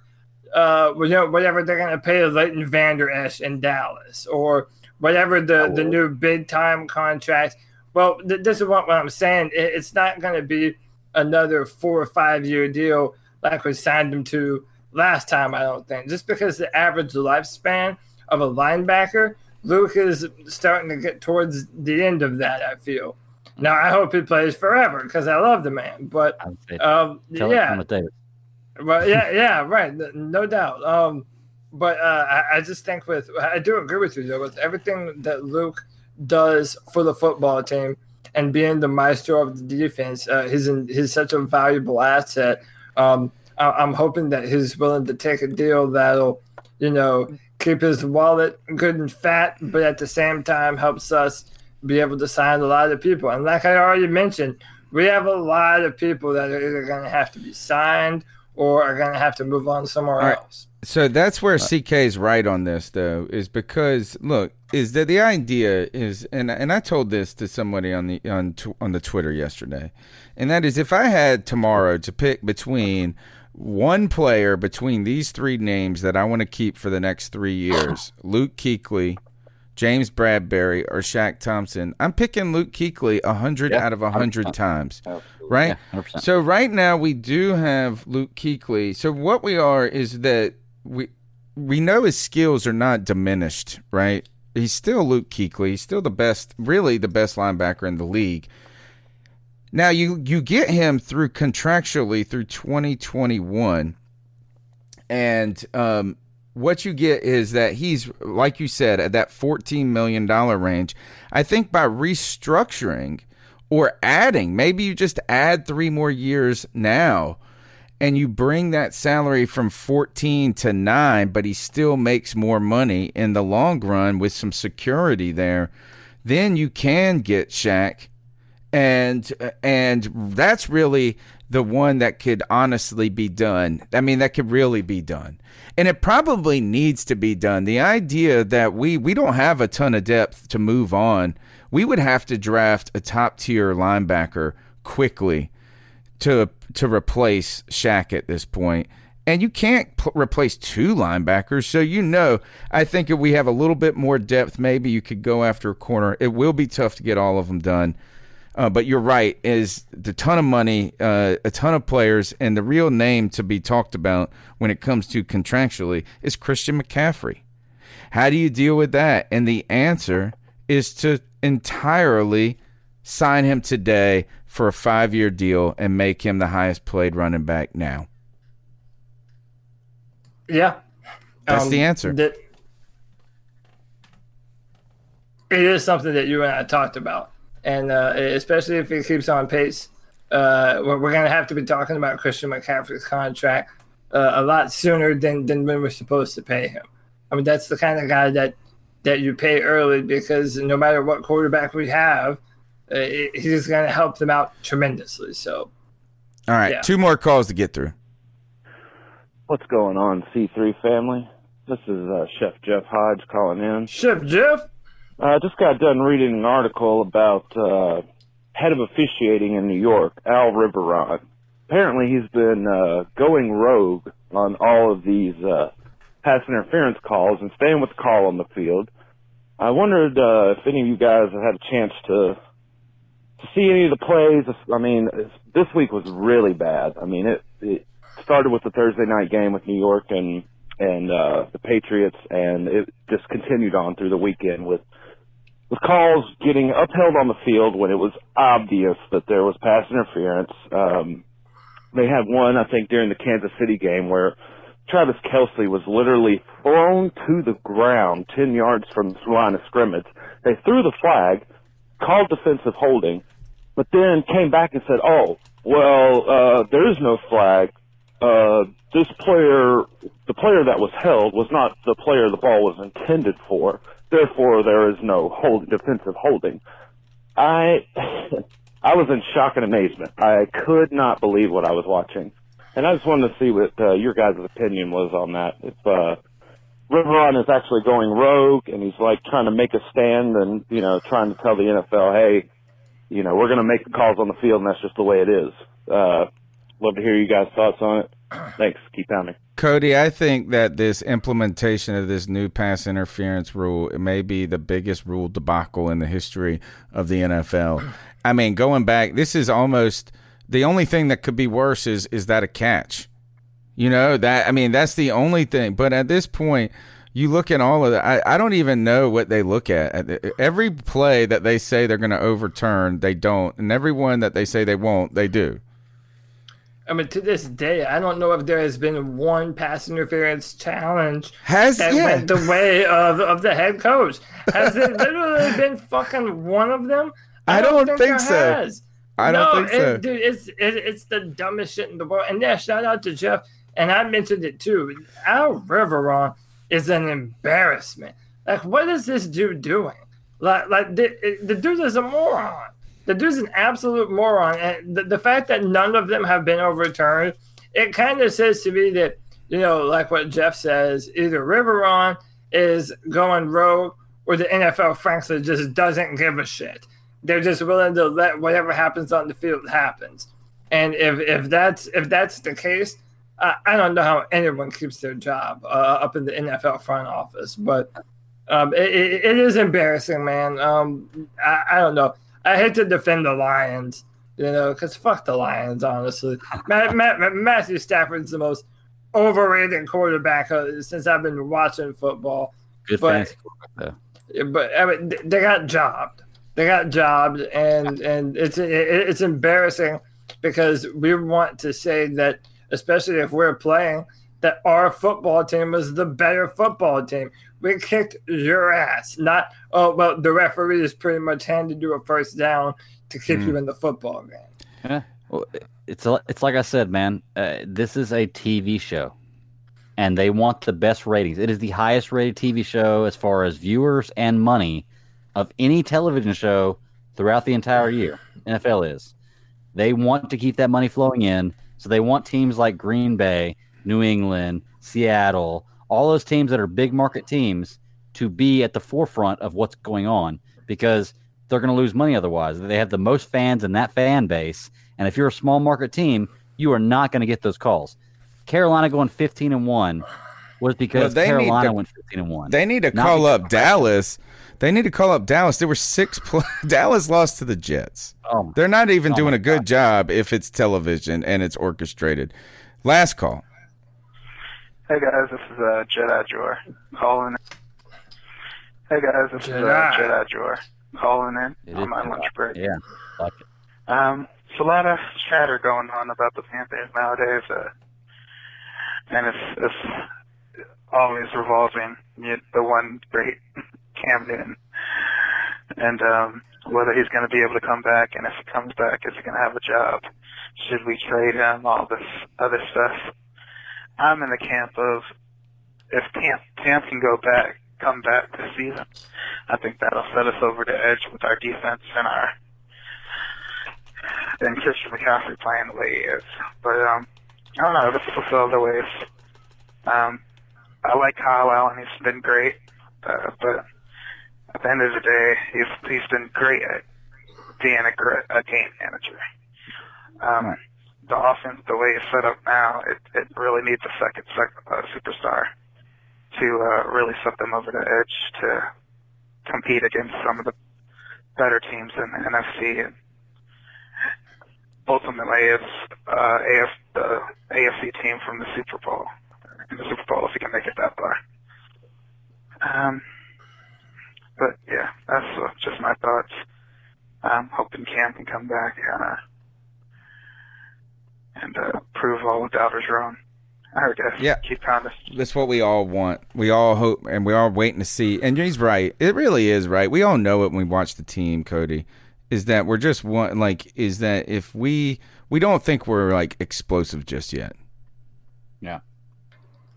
uh, you know, whatever they're going to pay Leighton Vander Esch in Dallas or whatever the, the new big time contract. Well, th- this is what, what I'm saying. It, it's not going to be another four or five year deal like we signed him to last time, I don't think. Just because the average lifespan of a linebacker, Luke is starting to get towards the end of that, I feel. Now, I hope he plays forever because I love the man. But um, yeah, well, yeah, yeah, right, no doubt. Um, but uh, I, I just think with I do agree with you though with everything that Luke does for the football team and being the maestro of the defense, uh, he's in, he's such a valuable asset. Um, I, I'm hoping that he's willing to take a deal that'll, you know, keep his wallet good and fat, but at the same time helps us be able to sign a lot of people. And like I already mentioned, we have a lot of people that are either going to have to be signed or are going to have to move on somewhere All right. else. So that's where uh, CK is right on this, though, is because look, is that the idea is, and and I told this to somebody on the on tw- on the Twitter yesterday, and that is if I had tomorrow to pick between one player between these three names that I want to keep for the next three years, Luke Kuechly, James Bradberry, or Shaq Thompson, I'm picking Luke Kuechly hundred Yeah, out of hundred 100%. times, right? Yeah, 100%. So right now we do have Luke Kuechly. So what we are is that we we know his skills are not diminished, right? He's still Luke Kuechly. He's still the best, really the best linebacker in the league. Now you you get him through contractually through 2021, and um, what you get is that he's like you said at that 14 million dollar range. I think by restructuring or adding, maybe you just add three more years now and you bring that salary from 14 to 9 but he still makes more money in the long run with some security there then you can get Shaq and and that's really the one that could honestly be done i mean that could really be done and it probably needs to be done the idea that we we don't have a ton of depth to move on we would have to draft a top tier linebacker quickly to to replace Shaq at this point. And you can't p- replace two linebackers, so you know. I think if we have a little bit more depth, maybe you could go after a corner. It will be tough to get all of them done, uh, but you're right. Is the ton of money, uh, a ton of players, and the real name to be talked about when it comes to contractually is Christian McCaffrey. How do you deal with that? And the answer is to entirely sign him today for a five year deal and make him the highest played running back now. Yeah. That's Um, the answer. That it is something that you and I talked about. And uh, especially if it keeps on pace, uh, we're, we're going to have to be talking about Christian McCaffrey's contract uh, a lot sooner than, than when we're supposed to pay him. I mean, that's the kind of guy that, that you pay early because no matter what quarterback we have, uh, it- he's going to help them out tremendously. So, All right, Yeah. two more calls to get through. What's going on, C3 family? This is uh, Chef Jeff Hodge calling in. Chef Jeff? I just got done reading an article about uh, head of officiating in New York, Al Riveron. Apparently, he's been uh, going rogue on all of these uh, pass interference calls and staying with the call on the field. I wondered uh, if any of you guys have had a chance to to see any of the plays. I mean, this week was really bad. I mean, it, it started with the Thursday night game with New York and and uh, the Patriots, and it just continued on through the weekend with with calls getting upheld on the field when it was obvious that there was pass interference. Um, they had one, I think, during the Kansas City game where Travis Kelce was literally thrown to the ground 10 yards from the line of scrimmage. They threw the flag, called defensive holding, but then came back and said, oh, well, uh, there is no flag. Uh, this player, the player that was held was not the player the ball was intended for. Therefore, there is no hold, defensive holding. I, (laughs) I was in shock and amazement. I could not believe what I was watching. And I just wanted to see what uh, your guys' opinion was on that. If uh, Riveron is actually going rogue and he's like trying to make a stand and you know trying to tell the NFL, hey, you know we're going to make the calls on the field and that's just the way it is. Uh, love to hear you guys' thoughts on it. Thanks. Keep pounding. Cody, I think that this implementation of this new pass interference rule may be the biggest rule debacle in the history of the NFL. I mean, going back, this is almost the only thing that could be worse is is that a catch. You know that I mean that's the only thing. But at this point, you look at all of that. I, I don't even know what they look at. Every play that they say they're going to overturn, they don't, and every one that they say they won't, they do. I mean, to this day, I don't know if there has been one pass interference challenge Has- that yeah. went the way of, of the head coach. Has there literally been fucking one of them? I don't think there so. has. I don't No, think so. it- dude, it's it, it's the dumbest shit in the world. And yeah, shout out to Jeff. And I mentioned it too. Al Riveron is an embarrassment. Like, what is this dude doing? Like, like the, the dude is a moron. The dude's an absolute moron. And the, the fact that none of them have been overturned, it kind of says to me that, you know, like what Jeff says, either Riveron is going rogue or the NFL, frankly, just doesn't give a shit. They're just willing to let whatever happens on the field happens. And if, if that's if that's the case, I, I don't know how anyone keeps their job uh, up in the NFL front office. But um, it, it, it is embarrassing, man. Um, I, I don't know. I hate to defend the Lions, you know, because fuck the Lions, honestly. (laughs) Matt, Matt, Matthew Stafford's the most overrated quarterback uh, since I've been watching football. Good but, fantasy quarterback, though. But I mean, they got jobbed. They got jobbed, and and it's it, it's embarrassing because we want to say that, especially if we're playing, that our football team was the better football team. We kicked your ass. Not oh well, the referee is pretty much handed you a first down to keep Mm. you in the football game. Yeah. Well, it's a- it's like I said, man. Uh, this is a TV show, and they want the best ratings. It is the highest rated TV show as far as viewers and money of any television show throughout the entire year. NFL is. They want to keep that money flowing in, so they want teams like Green Bay, New England, Seattle, all those teams that are big market teams to be at the forefront of what's going on because they're going to lose money otherwise. They have the most fans in that fan base, and if you're a small market team, you are not going to get those calls. Carolina going 15 and 1 was because Well, they need Carolina to- went 15 and 1. They need to call up Dallas. They need to call up Dallas. There were six. Pl- (laughs) Dallas lost to the Jets. Oh, They're not even oh doing a good job if it's television and it's orchestrated. Last call. Hey guys, this is uh, Jedi Jor calling. Hey guys, this is uh, Jedi. Jedi Jor calling in It on my Jedi. lunch break. Yeah, like it. Um, there's a lot of chatter going on about the Panthers nowadays, uh, and it's it's always revolving the one great (laughs) Cam Newton, and um, whether he's going to be able to come back, and if he comes back, is he going to have a job? Should we trade him? All this other stuff. I'm in the camp of if Cam, Cam can go back, come back this season, I think that'll set us over the edge with our defense and our and Christian McCaffrey playing the way he is. But um, I don't know. This is other ways. Um, I like Kyle Allen. He's been great, uh, but at the end of the day, he's he's been great at being a, a game manager. Um, the offense, the way it's set up now, it, it really needs a second sec- uh, superstar to uh, really set them over the edge to compete against some of the better teams in the NFC. And ultimately, it's uh, AF, the AFC team from the Super Bowl. In the Super Bowl, if you can make it that far. Um, but yeah, that's uh, just my thoughts. I'm hoping Cam can come back and uh, and uh, prove all the doubters wrong. I guess. Yeah. Keep honest. That's what we all want. We all hope, and we are waiting to see. And he's right. It really is right. We all know it when we watch the team, Cody. Is that we're just one like? Is that if we we don't think we're like explosive just yet? Yeah.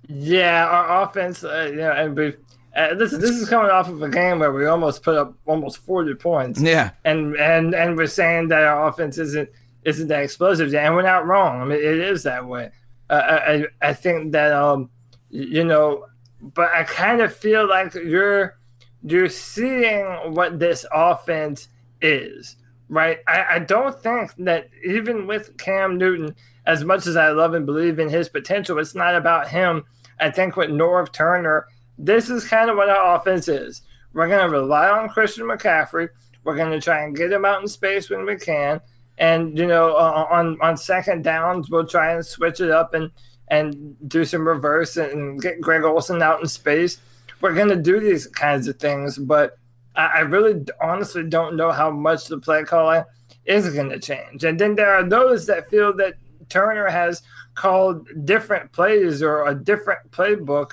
Yeah, our offense, uh, you know, and we uh, this this is coming off of a game where we almost put up almost forty points. Yeah. and and and we're saying that our offense isn't isn't that explosive, and we're not wrong. I mean, it is that way. Uh, I I think that um, you know, but I kind of feel like you're you're seeing what this offense is, right? I, I don't think that even with Cam Newton, as much as I love and believe in his potential, it's not about him. I think with Norv Turner, this is kind of what our offense is. We're going to rely on Christian McCaffrey. We're going to try and get him out in space when we can. And, you know, uh, on, on second downs, we'll try and switch it up and, and do some reverse and get Greg Olsen out in space. We're going to do these kinds of things, but I, I really honestly don't know how much the play calling is going to change. And then there are those that feel that Turner has called different plays or a different playbook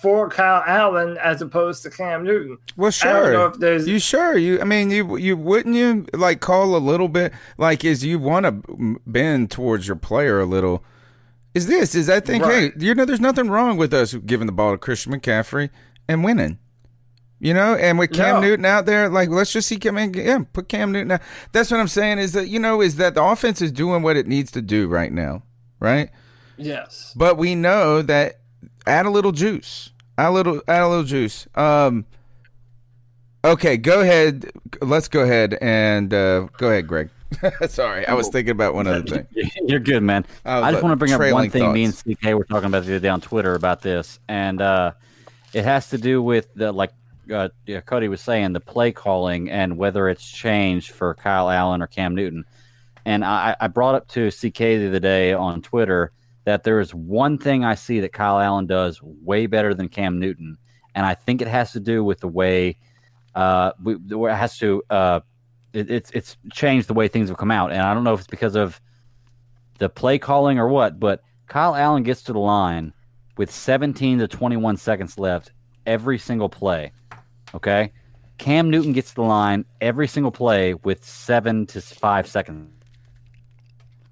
for Kyle Allen as opposed to Cam Newton. Well, I don't know sure. if there's You sure? You, I mean, you, you wouldn't you like call a little bit like is you want to bend towards your player a little? Is this? Is I think Right. hey, you know, there's nothing wrong with us giving the ball to Christian McCaffrey and winning. You know, and with Cam No. Newton out there, like let's just see Cam. Yeah, put Cam Newton out. That's what I'm saying. Is that you know is that the offense is doing what it needs to do right now, right? yes. But we know that add a little juice. Add a little add a little juice. Um Okay, go ahead. Let's go ahead and uh go ahead, Greg. (laughs) Sorry, I was thinking about one other (laughs) thing. You're good, man. I I just want to bring up one thing. Me and. CK were talking about the other day on Twitter about this, and uh, it has to do with the like uh, yeah, Cody was saying the play calling and whether it's changed for Kyle Allen or Cam Newton. And I, I brought up to CK the other day on Twitter that there is one thing I see that Kyle Allen does way better than Cam Newton, and I think it has to do with the way uh, we, it has to uh, it, it's it's changed the way things have come out, and I don't know if it's because of the play calling or what, but Kyle Allen gets to the line with 17 to 21 seconds left every single play. Okay. Cam Newton gets to the line every single play with seven to five seconds.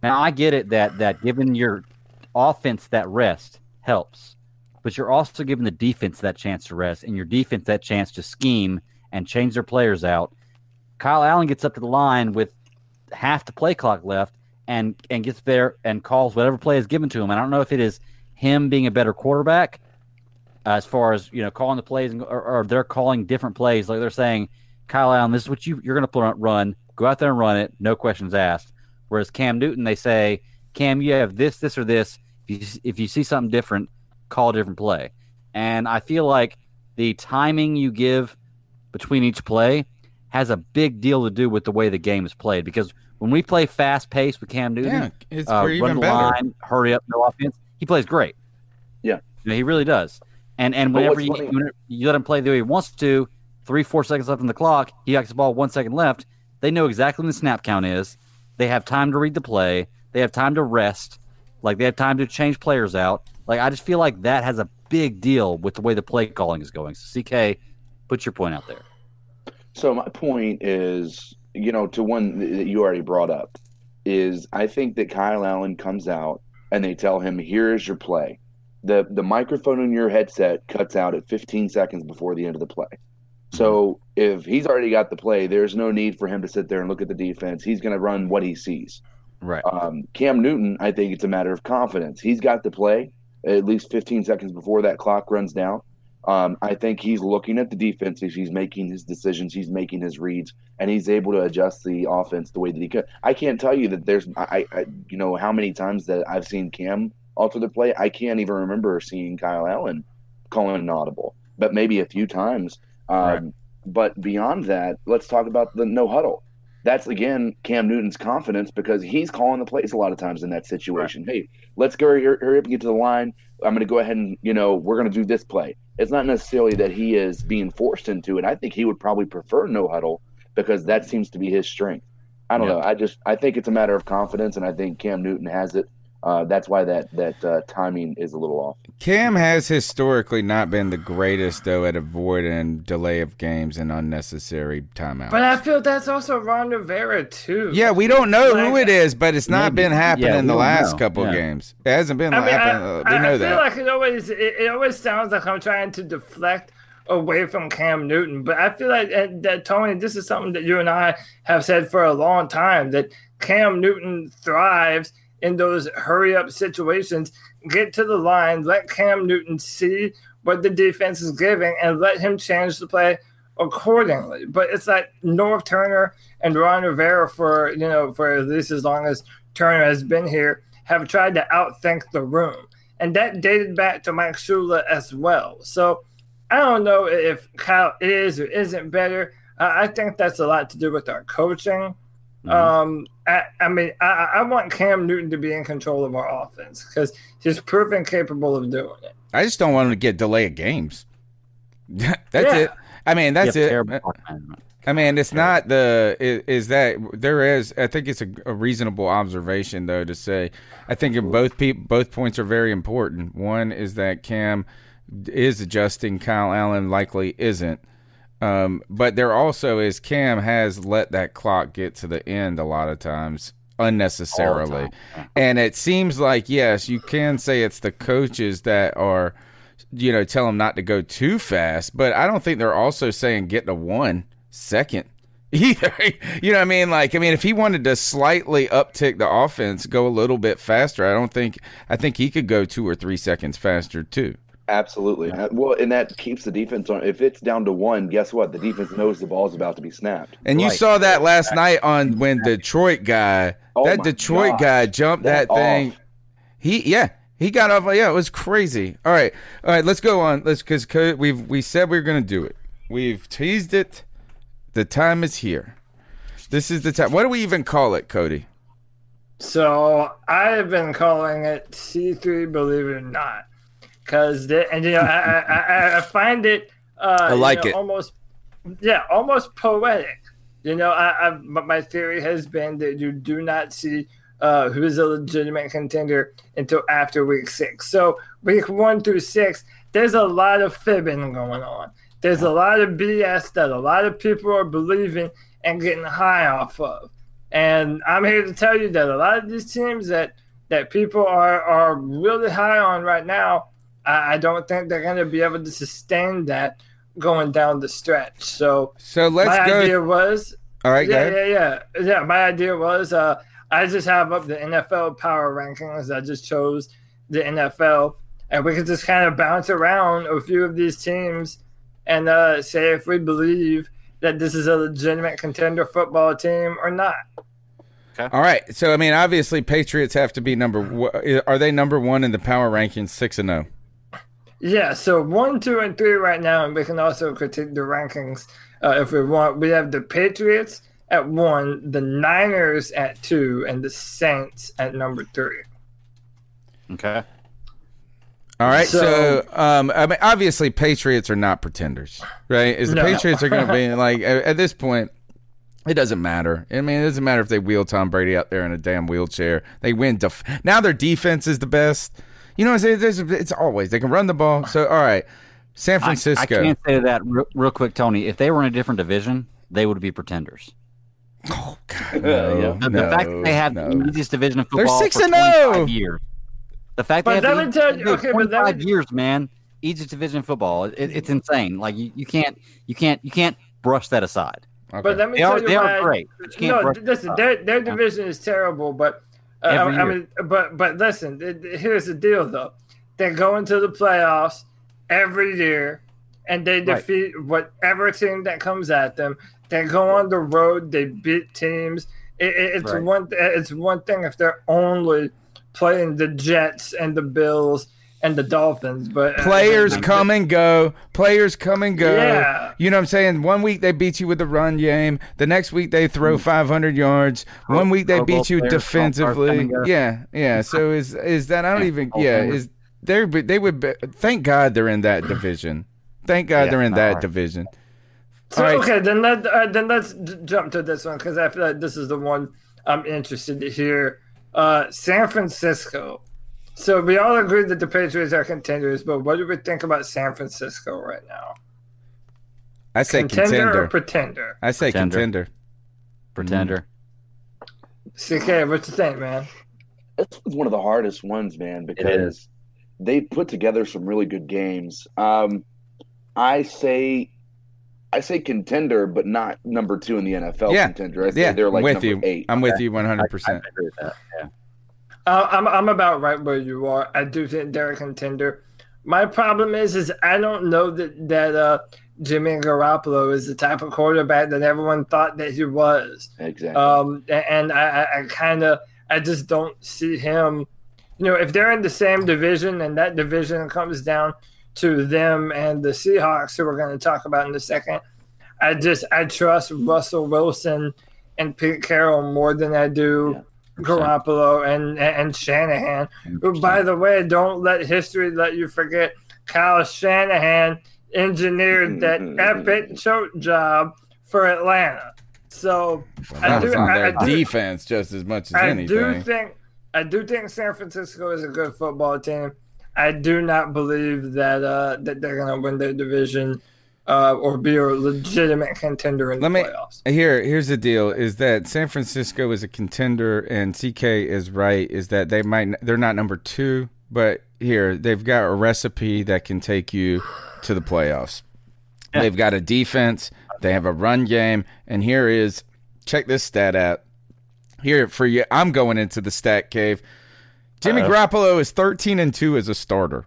Now I get it that that given your offense that rest helps, but you're also giving the defense that chance to rest and your defense that chance to scheme and change their players out. Kyle Allen gets up to the line with half the play clock left and and gets there and calls whatever play is given to him. And I don't know if it is him being a better quarterback uh, as far as you know calling the plays or, or they're calling different plays. Like they're saying, Kyle Allen, this is what you you're going to run. Go out there and run it, no questions asked. Whereas Cam Newton, they say, Cam, you have this, this, or this. If you, if you see something different, call a different play. And I feel like the timing you give between each play has a big deal to do with the way the game is played. Because when we play fast pace with Cam Newton, Yeah, it's uh, even run the better. line, hurry up, no offense, he plays great. Yeah, You know, he really does. And and whenever you, funny- whenever you let him play the way he wants to, three four seconds left on the clock, he gets the ball one second left. They know exactly when the snap count is. They have time to read the play. They have time to rest. Like they have time to change players out. Like I just feel like that has a big deal with the way the play calling is going. So CK, put your point out there. So my point is, you know, to one that you already brought up, is I think that Kyle Allen comes out and they tell him, "Here's your play." the The microphone in your headset cuts out at 15 seconds before the end of the play. So mm-hmm. if he's already got the play, there's no need for him to sit there and look at the defense. He's going to run what he sees. Right. Um, Cam Newton, I think it's a matter of confidence. He's got the play at least 15 seconds before that clock runs down. Um, I think he's looking at the defenses. He's making his decisions. He's making his reads, and he's able to adjust the offense the way that he could. I can't tell you that there's, I, I you know, how many times that I've seen Cam alter the play. I can't even remember seeing Kyle Allen calling an audible, but maybe a few times. Um, But beyond that, let's talk about the no huddle. That's again Cam Newton's confidence because he's calling the plays a lot of times in that situation. Hey, let's go hurry, hurry up and get to the line. I'm going to go ahead and you know we're going to do this play. It's not necessarily that he is being forced into it. I think he would probably prefer no huddle because that seems to be his strength. I don't Yeah. know. I just I think it's a matter of confidence, and I think Cam Newton has it. Uh, that's why that that uh, timing is a little off. Cam has historically not been the greatest though at avoiding delay of games and unnecessary timeouts. But I feel that's also Ron Rivera too. yeah, we don't know who it is, but it's not Maybe. been happening Yeah, in the last know. couple Yeah. games. It hasn't been I mean, happening. I, uh, I, we know I feel that. like it always it, it always sounds like I'm trying to deflect away from Cam Newton, but I feel like that, that Tony, this is something that you and I have said for a long time that Cam Newton thrives in those hurry up situations. Get to the line, let Cam Newton see what the defense is giving, and let him change the play accordingly. But it's like Norv Turner and Ron Rivera for you know for at least as long as Turner has been here have tried to outthink the room, and that dated back to Mike Shula as well. So I don't know if Kyle is or isn't better. I I think that's a lot to do with our coaching. Um, I, I mean, I, I want Cam Newton to be in control of our offense because he's proven capable of doing it. I just don't want him to get delay of games. (laughs) that's Yeah. it. I mean, that's You it. terrible clock management. I mean, it's not the is, is that there is. I think it's a, a reasonable observation though to say. I think in both pe- both points are very important. One is that Cam is adjusting. Kyle Allen likely isn't. Um, but there also is Cam has let that clock get to the end a lot of times unnecessarily. And it seems like yes, you can say it's the coaches that are you know, tell them not to go too fast, but I don't think they're also saying get to one second (laughs) either. you know what I mean? Like, I mean, if he wanted to slightly uptick the offense, go a little bit faster, I don't think, I think he could go two or three seconds faster too. Absolutely. Uh, Well, and that keeps the defense on. If it's down to one, guess what? The defense knows the ball's about to be snapped. And you saw that last night on when Detroit guy, Oh that Detroit gosh. guy jumped that, That thing. off. He, yeah, he got off. Yeah, it was crazy. All right, all right, let's go on. Let's because we've we said we are gonna do it. We've teased it. The time is here. This is the time. What do we even call it, Cody? So I have been calling it C3, believe it or not, because and you know I, I, I- find it. Uh, I you like know, it. Almost, yeah, almost poetic. You know, I, I my theory has been that you do not see uh, who is a legitimate contender until after week six. So week one through six, there's a lot of fibbing going on. There's a lot of BS that a lot of people are believing and getting high off of. And I'm here to tell you that a lot of these teams that that people are are really high on right now, I, I don't think they're going to be able to sustain that going down the stretch. So, So let's my go- idea was, All right, go yeah, ahead. yeah, yeah, yeah. My idea was, uh, I just have up the NFL power rankings. I just chose the NFL, and we could just kind of bounce around a few of these teams and uh, say if we believe that this is a legitimate contender football team or not. Okay. All right. So I mean, obviously, Patriots have to be number. one- Are they number one in the power rankings? Six and oh? zero. Yeah, so one, two, and three right now, and we can also critique the rankings uh, if we want. We have the Patriots at one, the Niners at two, and the Saints at number three. Okay. All right. So, So- um, I mean, obviously, Patriots are not pretenders, right? Is the No. Patriots are going to be (laughs) like at, at this point? It doesn't matter. I mean, it doesn't matter if they wheel Tom Brady out there in a damn wheelchair. They win. Def- now their defense is the best. You know, what I'm saying? It's always they can run the ball. So, all right, San Francisco. I, can't say that real, real quick, Tony. If they were in a different division, they would be pretenders. oh (laughs) no, the, the no, fact that they have no. the easiest division of They're football six for and 25 oh. years. The fact But they have let the tell you- dude, okay, but let 25 me- years, man. Easiest division of football. It, it's insane. Like you, you can't, you can't, you can't brush that aside. But let me they tell are, you they why- are great. you can't No, brush th- it listen, their, their division is terrible, but uh, I, I mean, but but listen, here's the deal though: they go into the playoffs every year, and they Right. defeat whatever team that comes at them. They go on the road, they beat teams. It, it- it's Right. one it's one thing if they're only playing the Jets and the Bills and the Dolphins, but uh, Players (laughs) come and go. Players come and go. Yeah. You know what I'm saying? One week they beat you with the run game. The next week they throw 500 yards. One week they beat you players, all-stars come defensively. Yeah, yeah. So (laughs) is is that? I don't even. Yeah, is they they would. Be, thank God they're in that division. Thank God Yeah, they're in that right. division. So All right. okay, then let uh, then let's j- jump to this one because I feel like this is the one I'm interested to hear. Uh, San Francisco. So we all agree that the Patriots are contenders, but what do we think about San Francisco right now? I say contender, contender. or pretender? I say Pretender. contender. Pretender. CK, what you think, man? That's one of the hardest ones, man, because they put together some really good games. Um, I say, I say contender, but not number two in the NFL Yeah. contender. I say Yeah, they're like with number you. eight. I'm with you 100. percent agree with that. Yeah. Uh, I'm I'm about right where you are. I do think they're a contender. My problem is, is I don't know that that uh, Jimmy Garoppolo is the type of quarterback that everyone thought that he was. Exactly. Um, and I, I, I kind of, I just don't see him. You know, if they're in the same division and that division comes down to them and the Seahawks, who we're going to talk about in a second, I just I trust Russell Wilson and Pete Carroll more than I do Garoppolo and and Shanahan. Who, by the way, don't let history let you forget. Kyle Shanahan engineered mm-hmm, that mm-hmm, epic mm-hmm. choke job for Atlanta. So I do, on I, their I do, defense just as much as I anything. do think I do think San Francisco is a good football team. I do not believe that uh, that they're going to win their division uh, or be a legitimate contender in Let the me playoffs. here. Here's the deal: is that San Francisco is a contender, and CK is right. Is that they might they're not number two, but here they've got a recipe that can take you to the playoffs. They've got a defense. They have a run game, and here is check this stat out. Here for you, I'm going into the stat cave. Jimmy Uh-oh. Garoppolo is 13 and two as a starter.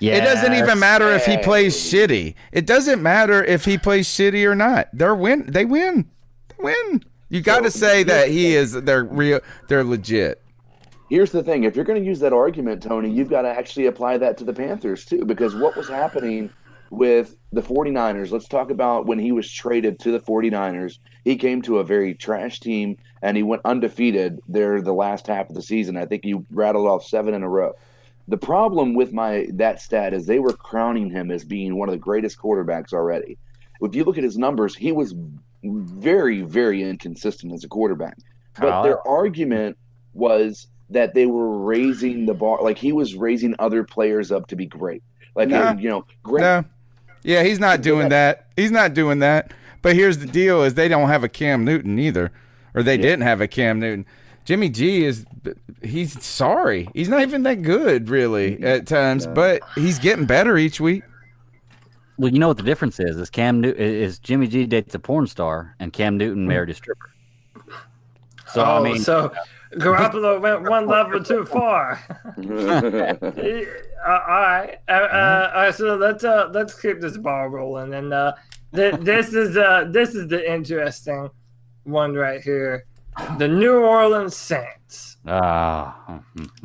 It doesn't even matter if he plays shitty. It doesn't matter if he plays shitty or not. They're win. They win. They win. You got to say that he is. They're real. They're legit. Here's the thing: if you're going to use that argument, Tony, you've got to actually apply that to the Panthers too, because what was happening with the 49ers? Let's talk about when he was traded to the 49ers. He came to a very trash team and he went undefeated there the last half of the season. I think he rattled off seven in a row. The problem with my that stat is they were crowning him as being one of the greatest quarterbacks already. If you look at his numbers, he was very, very inconsistent as a quarterback. But their argument was that they were raising the bar, like he was raising other players up to be great. Like Nah. you know, great. No. Yeah, he's not doing that. He's not doing that. But here's the deal: is they don't have a Cam Newton either, or they didn't have a Cam Newton. Jimmy G is he's sorry. He's not even that good really at times, but he's getting better each week. Well, you know what the difference is? Is Cam New- is Jimmy G dates a porn star, and Cam Newton married a stripper. So oh, I mean, so (laughs) Garoppolo went one level too far. (laughs) Uh, all right, uh, uh, all right. So let's uh, let's keep this ball rolling, and uh, th- this is uh, this is the interesting one right here. The New Orleans Saints. ah,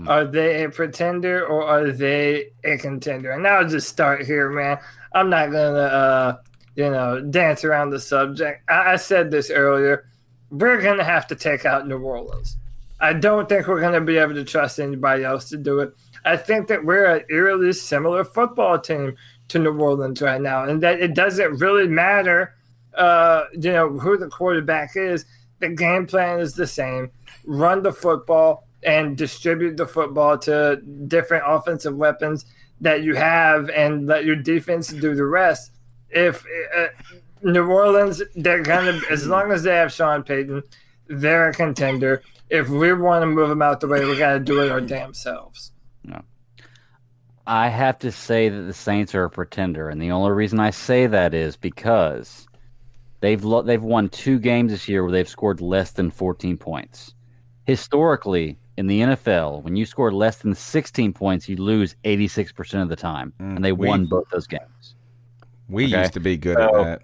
Are they a pretender or are they a contender? And I'll just start here, man. I'm not gonna, uh, you know, dance around the subject. I, I said this earlier. We're gonna have to take out New Orleans. I don't think we're gonna be able to trust anybody else to do it. I think that we're an eerily similar football team to New Orleans right now, and that it doesn't really matter, uh, you know, who the quarterback is. The game plan is the same. Run the football and distribute the football to different offensive weapons that you have, and let your defense do the rest. If uh, New Orleans, they're gonna, as long as they have Sean Payton, they're a contender. If we want to move them out the way, we got to do it our damn selves. No. I have to say that the Saints are a pretender, and the only reason I say that is because they've lo- they've won two games this year where they've scored less than 14 points. Historically, in the NFL, when you score less than 16 points, you lose 86% of the time, mm, and they we- won both those games. We Okay. used to be good So- at that.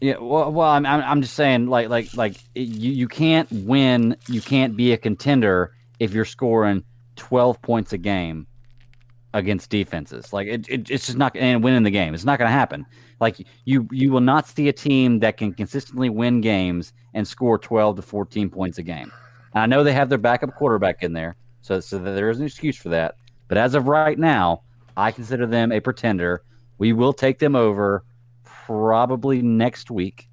Yeah, well, well, I'm, I'm, I'm just saying, like, like, like, you, you can't win, you can't be a contender if you're scoring 12 points a game against defenses. Like, it, it it's just not, and winning the game, it's not going to happen. Like, you, you will not see a team that can consistently win games and score 12 to 14 points a game. And I know they have their backup quarterback in there, so, so there is an excuse for that. But as of right now, I consider them a pretender. We will take them over probably next week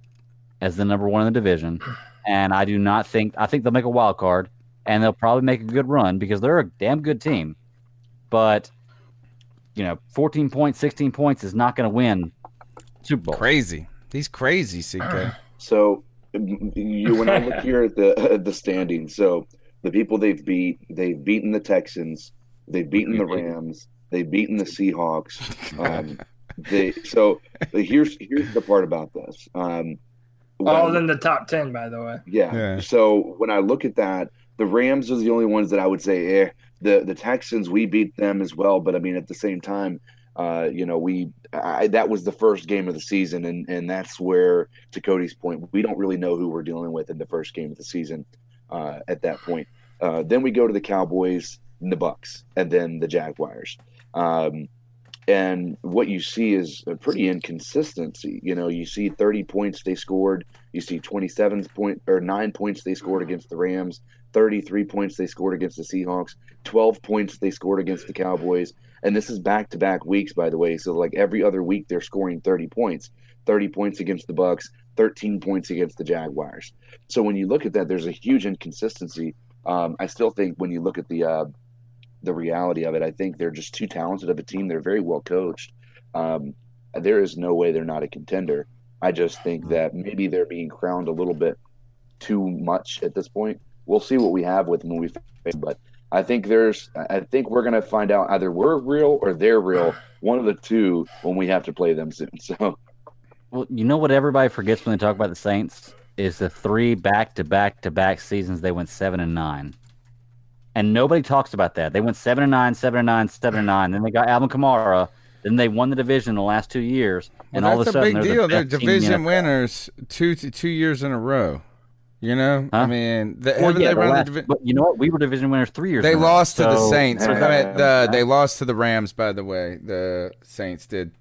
as the number one in the division. And I do not think I think they'll make a wild card and they'll probably make a good run because they're a damn good team. But you know, 14 points, 16 points is not going to win Super Bowl. Crazy. He's crazy, CK. So you when I look (laughs) here at the at (laughs) the standings, so the people they've beat, they've beaten the Texans, they've beaten the Rams, they've beaten the Seahawks. (laughs) Um, they so here's here's the part about this. Um, All when- in the top 10, by the way. yeah. So when I look at that, the Rams are the only ones that I would say, eh. The the Texans, we beat them as well, but I mean at the same time, uh, you know, we I, that was the first game of the season, and and that's where to Cody's point, we don't really know who we're dealing with in the first game of the season. Uh, at that point, uh, then we go to the Cowboys, and the Bucks, and then the Jaguars. Um, and what you see is a pretty inconsistency. You know, you see 30 points they scored, you see 27 point or nine points they scored against the Rams, 33 points they scored against the Seahawks, 12 points they scored against the Cowboys, and this is back to back weeks, by the way. So like every other week they're scoring 30 points, 30 points against the Bucks, 13 points against the Jaguars. So when you look at that, there's a huge inconsistency. Um, I still think when you look at the uh, the reality of it. I think they're just too talented of a team. They're very well coached. Um, there is no way they're not a contender. I just think that maybe they're being crowned a little bit too much at this point. We'll see what we have with them when we face, but I think there's. I think we're gonna find out either we're real or they're real. (sighs) One of the two when we have to play them soon. So Well, you know what everybody forgets when they talk about the Saints is the three back to back to back seasons they went seven and nine. And nobody talks about that. They went seven and nine, seven and nine, seven and nine. Then they got Alvin Kamara. Then they won the division in the last two years. And Well, all of that's a sudden, big they're deal. the They're best team in the division winners two two years in a row. You know, I mean, the, Well, yeah, they the run the last- divi- but you know what? We were division winners three years. They in a row. lost to the So- Saints. I mean, the, they lost to the Rams, by the way. The Saints did.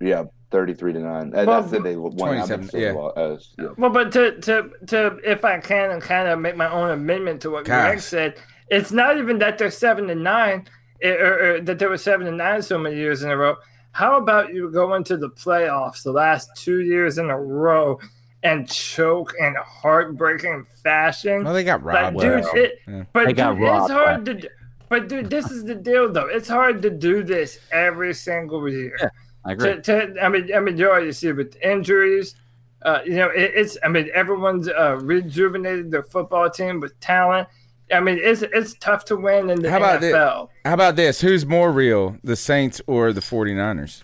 Yeah, 33 to 9. Uh, Well, that's it. They won 27, yeah. Uh, yeah. Well, but to to to if I can kind of make my own amendment to what Greg said, it's not even that they're seven to nine, eh, or, or that they were seven to nine so many years in a row. How about you go into the playoffs the last two years in a row and choke in heartbreaking fashion? Well, they got Like, robbed. dude, last- it, yeah. but dude, robbed it's hard to. do- But dude, this is the deal, though. It's hard to do this every single year. I agree. To, to, I mean, I mean, you already see with injuries. Uh, you know, it, it's. I mean, everyone's uh, rejuvenated their football team with talent. I mean, it's it's tough to win in the How about this? NFL. How about this? Who's more real, the Saints or the 49ers?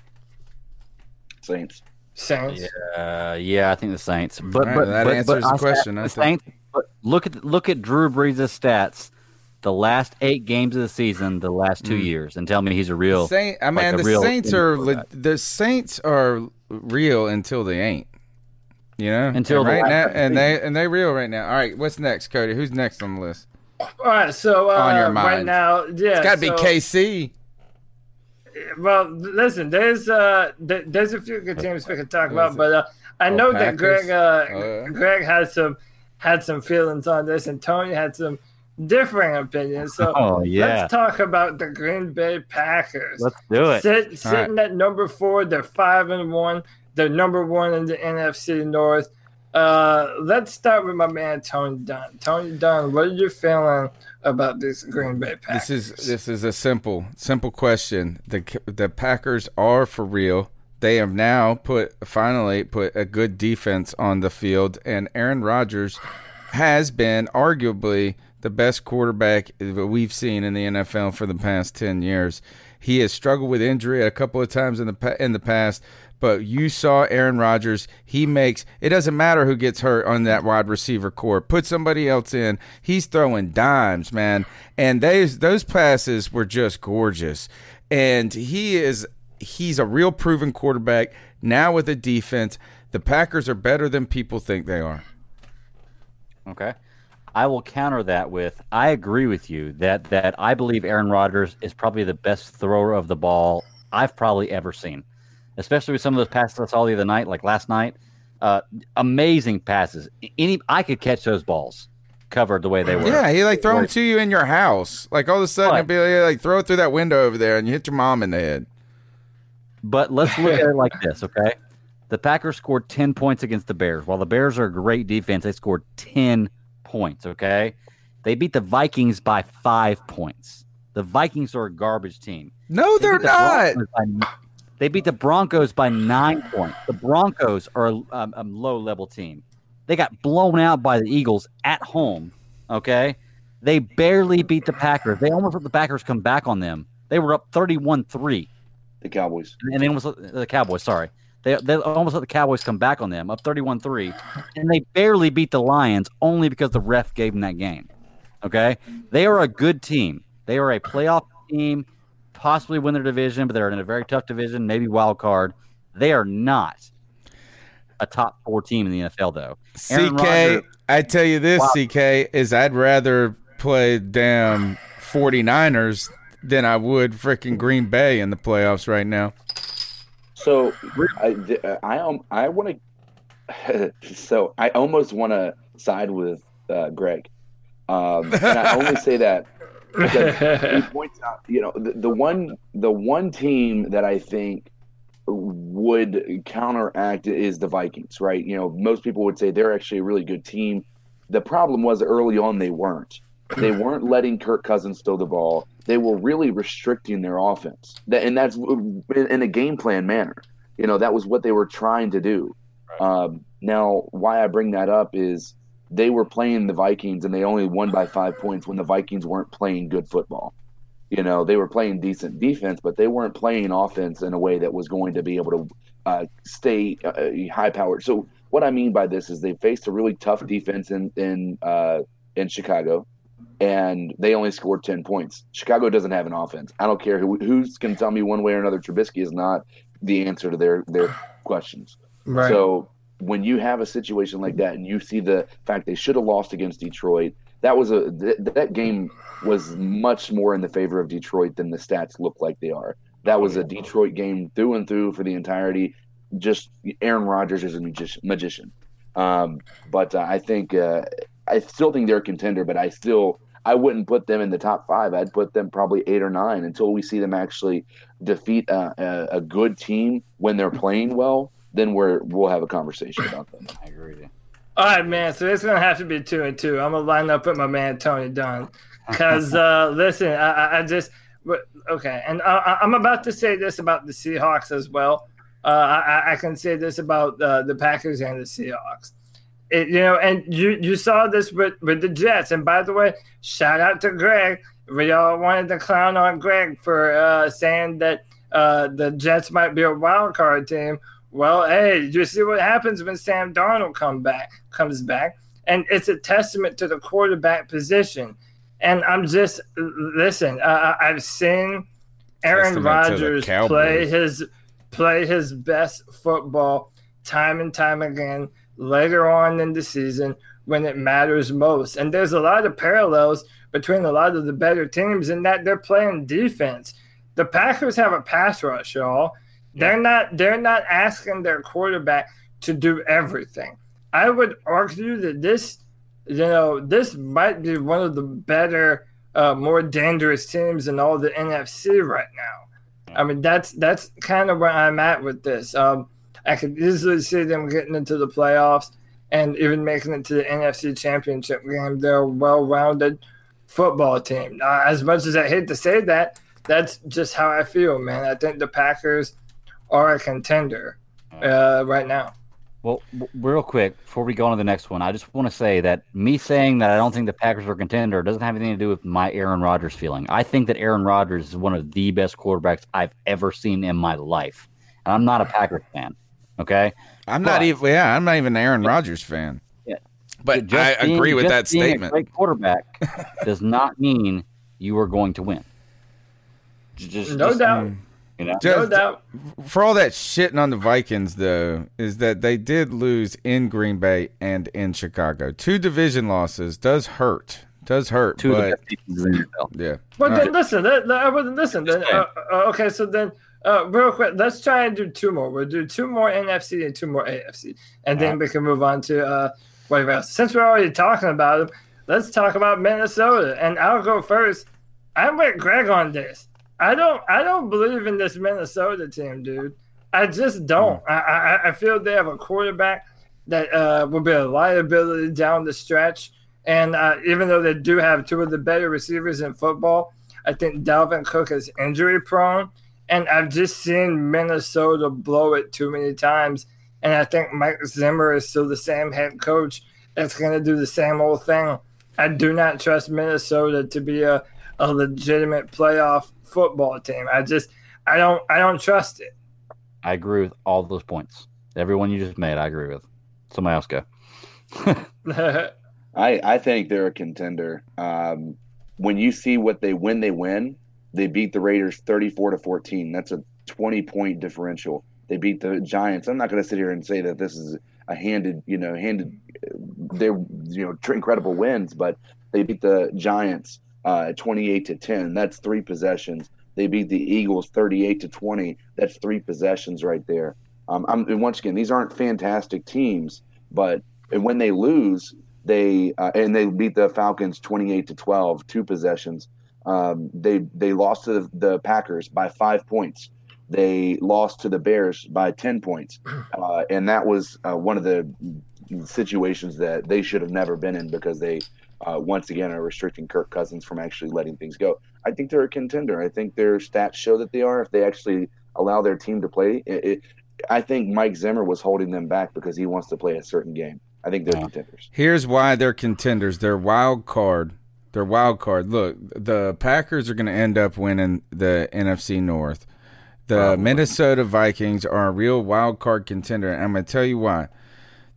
Saints. Saints. Uh, yeah, I think the Saints. But All right, but that but, answers but the I- question, The. Saints. But look at look at Drew Brees' stats. The last eight games of the season, the last two Mm. years, and tell me he's a real. Saint, I mean, a the Saints are le- the Saints are real until they ain't. You know, Until and right last now, season. and they and they real right now. All right, what's next, Cody? Who's next on the list? All right, so uh, On your right mind. now, yeah, it's got to be KC. Well, listen, there's uh, there's a few good teams we could talk about, but uh, I Oh, know that Greg uh, Oh, yeah. Greg had some had some feelings on this, and Tony had some differing opinions. So Oh, yeah. let's talk about the Green Bay Packers. Let's do it. Sit, sitting at number four, they're five and one. They're number one in the NFC North. Uh, let's start with my man Tony Dunn. Tony Dunn, what are you feeling about this Green Bay Packers? This is this is a simple simple question. The the Packers are for real. They have now put finally put a good defense on the field, and Aaron Rodgers has been arguably the best quarterback that we've seen in the NFL for the past ten years. He has struggled with injury a couple of times in the in the past, but you saw Aaron Rodgers. He makes it doesn't matter who gets hurt on that wide receiver corps. Put somebody else in. He's throwing dimes, man. And those those passes were just gorgeous. And he is he's a real proven quarterback now with a defense. The Packers are better than people think they are. Okay. I will counter that with I agree with you that that I believe Aaron Rodgers is probably the best thrower of the ball I've probably ever seen. Especially with some of those passes I saw the other night, like last night. Uh, amazing passes. Any I could catch those balls covered the way they were. Yeah, he like throw them to you in your house. Like all of a sudden, it'd be like, throw it through that window over there, and you hit your mom in the head. But let's look at it like (laughs) this, okay? The Packers scored 10 points against the Bears. While the Bears are a great defense, they scored 10 points, okay? They beat the Vikings by five points. The Vikings are a garbage team. No, They they're the not. By- they beat the Broncos by nine points. The Broncos are a, um, a low level team. They got blown out by the Eagles at home, okay? They barely beat the Packers. They almost let the Packers come back on them. They were up 31 3 The Cowboys. and they almost let, the Cowboys. Sorry, they they almost let the Cowboys come back on them, up thirty-one three, and they barely beat the Lions only because the ref gave them that game. Okay, they are a good team. They are a playoff team, possibly win their division, but they're in a very tough division, maybe wild card. They are not a top four team in the NFL, though. Aaron CK, Rodgers- I tell you this, Wow. CK, is I'd rather play damn 49ers than I would freaking Green Bay in the playoffs right now. So I I um, I want to. (laughs) so I almost want to side with uh, Greg, um, and I only say that because (laughs) he points out, you know, the, the one the one team that I think would counteract is the Vikings, right? You know, most people would say they're actually a really good team. The problem was early on they weren't. They (clears throat) weren't letting Kirk Cousins throw the ball. They were really restricting their offense, That- and that's in in a game plan manner. You know, that was what they were trying to do. Um, now, why I bring that up is they were playing the Vikings and they only won by five points when the Vikings weren't playing good football. You know, they were playing decent defense, but they weren't playing offense in a way that was going to be able to uh, stay uh, high powered. So, what I mean by this is they faced a really tough defense in in uh, in Chicago, and they only scored ten points. Chicago doesn't have an offense. I don't care who who's can tell me one way or another. Trubisky is not the answer to their their questions. Right. So when you have a situation like that, and you see the fact they should have lost against Detroit, that was a th- that game was much more in the favor of Detroit than the stats look like they are. That was a Detroit game through and through for the entirety. just Aaron Rodgers is a magician. Um, but uh, I think uh, I still think they're a contender, but I still I wouldn't put them in the top five. I'd put them probably eight or nine until we see them actually defeat a, a, a good team when they're playing well. Then we're we'll have a conversation about them. I agree with you. All right, man. So it's gonna have to be two and two. I'm gonna line up with my man Tony Dunn, because (laughs) uh, listen, I, I- I just but- okay, and I, I- I'm about to say this about the Seahawks as well. Uh, I, I- I can say this about uh, the Packers and the Seahawks. It, you know, and you you saw this with with the Jets. And by the way, shout out to Greg. We all wanted to clown on Greg for uh, saying that uh, the Jets might be a wild card team. Well, hey, you see what happens when Sam Darnold come back comes back, and it's a testament to the quarterback position. And I'm just listen. Uh, I've seen Aaron Testament to the Rodgers play his play his best football time and time again later on in the season when it matters most. And there's a lot of parallels between a lot of the better teams in that they're playing defense. The Packers have a pass rush, y'all. They're not they're not asking their quarterback to do everything. I would argue that this you know, this might be one of the better, uh, more dangerous teams in all the NFC right now. I mean, that's that's kind of where I'm at with this. Um, I could easily see them getting into the playoffs and even making it to the NFC Championship game. They're a well-rounded football team. Uh, as much as I hate to say that, that's just how I feel, man. I think the Packers are a contender uh, right now. Well, w- real quick before we go on to the next one, I just want to say that me saying that I don't think the Packers are a contender doesn't have anything to do with my Aaron Rodgers feeling. I think that Aaron Rodgers is one of the best quarterbacks I've ever seen in my life, and I'm not a Packers fan. Okay, I'm not even. Yeah, I'm not even an Aaron Rodgers fan. Yeah. But Just I being- agree with just that being a statement. great quarterback (laughs) does not mean you are going to win. J- Just, No just- doubt. You know? No doubt. For all that shitting on the Vikings, though, is that they did lose in Green Bay and in Chicago. Two division losses does hurt. Does hurt. Two of the but best teams in the NFL. yeah. But All then right. listen, that, that- I wouldn't listen. Then, uh, uh, okay, so then uh, real quick, let's try and do two more. We'll do two more NFC and two more AFC, and then we can move on to uh, whatever else. Since we're already talking about them, let's talk about Minnesota. And I'll go first. I'm with Greg on this. I don't. I don't believe in this Minnesota team, dude. I just don't. I, I, I feel they have a quarterback that uh, will be a liability down the stretch. And uh, even though they do have two of the better receivers in football, I think Dalvin Cook is injury prone. And I've just seen Minnesota blow it too many times. And I think Mike Zimmer is still the same head coach that's going to do the same old thing. I do not trust Minnesota to be a, a legitimate playoff football team. I just I don't I don't trust it. I agree with all those points. Everyone you just made, I agree with. Somebody else go. (laughs) I I think they're a contender. Um, when you see what they win, they win, they beat the Raiders thirty four to fourteen. That's a twenty point differential. They beat the Giants. I'm not going to sit here and say that this is a handed, you know, handed. They're you know incredible wins, but they beat the Giants uh, twenty eight to ten. That's three possessions. They beat the Eagles thirty eight to twenty. That's three possessions right there. Um, I'm, once again, these aren't fantastic teams, but and when they lose, they uh, and they beat the Falcons 28 to 12, two possessions. Um, they they lost to the, the Packers by five points. They lost to the Bears by 10 points, (clears throat) uh, and that was uh, one of the situations that they should have never been in because they uh, once again are restricting Kirk Cousins from actually letting things go. I think they're a contender. I think their stats show that they are. If they actually allow their team to play, it, it, I think Mike Zimmer was holding them back because he wants to play a certain game. I think they're contenders. Here's why they're contenders. They're wild card. They're wild card. Look, the Packers are going to end up winning the NFC North. The Minnesota Vikings are a real wild card contender. And I'm going to tell you why.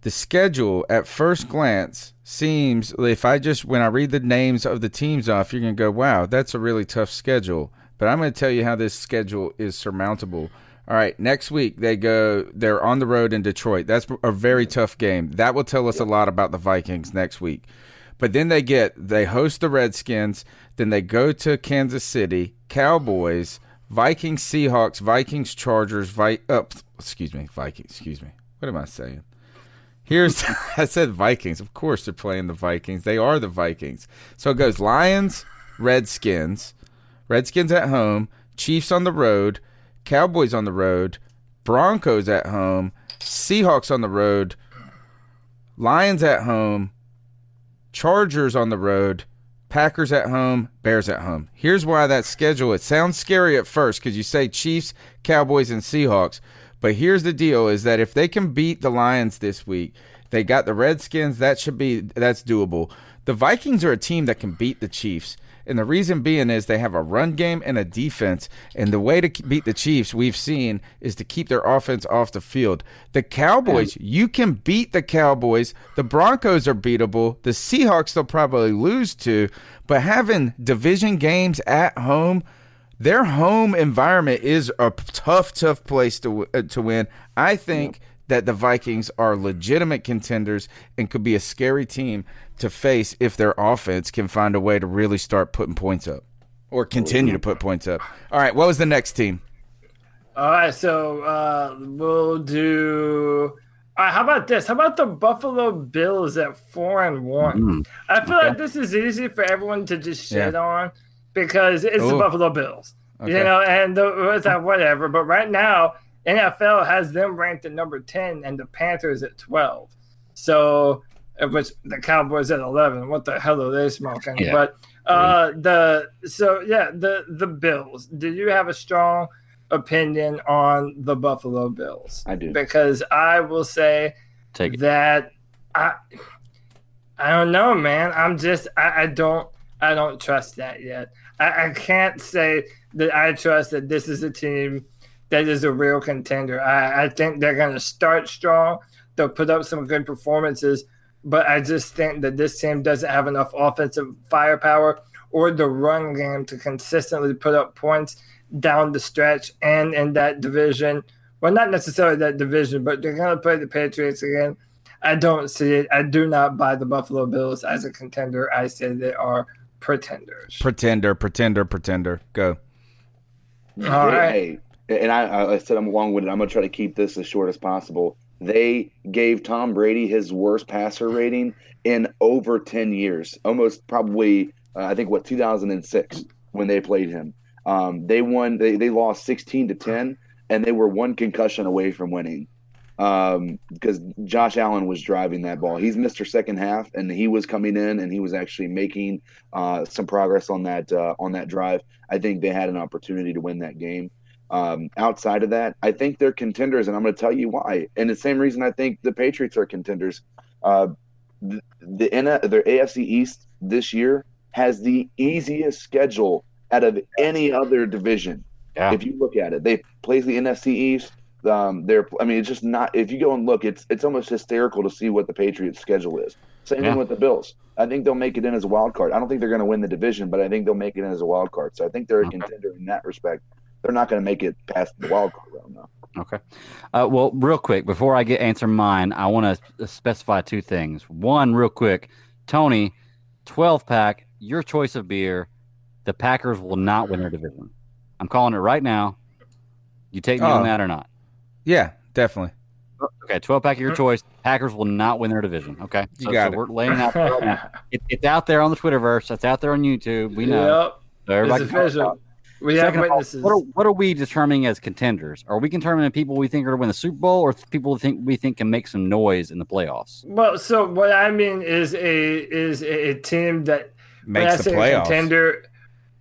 The schedule at first glance seems if I just when I read the names of the teams off, you're to go, "Wow, that's a really tough schedule." But I'm to tell you how this schedule is surmountable. All right, next week they go. They're on the road in Detroit. That's a very tough game. That will tell us a lot about the Vikings next week. But then they get they host the Redskins. Then they go to Kansas City, Cowboys, Vikings, Seahawks, Vikings, Chargers, Vi- oh, excuse me, Vikings, excuse me. What am I saying? Here's (laughs) I said Vikings. Of course they're playing the Vikings. They are the Vikings. So it goes Lions, Redskins, Redskins at home, Chiefs on the road, Cowboys on the road, Broncos at home, Seahawks on the road, Lions at home, Chargers on the road, Packers at home, Bears at home. Here's why that schedule it sounds scary at first because you say Chiefs, Cowboys, and Seahawks. But here's the deal: is that if they can beat the Lions this week, they got the Redskins. That should be that's doable. The Vikings are a team that can beat the Chiefs. And the reason being is they have a run game and a defense. And the way to beat the Chiefs, we've seen, is to keep their offense off the field. The Cowboys, you can beat the Cowboys. The Broncos are beatable. The Seahawks, they'll probably lose to. But having division games at home, their home environment is a tough, tough place to uh, to win. I think that the Vikings are legitimate contenders and could be a scary team to face if their offense can find a way to really start putting points up or continue to put points up. All right, what was the next team? All right, so uh, we'll do. All right, how about this? How about the Buffalo Bills at four and one? Mm. I feel like this is easy for everyone to just shit Yeah. on because it's the Buffalo Bills, you know, and the, it's like whatever. But right now, NFL has them ranked at number ten and the Panthers at twelve. So, which the Cowboys at eleven. What the hell are they smoking? Yeah. But uh, the so yeah, the the Bills. Do you have a strong opinion on the Buffalo Bills? I do. because I will say Take it. that I I don't know, man. I'm just I, I don't I don't trust that yet. I, I can't say that I trust that this is a team that is a real contender. I, I think they're gonna start strong. They'll put up some good performances, but I just think that this team doesn't have enough offensive firepower or the run game to consistently put up points down the stretch and in that division. Well, not necessarily that division, but they're going to play the Patriots again. I don't see it. I do not buy the Buffalo Bills as a contender. I say they are pretenders. Pretender, pretender, pretender. Go. All right. And I, I said I'm long winded. I'm going to try to keep this as short as possible. They gave Tom Brady his worst passer rating in over 10 years, almost probably, uh, I think, what, 2006 when they played him. Um, they won, they, they lost 16 to 10, and they were one concussion away from winning um, because Josh Allen was driving that ball. He's Mr. Second Half, and he was coming in and he was actually making uh, some progress on that uh, on that drive. I think they had an opportunity to win that game. Um, outside of that, I think they're contenders, and I'm going to tell you why. And the same reason I think the Patriots are contenders. Uh, the the N- their AFC East this year has the easiest schedule out of any other division. Yeah. If you look at it, they play the NFC East. Um, they're, I mean, it's just not. If you go and look, it's it's almost hysterical to see what the Patriots' schedule is. Same Yeah. thing with the Bills. I think they'll make it in as a wild card. I don't think they're going to win the division, but I think they'll make it in as a wild card. So I think they're a contender in that respect. They're not going to make it past the wild card round, though. Okay. Uh, well, real quick, before I get answer mine, I want to specify two things. One, real quick, Tony, 12 pack, your choice of beer. The Packers will not win their division. I'm calling it right now. You take me Oh. on that or not? Yeah, definitely. Okay, 12 pack of your choice. Packers will not win their division. Okay. You got so it. we're laying out there right now. It, it's out there on the Twitterverse. It's out there on YouTube. We know. Yep. So everybody It's can check it official. out. We have Second of all, witnesses. what, are, what are we determining as contenders? Are we determining people we think are going to win the Super Bowl, or people we think we think can make some noise in the playoffs? Well, so what I mean is a is a, a team that when Makes I the say a playoffs. contender.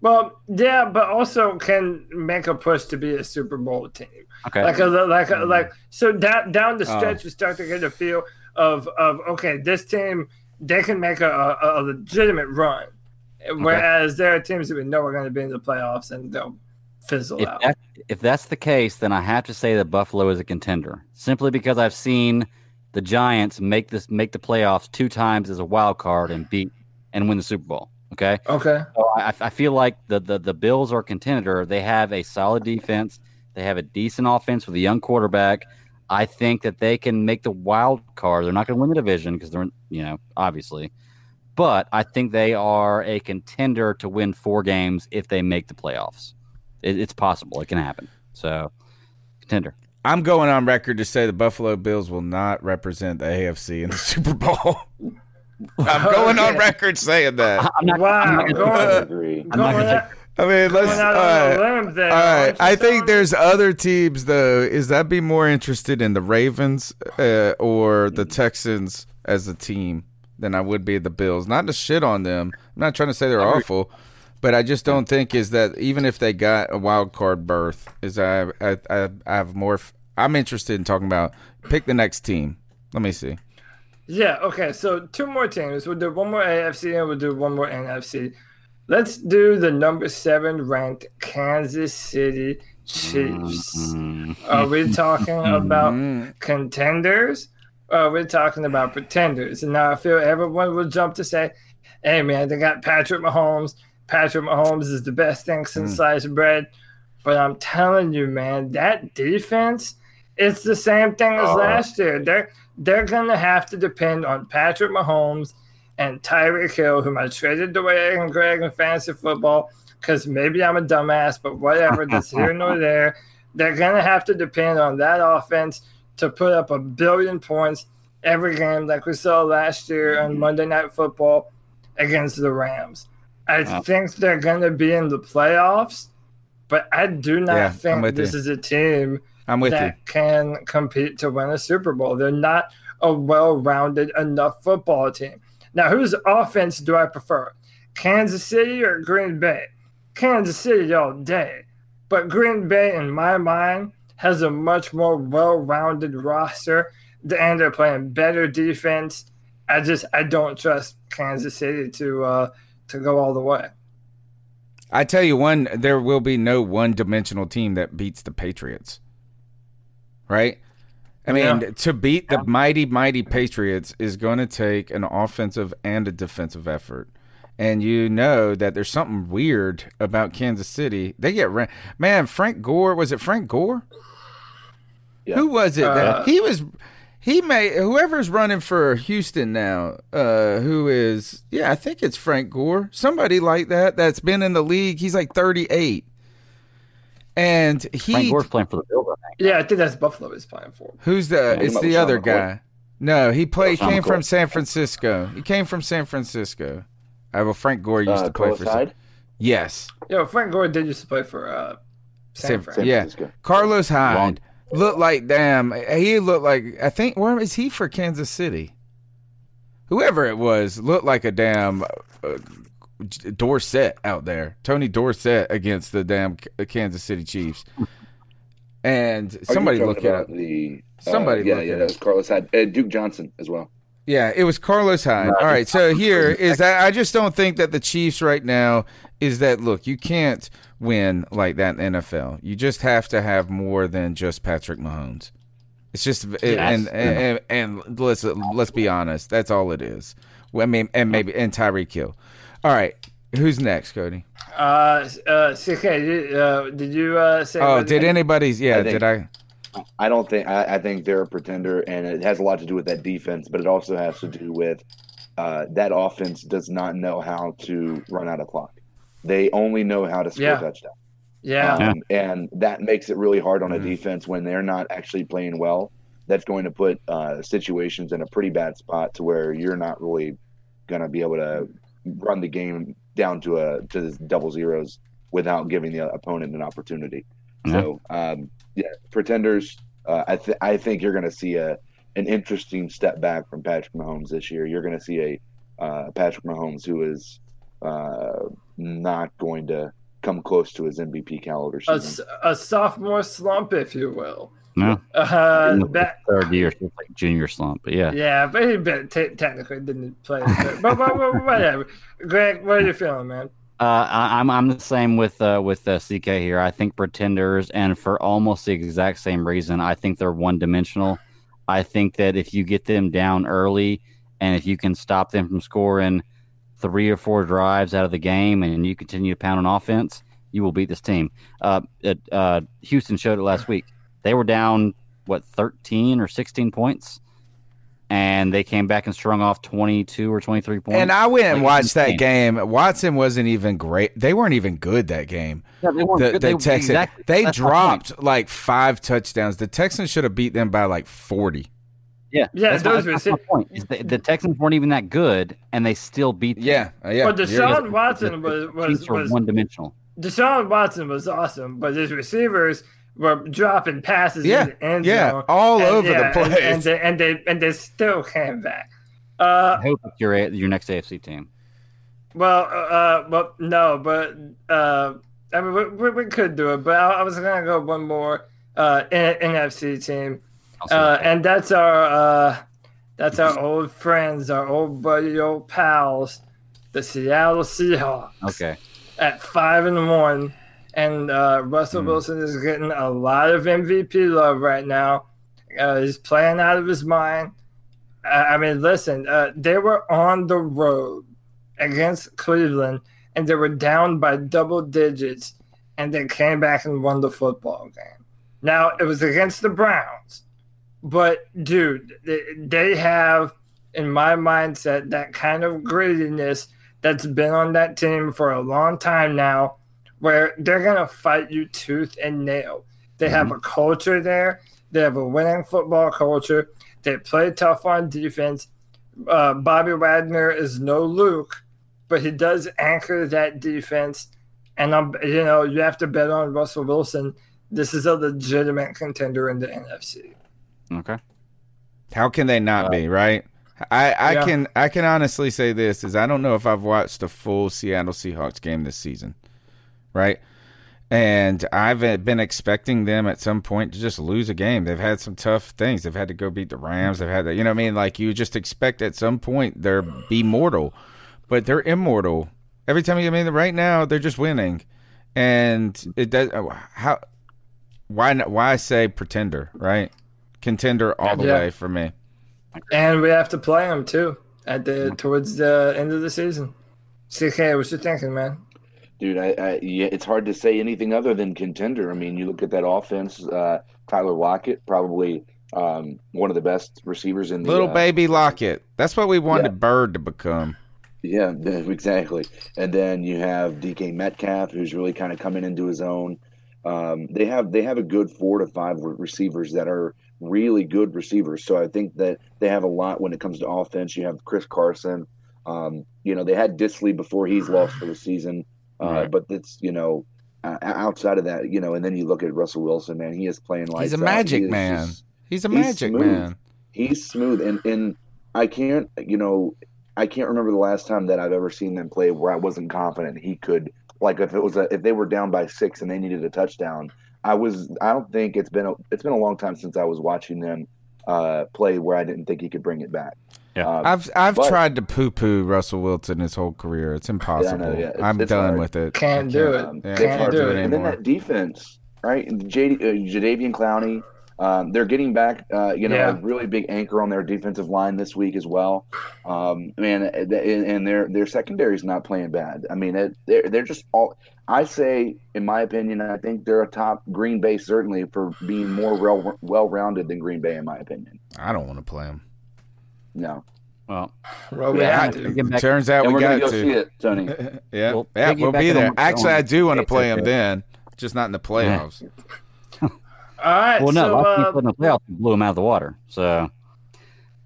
Well, yeah, but also can make a push to be a Super Bowl team. Okay. Like a like a, hmm. like so down down the Oh. stretch, you start to get a feel of of okay, this team they can make a, a, legitimate run, whereas there are teams that we know are going to be in the playoffs and they'll fizzle If, out. that, if that's the case, then I have to say that Buffalo is a contender, simply because I've seen the Giants make this make the playoffs two times as a wild card and beat and win the Super Bowl. Okay. Okay. So I, I feel like the, the the Bills are a contender. They have a solid defense. They have a decent offense with a young quarterback. I think that they can make the wild card. They're not going to win the division because they're you know obviously, but I think they are a contender to win four games if they make the playoffs. It, it's possible. It can happen. So, contender. I'm going on record to say the Buffalo Bills will not represent the AFC in the (laughs) Super Bowl. I'm (laughs) going on record saying that. I'm not, Wow, I'm not going- gonna, agree. I'm not Going gonna out- take, I mean, let's. Going out all on a right. limb there, All right. I think Tony? there's other teams though. Is that be more interested in the Ravens uh, or the Texans as a team than I would be the Bills? Not to shit on them. I'm not trying to say they're awful, but I just don't think is that even if they got a wild card berth, is I I I, I have more. f- I'm interested in talking about pick the next team. Let me see. Yeah, okay, so two more teams. We'll do one more AFC and we'll do one more NFC. Let's do the number seven ranked Kansas City Chiefs. Mm-hmm. Are we talking (laughs) about contenders? Or are we talking about pretenders? And now I feel everyone will jump to say, hey man, they got Patrick Mahomes. Patrick Mahomes is the best thing since sliced bread. But I'm telling you, man, that defense, it's the same thing as Oh. last year. They're they're gonna have to depend on Patrick Mahomes and Tyreek Hill, whom I traded away and Greg in fantasy football, because maybe I'm a dumbass, but whatever, that's here nor (laughs) there. They're gonna have to depend on that offense to put up a billion points every game, like we saw last year on mm-hmm. Monday Night Football against the Rams. I Wow. think they're gonna be in the playoffs, but I do not Yeah, think this you. is a team that you. can compete to win a Super Bowl. They're not a well-rounded enough football team. Now, whose offense do I prefer? Kansas City or Green Bay? Kansas City all day. But Green Bay, in my mind, has a much more well-rounded roster, and they're playing better defense. I just I don't trust Kansas City to uh, to go all the way. I tell you one, there will be no one-dimensional team that beats the Patriots. Right? I mean, Yeah. to beat the mighty, mighty Patriots is going to take an offensive and a defensive effort. And you know that there's something weird about Kansas City. They get ran. Man, Frank Gore was it Frank Gore? Yeah. Who was it? Uh, that, he was. He may whoever's running for Houston now. Uh, who is? Yeah, I think it's Frank Gore. Somebody like that that's been in the league. He's like 38, and he. Frank Gore's playing for the Bills. I think. Yeah, I think that's Buffalo is playing for. Who's the? Yeah, it's the Sean other McCoy. guy. No, he played. Sean Came from San Francisco. He came from San Francisco. Uh, well, Frank Gore used Uh, to play Carlos for. San- Hyde? Yes, Yo, Frank Gore did used to play for uh, San San, Fran. yeah. Francisco. Carlos Hyde Wrong. looked like damn. He looked like I think. Where is he for Kansas City? Whoever it was looked like a damn uh, Dorsett out there. Tony Dorsett against the damn Kansas City Chiefs. And somebody talking look it about up. The uh, Somebody yeah, look yeah, it that was Carlos Hyde, uh, Duke Johnson as well. Yeah, it was Carlos Hyde. All right, so here is that I just don't think that the Chiefs right now is that look, you can't win like that in the NFL. You just have to have more than just Patrick Mahomes. It's just and, and, and and let's let's be honest, that's all it is. I mean, and maybe and Tyreek Hill. All right, who's next, Cody? Uh, uh, CK, did, uh, did you uh, say? Oh, what- did anybody's? Yeah, I think- did I? I don't think I, I think they're a pretender, and it has a lot to do with that defense, but it also has to do with uh, that offense does not know how to run out of clock. They only know how to score Yeah. touchdowns. Yeah. Um, and that makes it really hard on a defense when they're not actually playing well. That's going to put uh, situations in a pretty bad spot to where you're not really going to be able to run the game down to a to the double zeros without giving the opponent an opportunity. So, um, yeah, pretenders. Uh, I th- I think you're going to see a an interesting step back from Patrick Mahomes this year. You're going to see a uh, Patrick Mahomes who is uh, not going to come close to his MVP caliber a, season. s- a sophomore slump, if you will. No, Uh, that, third year, like junior slump. But yeah, yeah, but he been, t- technically didn't play. but, but, but whatever. Greg, what are you feeling, man? Uh, I, I'm I'm the same with uh, with uh, CK here. I think pretenders, and for almost the exact same reason, I think they're one dimensional. I think that if you get them down early, and if you can stop them from scoring three or four drives out of the game, and you continue to pound on offense, you will beat this team. Uh, uh, Houston showed it last week. They were down what 13 or 16 points, and they came back and strung off 22 or 23 points. And I went and Like, watched that insane. game. Watson wasn't even great. They weren't even good that game. Yeah, they weren't the, good. the They- Texans, exactly. they dropped like five touchdowns. The Texans should have beat them by like forty. Yeah, Yeah, that's, my, those that's my point. is The, the Texans weren't even that good, and they still beat. Them. Yeah, yeah. But Deshaun Watson was was, was one dimensional. Deshaun Watson was awesome, but his receivers were dropping passes Yeah, in the end yeah, zone. all And- over the yeah, and- place. And, they, and they and they still came back. Uh, I hope it's your your next AFC team. well, uh, well, no, but uh, I mean, we, we, we could do it, but I, I was gonna go one more uh, N- NFC team, uh, and that's our uh, that's our old friends, our old buddy, old pals, the Seattle Seahawks. Okay. at five and one, and uh, Russell Hmm. Wilson is getting a lot of MVP love right now. Uh, he's playing out of his mind. I I mean, listen, uh, they were on the road against Cleveland, and they were down by double digits, and they came back and won the football game. Now it was against the Browns, but dude, they, they have, in my mindset, that kind of grittiness that's been on that team for a long time now, where they're gonna fight you tooth and nail. They have mm-hmm. a culture there. They have a winning football culture. They play tough on defense. Uh, Bobby Wagner is no Luke, but he does anchor that defense. And I'm, you know, you have to bet on Russell Wilson. This is a legitimate contender in the NFC. Okay. How can they not uh, be right? I, I Yeah. can I can honestly say this is I don't know if I've watched a full Seattle Seahawks game this season, right? And I've been expecting them at some point to just lose a game. They've had some tough things. They've had to go beat the Rams. They've had to, you know what I mean? Like you just expect at some point they're be mortal, but they're immortal. Every time you I mean right now they're just winning, and it does oh, how why not, why say pretender right? Contender all the Yeah. way for me. And we have to play them too at the mm. towards the end of the season. CK, what you thinking, man? Dude, I, I yeah, it's hard to say anything other than contender. I mean, you look at that offense. Uh, Tyler Lockett, probably um, one of the best receivers in the Little uh, baby Lockett. That's what we wanted Yeah. Byrd to become. Yeah, (laughs) exactly. And then you have DK Metcalf, who's really kind of coming into his own. Um, they have they have a good four to five receivers that are really good receivers. So I think that they have a lot when it comes to offense. You have Chris Carson. Um, you know, they had Dissly before he's lost for the season. Uh, Right. But it's you know uh, outside of that, you know, and then you look at Russell Wilson, man, he is playing like He's a magic man. He's a magic smooth. man. He's smooth, and and I can't, you know, I can't remember the last time that I've ever seen them play where I wasn't confident he could. Like if it was a, if they were down by six and they needed a touchdown, I was. I don't think it's been a, it's been a long time since I was watching them uh, play where I didn't think he could bring it back. Yeah, Um, I've I've but- tried to poo poo Russell Wilson his whole career. It's impossible. yeah, it's- I'm it's done hard. with it. Can't I do it. Um, Yeah, It's Can't do to- it And then that defense, right? And JD, uh, Jadeveon Clowney, um, they're getting back, uh, you know, Yeah. a really big anchor on their defensive line this week as well. Um, man, and and their their secondary is not playing bad. I mean, it, they're they're just all. I say, in my opinion, I think they're a top Green Bay certainly for being more well well rounded than Green Bay, in my opinion. I don't want to play him. No, Well, Well, we Yeah, have to. Get back- Turns out and we we're gonna got go to. see it, Tony. (laughs) yeah, Well, yeah, we'll be there. Actually, I do want to play him then, just not in the playoffs. (laughs) All right. Well, no, so, last uh, week in the playoffs blew him out of the water. So,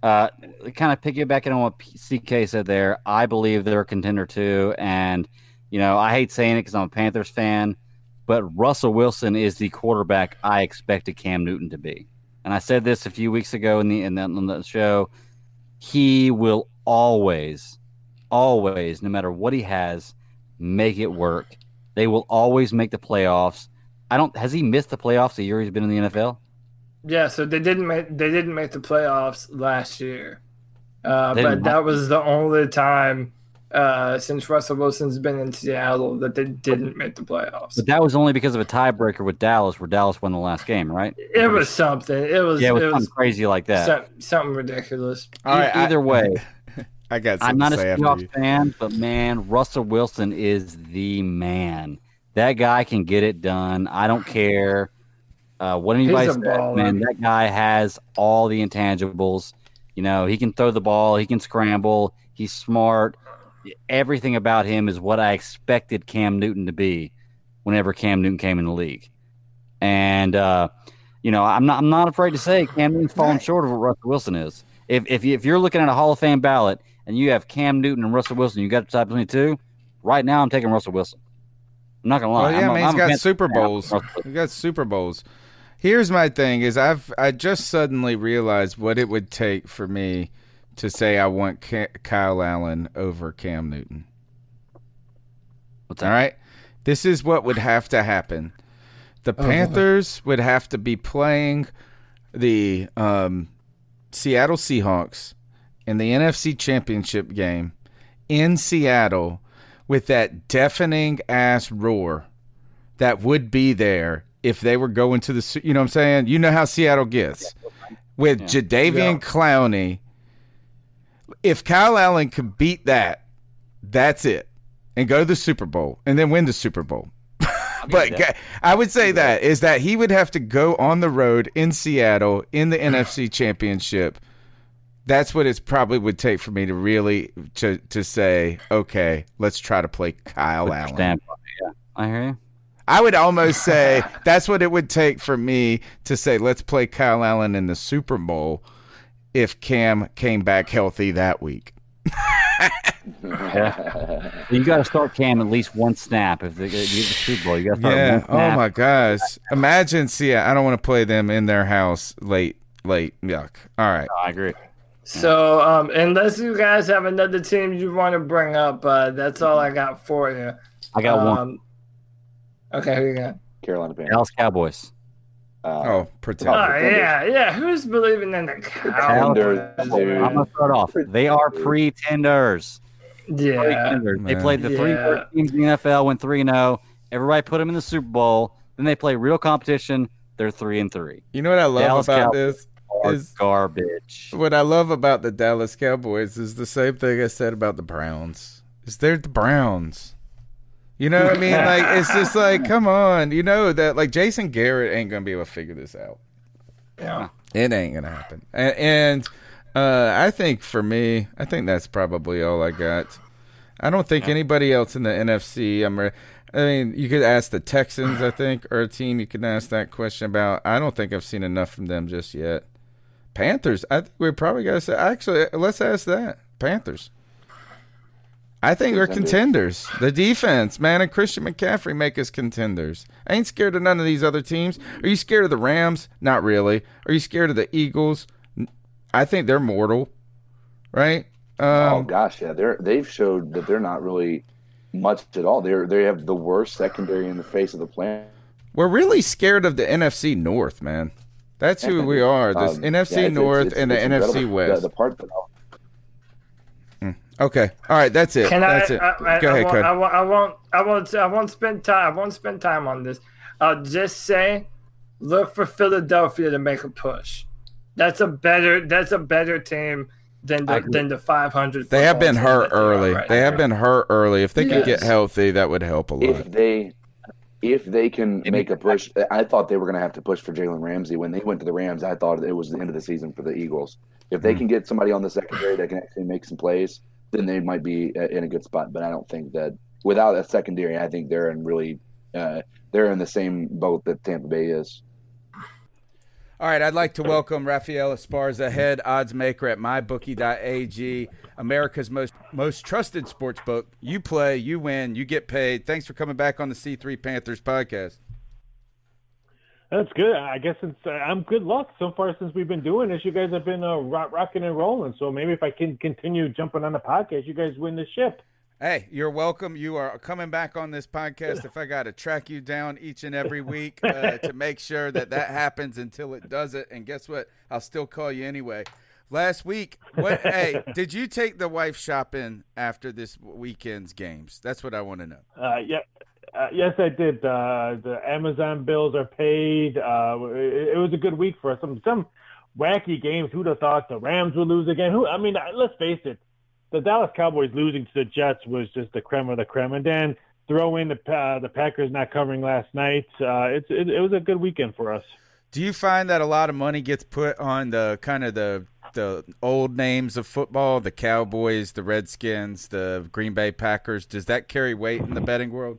uh, kind of piggybacking on what CK said there, I believe they're a contender too. And you know, I hate saying it because I'm a Panthers fan, but Russell Wilson is the quarterback I expected Cam Newton to be. And I said this a few weeks ago in the in the, in the show. He will always, always, no matter what he has, make it work. They will always make the playoffs. I don't. Has he missed the playoffs the year he's been in the NFL? yeah, so they didn't make they didn't make the playoffs last year, uh, but that was the only time uh, since Russell Wilson's been in Seattle that they didn't make the playoffs. But that was only because of a tiebreaker with Dallas, where Dallas won the last game, right? It was something. It was. yeah, it was, it was crazy like that. some- something ridiculous. All right, I- Either way, (laughs) I got. I'm not to a say after. Seahawks fan, but man, Russell Wilson is the man. That guy can get it done. I don't care uh, what anybody He's says, man. That guy has all the intangibles. You know, he can throw the ball, he can scramble, he's smart. Everything about him is what I expected Cam Newton to be whenever Cam Newton came in the league. And uh, you know, I'm not I'm not afraid to say Cam Newton's falling short of what Russell Wilson is. If if you, if you're looking at a Hall of Fame ballot and you have Cam Newton and Russell Wilson, you got to decide between the two. Right now, I'm taking Russell Wilson. I'm not gonna lie. Well, yeah, I'm man, he's I'm a got Super Bowls. He got Super Bowls. Here's my thing: is I've I just suddenly realized what it would take for me to say I want Ca- Kyle Allen over Cam Newton. What's All right, this is what would have to happen. The Oh, boy. Panthers would have to be playing the um, Seattle Seahawks in the NFC Championship game in Seattle with that deafening ass roar that would be there if they were going to the you know what I'm saying? You know how Seattle gets. With Jadeveon Clowney, if Kyle Allen could beat that, that's it. And go to the Super Bowl and then win the Super Bowl. (laughs) but. I would say that is that he would have to go on the road in Seattle in the (clears throat) NFC Championship. That's what it probably would take for me to really to to say, okay, let's try to play Kyle Allen. Stand yeah. I hear you. I would almost say (laughs) that's what it would take for me to say, let's play Kyle Allen in the Super Bowl if Cam came back healthy that week. Yeah. you got to start Cam at least one snap if they you get the Super Bowl. You got to start Yeah. one Oh snap. my gosh. Imagine. See, I don't want to play them in their house late. Late. Yuck. All right. I agree. So, um, unless you guys have another team you want to bring up, uh, that's all I got for you. I got one. Um, Okay, who you got? Carolina Panthers. Dallas Cowboys. Oh, pretend. Oh yeah, yeah. Who's believing in the Cowboys? I'm gonna start off. They are pretenders. Yeah. Pretenders. They played the three Yeah. worst teams in the NFL, went three and zero. Everybody put them in the Super Bowl. Then they play real competition. They're three and three. You know what I love Dallas about Cowboys this is garbage. what I love about the Dallas Cowboys is the same thing I said about the Browns. Is they're the Browns. You know what I mean? Like it's just (laughs) like, come on, you know that like Jason Garrett ain't gonna be able to figure this out. Yeah. It ain't gonna happen. And, and uh, I think for me, I think that's probably all I got. I don't think anybody else in the NFC. I'm. Re- I mean, you could ask the Texans. I think, or a team you could ask that question about. I don't think I've seen enough from them just yet. Panthers. I think we probably got to say. Actually, let's ask that Panthers. I think we're contenders. The defense, man, and Christian McCaffrey make us contenders. I ain't scared of none of these other teams. Are you scared of the Rams? Not really. Are you scared of the Eagles? I think they're mortal, right? oh Um, gosh, yeah, they're they've showed that they're not really much at all. They're they have the worst secondary in the face of the planet. we're really scared of the NFC North, man. That's who we are. This Um, NFC yeah, it's- North it's- and the it's NFC. West. The, the part that okay, all right, that's it. Can I, it. I, I, Go I, ahead, won't, I, won't, I won't. I won't. I won't spend time. I won't spend time on this. I'll just say, look for Philadelphia to make a push. That's a better. That's a better team than the than the 500. They have been hurt that they are early. right They have been hurt early. If they could get healthy, that would help a lot. if they if they can make a push, I thought they were going to have to push for Jalen Ramsey when they went to the Rams. I thought it was the end of the season for the Eagles. If they Hmm. can get somebody on the secondary that can actually make some plays, then they might be uh, in a good spot. But I don't think that without a secondary, I think they're in really uh, they're in the same boat that Tampa Bay is. All right, I'd like to welcome Rafael Esparza, head odds maker at mybookie.ag, America's most most trusted sports book. You play, you win, you get paid. Thanks for coming back on the C3 Panthers podcast. That's good. I guess it's uh, I'm good luck so far since we've been doing this. You guys have been uh, rock, rocking and rolling. So maybe if I can continue jumping on the podcast, you guys win the ship. Hey, you're welcome. You are coming back on this podcast if I got to track you down each and every week uh, (laughs) to make sure that that happens until it doesn't. And guess what? I'll still call you anyway. Last week, what? (laughs) hey, did you take the wife shopping after this weekend's games? That's what I want to know. Uh, yeah. Uh, yes, I did. Uh, the Amazon bills are paid. Uh, it, it was a good week for us. Some some wacky games. Who'd have thought the Rams would lose again? Who? I mean, let's face it. The Dallas Cowboys losing to the Jets was just the creme of the creme, and then throw in the uh, the Packers not covering last night. Uh, it's it, it was a good weekend for us. Do you find that a lot of money gets put on the kind of the the old names of football, the Cowboys, the Redskins, the Green Bay Packers. Does that carry weight in the betting world?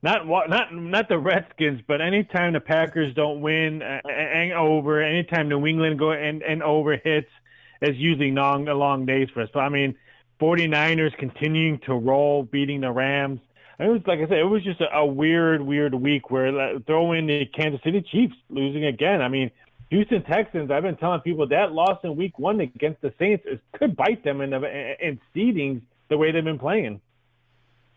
Not not not the Redskins, but anytime the Packers don't win uh, and over, anytime New England go and, and over hits, it's usually long long days for us. But I mean, 49ers continuing to roll, beating the Rams. It was like I said, it was just a, a weird, weird week where like, throw in the Kansas City Chiefs losing again. I mean, Houston Texans. I've been telling people that loss in Week One against the Saints is, could bite them in the in seedings the way they've been playing.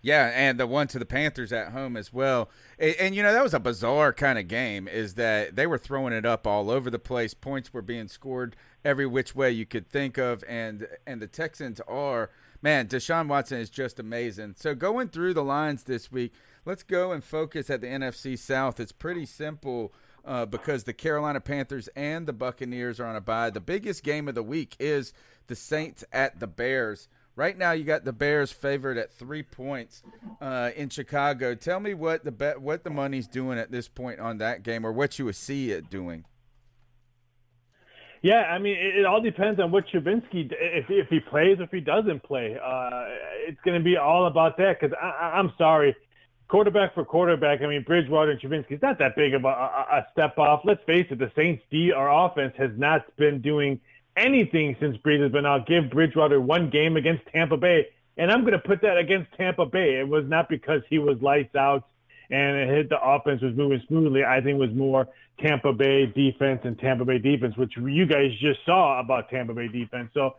Yeah, and the one to the Panthers at home as well. And, and, you know that was a bizarre kind of game. Is that they were throwing it up all over the place. Points were being scored every which way you could think of, and and the Texans are man. Deshaun Watson is just amazing. So going through the lines this week, let's go and focus at the NFC South. It's pretty simple. Uh, because the Carolina Panthers and the Buccaneers are on a bye. The biggest game of the week is the Saints at the Bears. Right now, you got the Bears favored at three points uh, in Chicago. Tell me what the bet, what the money's doing at this point on that game, or what you would see it doing. Yeah, I mean, it, it all depends on what Trubisky if if he plays, if he doesn't play. Uh, it's going to be all about that. Because I'm sorry, quarterback for quarterback. I mean, Bridgewater and Trubisky's not that big of a, a, a step off. Let's face it, the Saints D our offense has not been doing anything since Brees has been out. Give Bridgewater one game against Tampa Bay, and I'm going to put that against Tampa Bay. It was not because he was lights out and it hit the offense was moving smoothly. I think it was more Tampa Bay defense and Tampa Bay defense, which you guys just saw about Tampa Bay defense. So uh,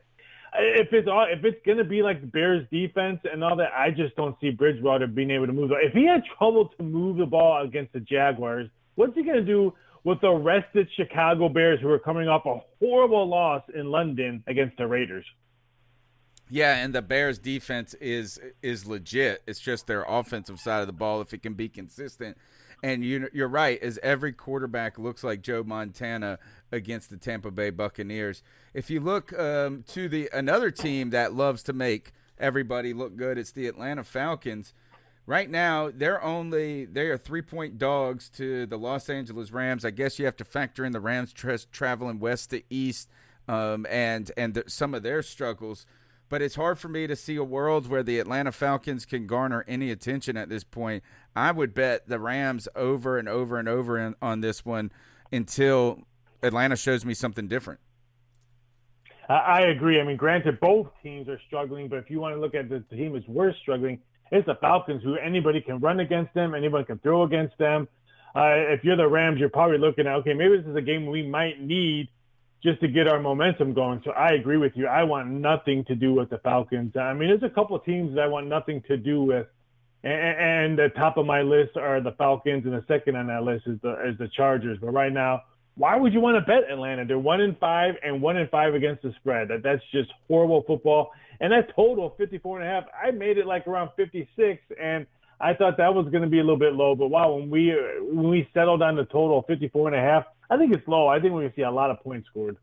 if it's all, if it's going to be like the Bears defense and all that, I just don't see Bridgewater being able to move. If he had trouble to move the ball against the Jaguars, what's he going to do with the rested Chicago Bears who are coming off a horrible loss in London against the Raiders? Yeah, and the Bears defense is is legit. It's just their offensive side of the ball if it can be consistent. And you you're right, as every quarterback looks like Joe Montana against the Tampa Bay Buccaneers. If you look um, to the another team that loves to make everybody look good, it's the Atlanta Falcons. Right now, they're only they are three point dogs to the Los Angeles Rams. I guess you have to factor in the Rams tra- traveling west to east um, and and some of their struggles but it's hard for me to see a world where the Atlanta Falcons can garner any attention at this point. I would bet the Rams over and over and over in, on this one until Atlanta shows me something different. I agree. I mean, granted, both teams are struggling, but if you want to look at the team that's worse struggling, it's the Falcons, who anybody can run against them, anyone can throw against them. Uh, if you're the Rams, you're probably looking at, okay, maybe this is a game we might need – just to get our momentum going. So I agree with you. I want nothing to do with the Falcons. I mean, there's a couple of teams that I want nothing to do with, and, and the top of my list are the Falcons, and the second on that list is the is the Chargers. But right now, why would you want to bet Atlanta? They're one in five and one in five against the spread. That that's just horrible football. And that total 54 and a half, I made it like around 56, and I thought that was going to be a little bit low. But wow, when we when we settled on the total 54 and a half I think it's low. I think we're going to see a lot of points scored.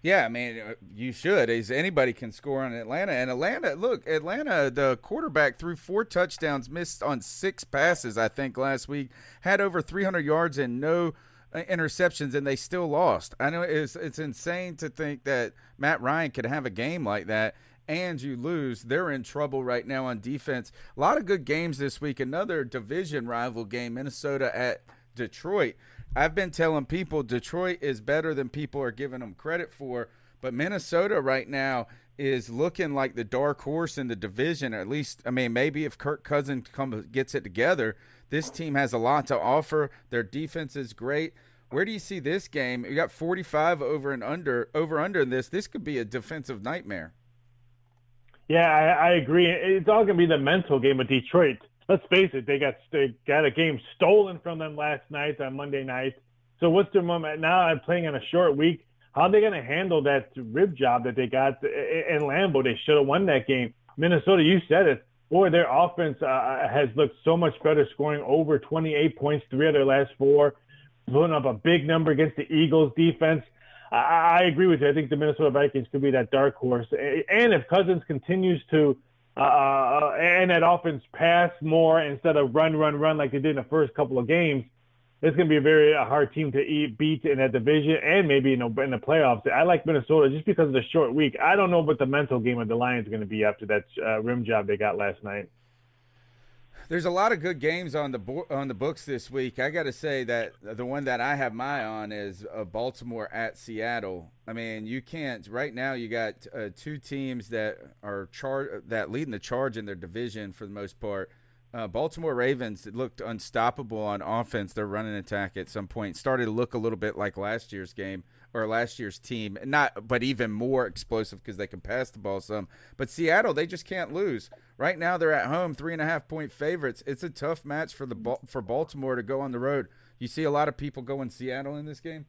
Yeah, I mean, uh, you should. Is anybody can score on Atlanta, and Atlanta. Look, Atlanta, the quarterback threw four touchdowns, missed on six passes. I think last week had over 300 yards and no uh, interceptions, and they still lost. I know it's it's insane to think that Matt Ryan could have a game like that and you lose, they're in trouble right now on defense. A lot of good games this week. Another division rival game, Minnesota at Detroit. I've been telling people Detroit is better than people are giving them credit for, but Minnesota right now is looking like the dark horse in the division. At least, I mean, maybe if Kirk Cousins comes gets it together, this team has a lot to offer. Their defense is great. Where do you see this game? You got 45 over and under over under in this. This could be a defensive nightmare. Yeah, I, I agree. It's all to be the mental game of Detroit let's face it, they got they got a game stolen from them last night on Monday night. So what's their moment now? I'm playing on a short week. How are they to handle that rib job that they got in Lambeau? They should have won that game. Minnesota, you said it. Boy, their offense uh, has looked so much better, scoring over 28 points three of their last four, putting up a big number against the Eagles defense. I, I agree with you. I think the Minnesota Vikings could be that dark horse. And if Cousins continues to uh, uh, and that offense pass more instead of run, run, run like they did in the first couple of games, it's going to be a very uh, hard team to eat, beat in that division and maybe in the, in the playoffs. I like Minnesota just because of the short week. I don't know what the mental game of the Lions is going to be after that uh, rim job they got last night. There's a lot of good games on the bo- on the books this week. I got to say that the one that I have my eye on is uh, Baltimore at Seattle. I mean, you can't right now. You got uh, two teams that are char- that leading the charge in their division for the most part. Uh, Baltimore Ravens looked unstoppable on offense. Their running attack at some point started to look a little bit like last year's game or last year's team, not but even more explosive because they can pass the ball some. But Seattle, they just can't lose. Right now, they're at home, three and a half point favorites. It's a tough match for the for Baltimore to go on the road. You see a lot of people going Seattle in this game.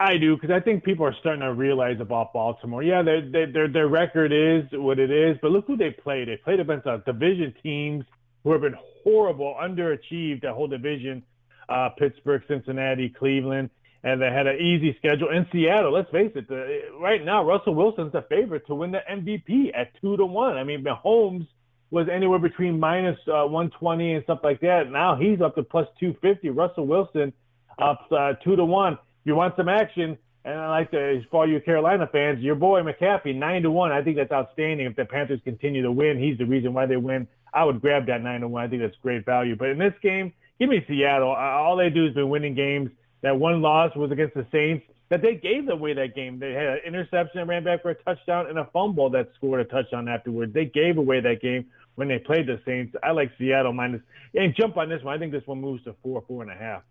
I do because I think people are starting to realize about Baltimore. Yeah, their their their record is what it is, but look who they played. They played against uh, division teams who have been horrible, underachieved that whole division. Uh, Pittsburgh, Cincinnati, Cleveland, and they had an easy schedule in Seattle. Let's face it, the, right now Russell Wilson's the favorite to win the MVP at two to one. I mean, Mahomes was anywhere between minus, uh, 120 and stuff like that. Now he's up to plus 250. Russell Wilson up uh, two to one If you want some action, and I like to, for you Carolina fans, your boy McCaffrey, nine to one. I think that's outstanding. If the Panthers continue to win, he's the reason why they win. I would grab that nine to one. I think that's great value. But in this game, give me Seattle. All they do has been winning games. That one loss was against the Saints. That they gave away that game. They had an interception ran back for a touchdown and a fumble that scored a touchdown afterwards. They gave away that game when they played the Saints. I like Seattle minus. minus and jump on this one. I think this one moves to four, four and a half.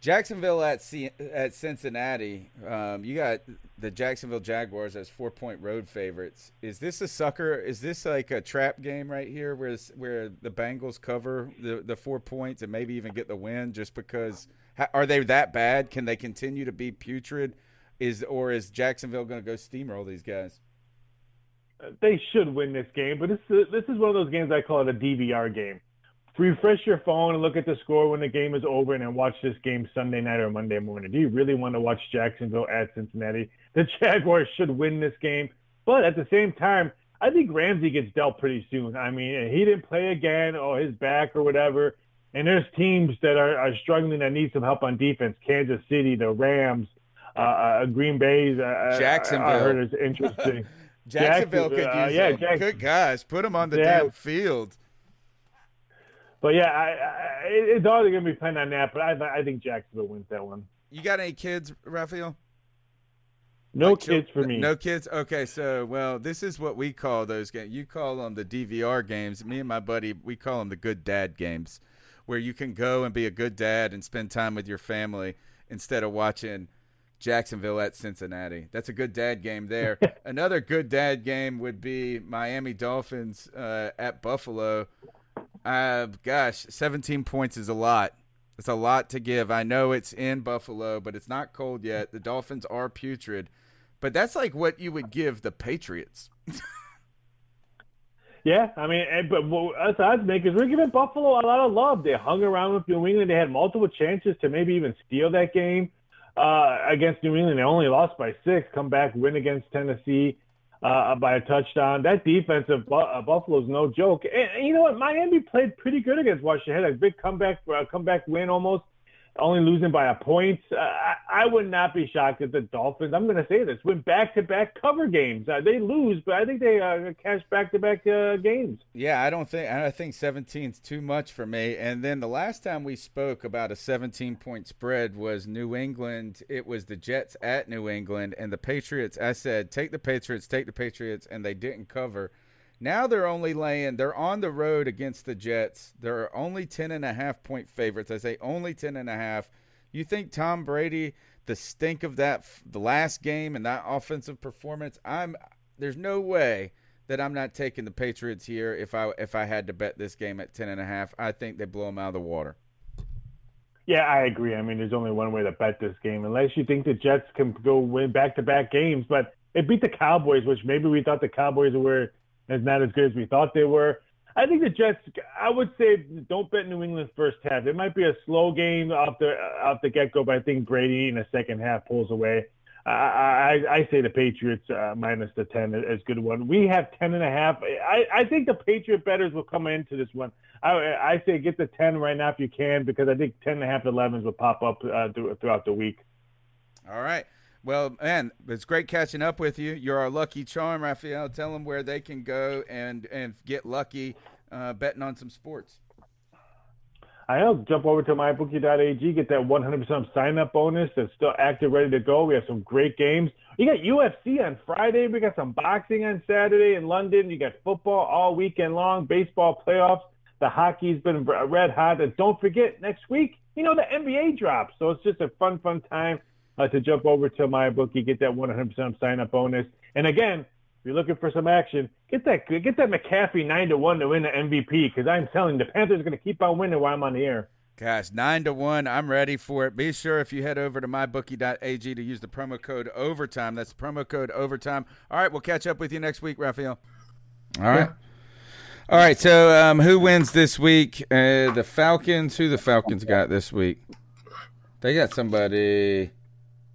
Jacksonville at C- at Cincinnati. Um, you got the Jacksonville Jaguars as four point road favorites. Is this a sucker? Is this like a trap game right here, where where the Bengals cover the the four points and maybe even get the win just because? Are they that bad? Can they continue to be putrid? Is or is Jacksonville going to go steamroll these guys? Uh, they should win this game, but this is, uh, this is one of those games I call it a DVR game refresh your phone and look at the score when the game is over and then watch this game Sunday night or Monday morning. Do you really want to watch Jacksonville at Cincinnati? The (laughs) Jaguars should win this game. But at the same time, I think Ramsey gets dealt pretty soon. I mean, he didn't play again or his back or whatever. And there's teams that are, are struggling that need some help on defense. Kansas City, the Rams, uh, uh, Green Bay. Uh, Jacksonville. I heard is interesting. (laughs) Jacksonville could uh, use yeah, Jackson- good guys. Put them on the yeah. damn field. But yeah, I, I, it's all going to be playing on that. But I, I think Jacksonville wins that one. You got any kids, Raphael? No like, kids for me. No kids. Okay, so well, this is what we call those games. You call them the DVR games. Me and my buddy, we call them the good dad games, where you can go and be a good dad and spend time with your family instead of watching Jacksonville at Cincinnati. That's a good dad game there. (laughs) Another good dad game would be Miami Dolphins uh, at Buffalo. Uh, gosh, 17 points is a lot. It's a lot to give. I know it's in Buffalo, but it's not cold yet. The Dolphins are putrid, but that's like what you would give the Patriots. (laughs) yeah, I mean, but us odds makers, we're giving Buffalo a lot of love. They hung around with New England. They had multiple chances to maybe even steal that game uh, against New England. They only lost by six. Come back, win against Tennessee uh, by a touchdown. That defense of Bu- uh, Buffalo's no joke. And, and, you know what? Miami played pretty good against Washington. Had a big comeback, uh, comeback win almost only losing by a point. Uh, I, would not be shocked if the Dolphins, I'm going to say this, win back-to-back cover games. Uh, they lose, but I think they uh, cash back-to-back uh, games. Yeah, I don't think I think 17 is too much for me. And then the last time we spoke about a 17-point spread was New England. It was the Jets at New England and the Patriots. I said take the Patriots, take the Patriots, and they didn't cover. Now they're only laying, they're on the road against the Jets. They're only 10 and a half point favorites. I say only 10 and a half. You think Tom Brady, the stink of that, the last game and that offensive performance, I'm, there's no way that I'm not taking the Patriots here if I, if I had to bet this game at 10 and a half. I think they blow them out of the water. Yeah, I agree. I mean, there's only one way to bet this game, unless you think the Jets can go win back to back games. But it beat the Cowboys, which maybe we thought the Cowboys were is not as good as we thought they were. I think the Jets. I would say don't bet New England first half. It might be a slow game off the off the get go, but I think Brady in the second half pulls away. I, I, I say the Patriots uh, minus the 10 is good one. We have 10 and a half. I, I think the Patriot betters will come into this one. I, I say get the 10 right now if you can because I think 10 and a half 11s will pop up uh, throughout the week. All right. Well, man, it's great catching up with you. You're our lucky charm, Raphael. Tell them where they can go and and get lucky uh, betting on some sports. I know. Jump over to mybookie.ag, get that 100% sign up bonus that's still active, ready to go. We have some great games. You got UFC on Friday. We got some boxing on Saturday in London. You got football all weekend long, baseball playoffs. The hockey's been red hot. And don't forget, next week, you know, the NBA drops. So it's just a fun, fun time uh, to jump over to MyBookie, get that 100% sign up bonus. And again, if you're looking for some action, get that get that McCaffrey nine to one to win the MVP because I'm telling you, the Panthers are going to keep on winning while I'm on the air. Gosh, nine to one. I'm ready for it. Be sure if you head over to mybookie.ag to use the promo code overtime. That's the promo code overtime. All right, we'll catch up with you next week, Raphael. All right. All right. So, um, who wins this week? Uh, the Falcons. Who the Falcons got this week? They got somebody.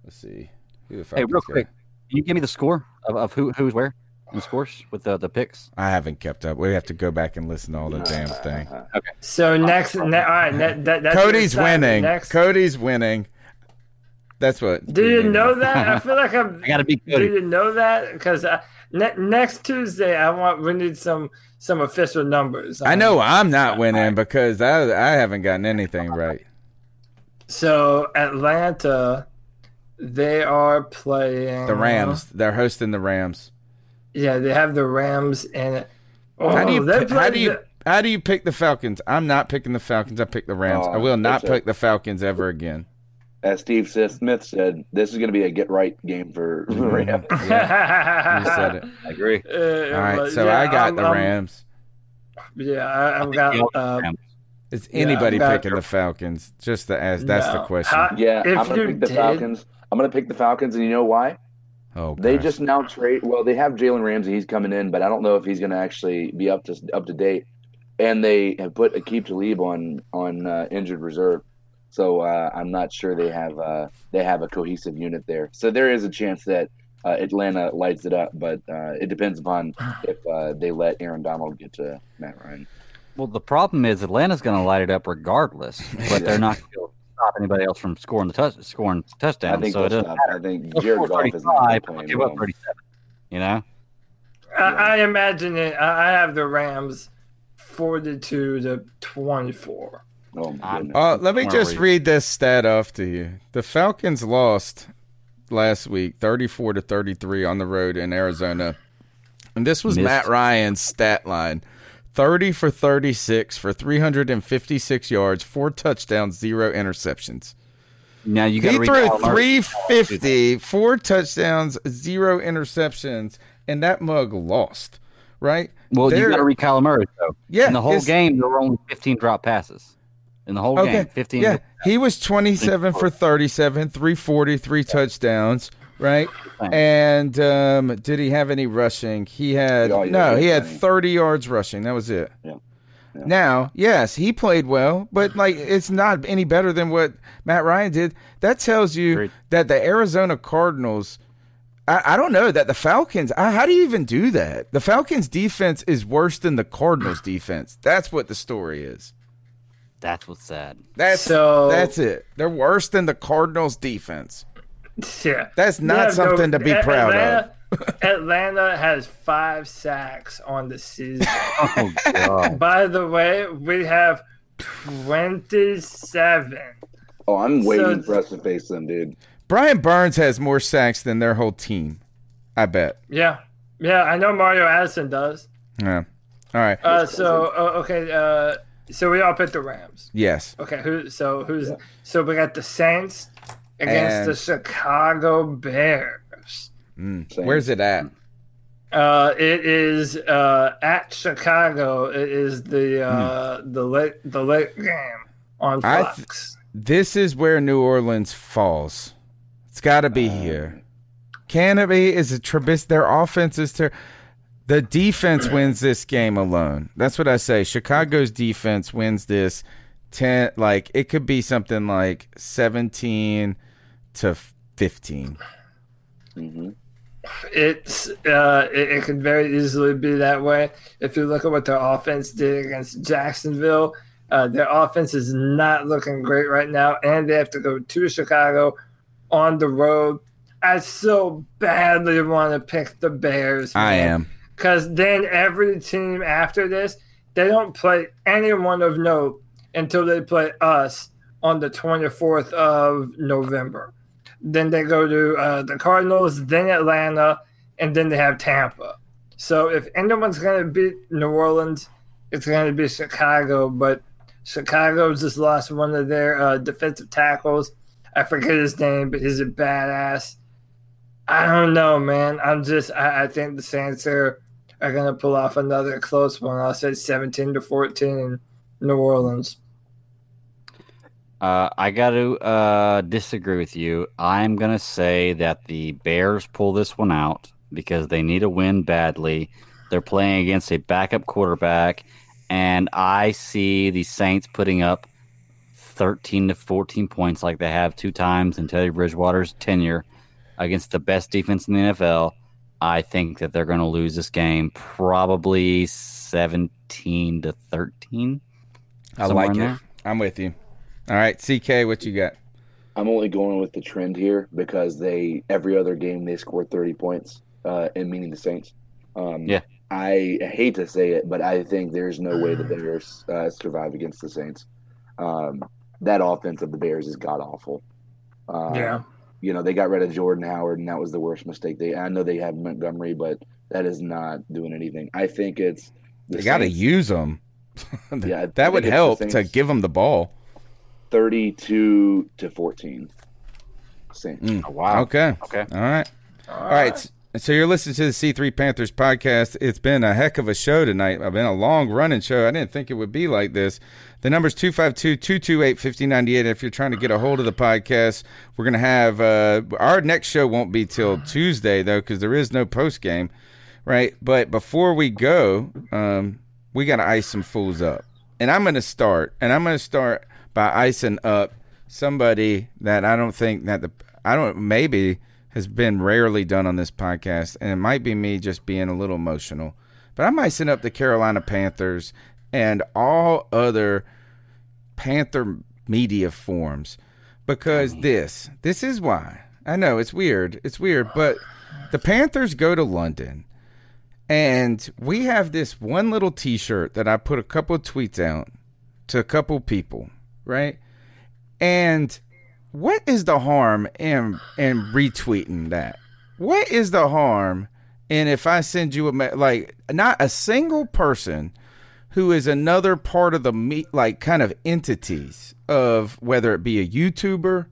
Let's see. Who the Hey, real got. quick, can you give me the score of, of who who's where in the scores with the the picks? I haven't kept up. We have to go back and listen to all the damn thing. Okay. So next, ne- all right, ne- that, that's Cody's winning. Next, Cody's winning. That's what. do you know that? I feel like I'm. (laughs) I gotta be Do you know that? Because uh, ne- next Tuesday, I want we need some some official numbers. I know I'm not winning because I I haven't gotten anything right. So Atlanta, they are playing The Rams. They're hosting the Rams. Yeah, they have the Rams and. Oh, how do you how do you the- how do you pick the Falcons? I'm not picking the Falcons. I pick the Rams. Oh, I will not that's it. pick the Falcons ever again. As Steve Smith said, this is going to be a get right game for (laughs) the Rams. You said it. I agree. (laughs) Uh, All right, so yeah, I got I'm- the I'm- Rams. Yeah, I, I've got. Um, Is anybody I've got- picking the Falcons? Just to ask. That's the question. How- Yeah, If I'm going you to pick the did- Falcons. I'm going to pick the Falcons, and you know why? oh, They gosh. just now trade. Well, they have Jalen Ramsey. He's coming in, but I don't know if he's going to actually be up to up to date. And they have put Aqib Talib on on uh, injured reserve, so uh, I'm not sure they have uh, they have a cohesive unit there. So there is a chance that uh, Atlanta lights it up, but uh, it depends upon if uh, they let Aaron Donald get to Matt Ryan. Well, the problem is Atlanta's going to light it up regardless, but they're not stop anybody else from scoring the touch scoring touchdowns. I think so it they'll doesn't stop. I think They'll Jared Goff is not playing give up 37. You know, I, I imagine it. I I have the Rams forty-two to twenty-four. Oh my. Uh, let me just read this stat off to you. The Falcons lost last week, thirty-four to thirty-three on the road in Arizona, and this was Missed. Matt Ryan's stat line: thirty for thirty-six for three hundred and fifty-six yards, four touchdowns, zero interceptions. now you got He to threw 350, (laughs) four touchdowns, zero interceptions, and that mug lost. Right? Well, you They're- got to read Kyler Murray though. Yeah, in the whole game there were only 15 drop passes. In the whole game, 15. Yeah, he was 27 for 37, 340, three touchdowns, right? And um, did he have any rushing? He had Oh, yeah, no, he he had had 30 yards rushing. That was it. Yeah. Yeah. Now, yes, he played well, but like it's not any better than what Matt Ryan did. That tells you Agreed. that the Arizona Cardinals. I, I don't know that the Falcons. I, how do you even do that? The Falcons' defense is worse than the Cardinals' defense. That's what the story is. That's what's sad. That's So- that's it. They're worse than the Cardinals defense. Yeah, That's not Yeah, no, something to be A- proud of. Atlanta has five sacks on the season. (laughs) Oh god. By the way, we have twenty-seven. Oh, I'm waiting So- for us to face them, dude. Brian Burns has more sacks than their whole team. I bet. Yeah, yeah, I know Mario Addison does. Yeah. All right. Uh, so uh, okay, uh, so we all picked the Rams. yes. Okay, who? So who's? So we got the Saints against And- the Chicago Bears. Mm. Where's it at? Uh, it is uh, at Chicago. It is the uh, the late the late game on. I th- Fox. This is where New Orleans falls. It's got to be here. Can it be? Is a Trubis? Their offense is ter- The defense (clears throat) wins this game alone. That's what I say. Chicago's defense wins this. Ten, like it could be something like seventeen to fifteen. Mm-hmm. It's uh, it, it could very easily be that way. If you look at what their offense did against Jacksonville, uh, their offense is not looking great right now, and they have to go to Chicago on the road. I so badly want to pick the Bears. I am. because then every team after this, they don't play anyone of note until they play us on the 24th of November. Then they go to uh, the Cardinals, then Atlanta, and then they have Tampa. So if anyone's going to beat New Orleans, it's going to be Chicago. But Chicago just lost one of their uh, defensive tackles. I forget his name, but he's a badass. I don't know, man. I'm just I, I think the Saints are are gonna pull off another close one. I'll say 17 to 14 in New Orleans. Uh, I got to uh, disagree with you. I'm going to say that the Bears pull this one out because they need a win badly. They're playing against a backup quarterback, and I see the Saints putting up 13 to 14 points like they have two times in Teddy Bridgewater's tenure against the best defense in the NFL. I think that they're going to lose this game probably 17 to 13. I like it. I'm with you. All right, CK, what you got? I'm only going with the trend here because they every other game they score 30 points, uh, and meaning the Saints. Um, Yeah. I hate to say it, but I think there's no way the Bears uh, survive against the Saints. Um, that offense of the Bears is god awful. Uh, Yeah. You know they got rid of Jordan Howard, and that was the worst mistake. They I know they have Montgomery, but that is not doing anything. I think it's the They got to use them. (laughs) Yeah, that would think the help to give them the ball. 32 to 14. Saints. Mm. Oh, wow. Okay. Okay. All right. All right. s- So you're listening to the C3 Panthers podcast. It's been a heck of a show tonight. I've been a long running show. I didn't think it would be like this. The number's 252-228-5098. If you're trying to get a hold of the podcast, we're going to have uh, our next show won't be till Tuesday though cuz there is no post game, right? But before we go, um, we got to ice some fools up. And I'm going to start. And I'm going to start by icing up somebody that I don't think that the I don't maybe has been rarely done on this podcast, and it might be me just being a little emotional. But I'm icing up the Carolina Panthers and all other Panther media forms because this this is why I know it's weird it's weird but the Panthers go to London and we have this one little T-shirt that I put a couple of tweets out to a couple people right and what is the harm in in retweeting that? What is the harm in if I send you a like not a single person who is another part of the like kind of entities of whether it be a YouTuber,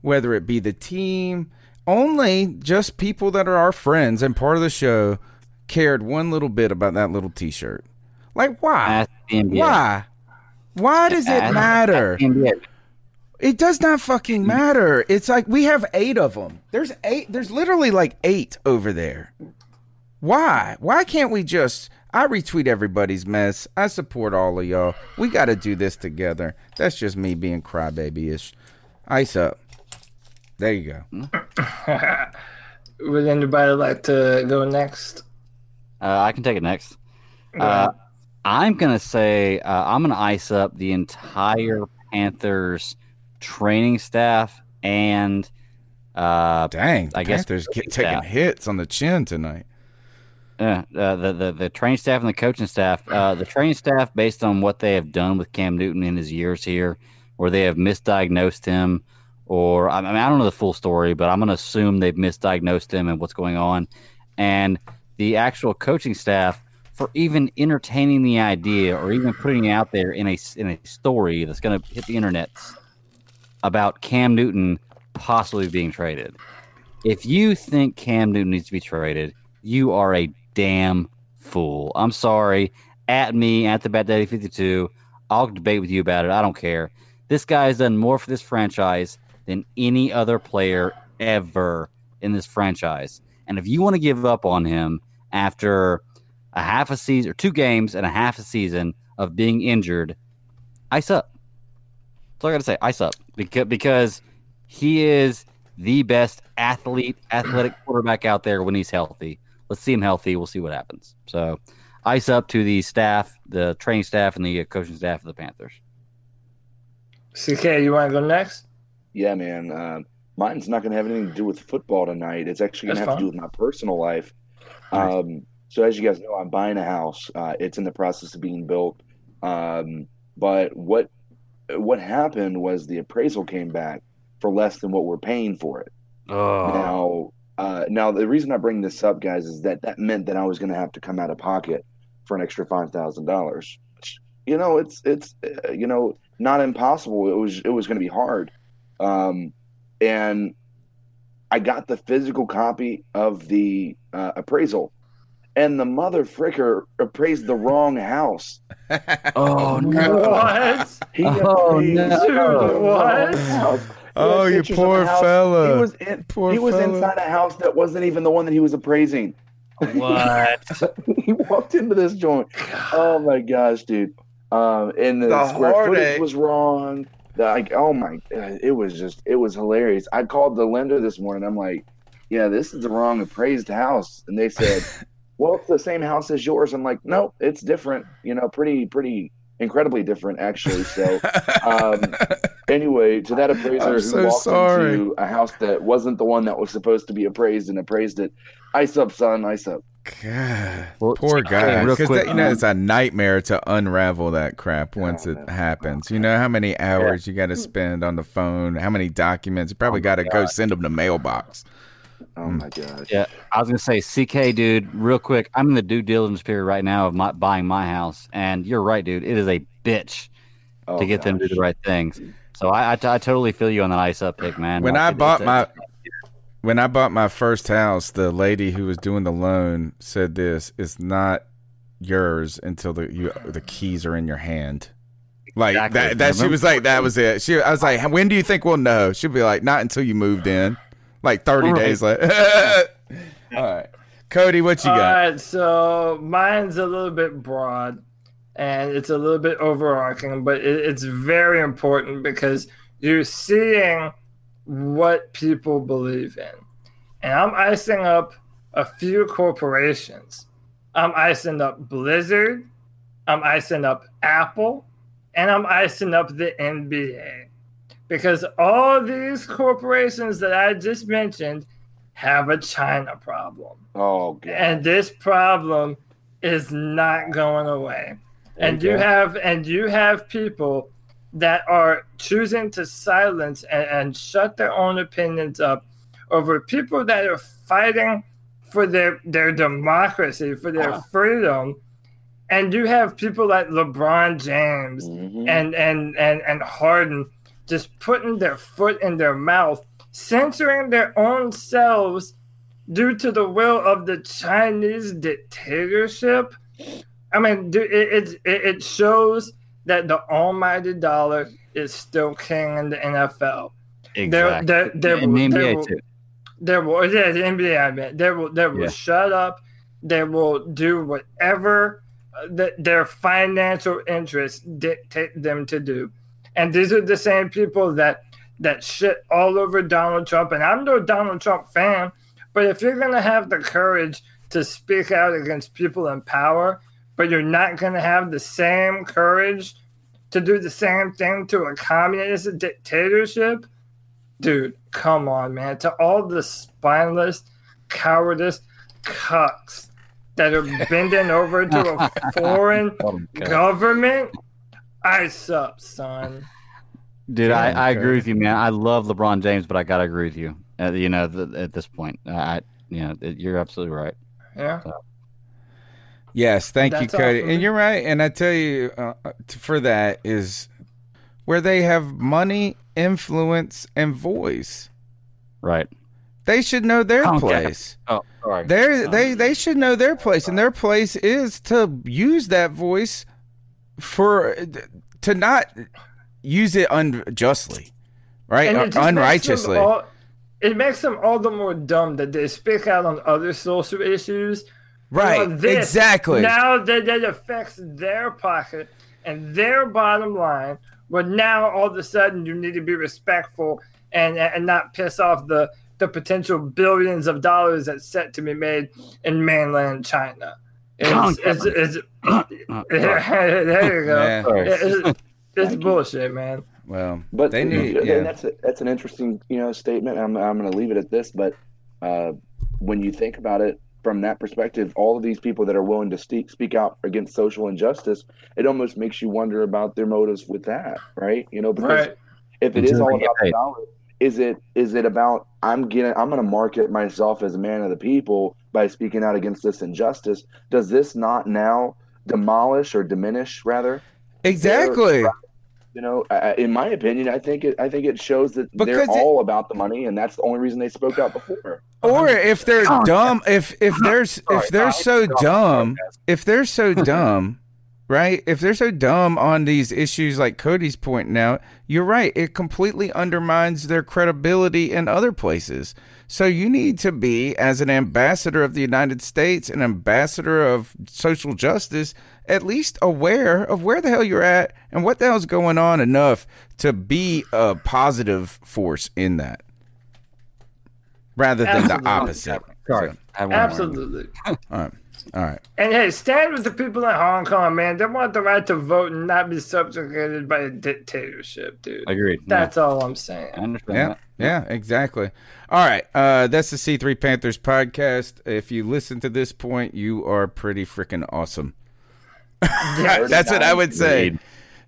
whether it be the team, only just people that are our friends and part of the show cared one little bit about that little T-shirt. Like why? Ask the NBA. Why? Why does it Ask- matter? ask. It does not fucking matter. It's like we have eight of them. There's eight. There's literally like eight over there. Why? Why can't we just? I retweet everybody's mess. I support all of y'all. We got to do this together. That's just me being crybaby-ish. Ice up. There you go. (laughs) Would anybody like to go next? Uh, I can take it next. Uh, I'm gonna say uh, I'm gonna ice up the entire Panthers training staff and uh, Dang, I guess Panthers get, taking hits on the chin tonight. Yeah, uh, the, the the training staff and the coaching staff. Uh, the training staff, based on what they have done with Cam Newton in his years here, where they have misdiagnosed him, or I mean, I don't know the full story, but I'm going to assume they've misdiagnosed him and what's going on, and the actual coaching staff for even entertaining the idea or even putting it out there in a in a story that's going to hit the internet about Cam Newton possibly being traded. If you think Cam Newton needs to be traded, you are a damn fool. I'm sorry. At me, at the Bat Daddy 52. I'll debate with you about it. I don't care. This guy has done more for this franchise than any other player ever in this franchise. And if you want to give up on him after a half a season or two games and a half a season of being injured, ice up. That's all I got to say. Ice up because because he is the best athlete, athletic quarterback out there when he's healthy. Let's see him healthy. We'll see what happens. So, ice up to the staff, the training staff, and the uh, coaching staff of the Panthers. CK, you want to go next? Yeah, man. Um, mine's not going to have anything to do with football tonight. It's actually going to That's have to do with my personal life. Um, so, as you guys know, I'm buying a house. Uh, it's in the process of being built. Um, but what what happened was the appraisal came back for less than what we're paying for it. Oh. Now, uh, now the reason I bring this up, guys, is that that meant that I was going to have to come out of pocket for an extra five thousand dollars. You know, it's it's uh, you know not impossible. It was it was going to be hard, um, and I got the physical copy of the uh, appraisal, and the mother fricker appraised the wrong house. (laughs) Oh no! What? He Oh, no. the What? house. Oh, you poor a fella. He was in, Poor he was fella. inside a house that wasn't even the one that he was appraising. What? (laughs) he walked into this joint. Oh my gosh, dude! Um, and the, The square footage heartache. was wrong. The, like, oh my, uh, it was just, it was hilarious. I called the lender this morning. I'm like, yeah, this is the wrong appraised house, and they said, (laughs) well, it's the same house as yours. I'm like, nope, it's different. You know, pretty, pretty, incredibly different actually. So, (laughs) um, anyway, to that appraiser I'm who so walked sorry. into a house that wasn't the one that was supposed to be appraised and appraised it, ice up, son, ice up. God, Well, poor guy. real Because quick, you know um, it's a nightmare to unravel that crap once it happens. You know how many hours you got to spend on the phone, how many documents. You probably got to go send them to mailbox. Oh mm. my gosh. Yeah, I was gonna say, CK, dude. Real quick, I'm in the due diligence period right now of my, buying my house, and you're right, dude. It is a bitch Oh, to get them to do the right things. So I, I, I totally feel you on that ice up pick, man. When Like, I bought my when I bought my first house, the lady who was doing the loan said this: "It's not yours until the you the keys are in your hand." Like Exactly. that. That she was like, that was it. She, I was like, when do you think we'll know? She'd be like, not until you moved in, like thirty Right. days later. (laughs) All right, Cody, what you All got? right, so mine's a little bit broad and it's a little bit overarching, but it, it's very important because you're seeing what people believe in. And I'm icing up a few corporations. I'm icing up Blizzard, I'm icing up Apple, and I'm icing up the NBA. Because all these corporations that I just mentioned have a China problem. Oh god. And this problem is not going away. And you have and you have people that are choosing to silence and, and shut their own opinions up over people that are fighting for their their democracy, for their freedom. And you have people like LeBron James Mm-hmm. and, and and and Harden just putting their foot in their mouth, censoring their own selves due to the will of the Chinese dictatorship. I mean, it, it, it shows that the almighty dollar is still king in the NFL. Exactly. there, there, And the NBA will- too. There will, yeah, the NBA, I mean, they will, they will Yeah. shut up. They will do whatever uh, th- their financial interests dictate them to do. And these are the same people that that shit all over Donald Trump. And I'm no Donald Trump fan, but if you're gonna have the courage to speak out against people in power, but you're not gonna have the same courage to do the same thing to a communist dictatorship, dude, come on, man. To all the spineless, cowardice cucks that are bending over to a (laughs) foreign government, ice up, son. Dude, I, I agree with you, man. I love LeBron James, but I gotta agree with you. Uh, you know, th- at this point, I, I you know, it, you're absolutely right. Yeah. Yes, thank you, That's all Cody. for And you're right. And I tell you, uh, for that is where they have money, influence, and voice. Right. They should know their Okay. place. Oh, sorry. They they they should know their place, and their place is to use that voice for to not use it unjustly, right? It unrighteously. all- it makes them all the more dumb that they speak out on other social issues. Right, this, exactly. Now that it affects their pocket and their bottom line, but now all of a sudden you need to be respectful and and not piss off the the potential billions of dollars that's set to be made in mainland China. It's, it's, it's, (laughs) there you go. Man. It's, it's bullshit, man. Well, But they need. and Yeah. that's a, that's an interesting you know statement. I'm I'm going to leave it at this. But uh, when you think about it from that perspective, all of these people that are willing to speak speak out against social injustice, it almost makes you wonder about their motives with that, right? You know, because Right. if it Until is all about the dollar, is it is it about I'm getting I'm going to market myself as a man of the people by speaking out against this injustice? Does this not now demolish or diminish rather? Exactly. You know, I- in my opinion, I think it. I think it shows that they're Because it- all about the money, and that's the only reason they spoke out before. Or if they're dumb, if if there's if they're so dumb, if they're so dumb, right? If they're so dumb on these issues like Cody's pointing out, you're right. It completely undermines their credibility in other places. So you need to be, as an ambassador of the United States, an ambassador of social justice, at least aware of where the hell you're at and what the hell's going on enough to be a positive force in that. Rather than the opposite. Sorry. So, I have one more. Absolutely. all right. All right. And hey, stand with the people in Hong Kong, man. They want the right to vote and not be subjugated by a dictatorship, dude. Agreed. That's all I'm saying. I understand Yeah, that. yeah, exactly. All right, uh, that's the C3 Panthers podcast. If you listen to this point, you are pretty freaking awesome. (laughs) that's what I would say.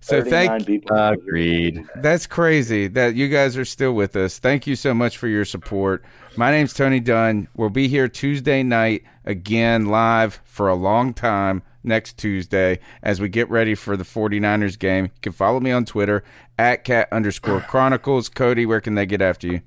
Agreed. So thank. people. Uh, agreed. That's crazy that you guys are still with us. Thank you so much for your support. My name's Tony Dunn. We'll be here Tuesday night again live for a long time next Tuesday as we get ready for the 49ers game. You can follow me on Twitter at cat underscore (sighs) chronicles. Cody, where can they get after you?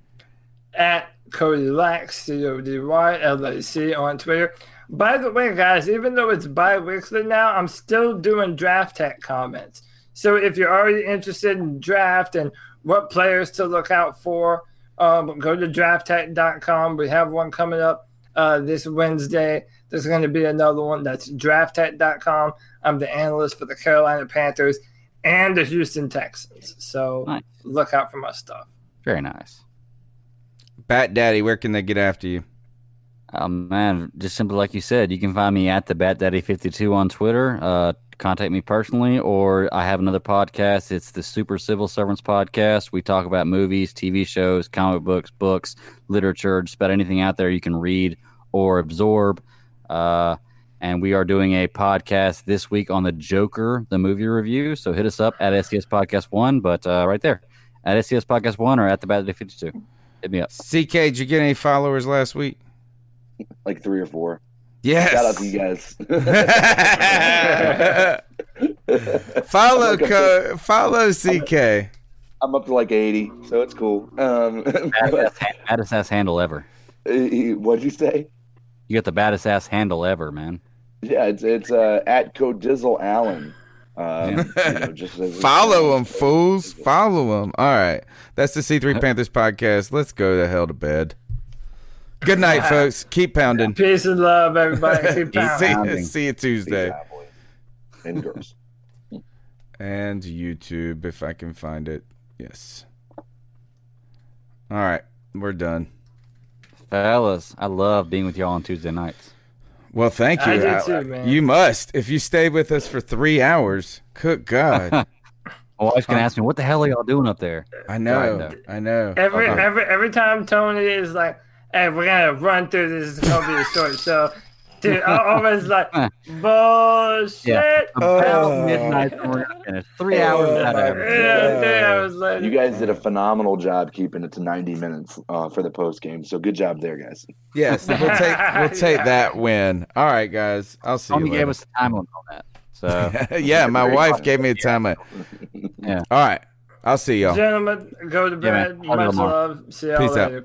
At Cody Lac, C O D Y L A C on Twitter. By the way, guys, even though it's bi weekly now, I'm still doing draft tech comments. So if you're already interested in draft and what players to look out for, um, go to drafttek.com. We have one coming up uh, this Wednesday. There's going to be another one. That's drafttek.com. I'm the analyst for the Carolina Panthers and the Houston Texans. So Nice. look out for my stuff. Very nice. Bat Daddy, where can they get after you? Oh man, just simply like you said, you can find me at the Bat Daddy 52 on Twitter. Uh, contact me personally, or I have another podcast. It's the Super Civil Servants podcast. We talk about movies, TV shows, comic books, books, literature, just about anything out there you can read or absorb. Uh, and we are doing a podcast this week on the Joker, the movie review. So hit us up at SCS Podcast One, but uh, right there at SCS Podcast One or at the Bat Daddy 52. Hit me up. CK, did you get any followers last week? like three or four. Yes. Shout out to you guys. (laughs) follow I'm to- co- follow CK. I'm up to like 80, so it's cool. Um, (laughs) Baddest, baddest ass handle ever. what'd you say? You got the baddest ass handle ever, man. Yeah, it's it's uh, at Codizzle Allen. Um, you know, just as- (laughs) Follow them, fools. Follow them. All right. That's the C3 Panthers podcast. Let's go the hell to bed. Good night, folks. Keep pounding. Peace and love, everybody. (laughs) Keep See, pounding. (laughs) see you Tuesday. and girls. And YouTube, if I can find it. Yes. All right. We're done. Fellas, I love being with y'all on Tuesday nights. Well, thank you. I do too, man. You must. If you stayed with us for three hours, good God. (laughs) My wife's gonna ask me, "What the hell are y'all doing up there?" I know. I know. Every Okay. every every time Tony is like, "Hey, we're gonna run through this. It's gonna be a short show." Dude, I always like (laughs) bullshit. Yeah, Oh. about midnight, and we're gonna finish. Three hours Oh, out my of Yeah, three hours later. You guys did a phenomenal job keeping it to 90 minutes uh, for the post game. So good job there, guys. Yes, we'll take we'll (laughs) take that win. All right, guys. I'll see Tony you gave us the time on that. So (laughs) yeah, my wife gave me a time. limit. Yeah. All right. I'll see y'all. Gentlemen, go to bed. man. Much love. See y'all Peace out.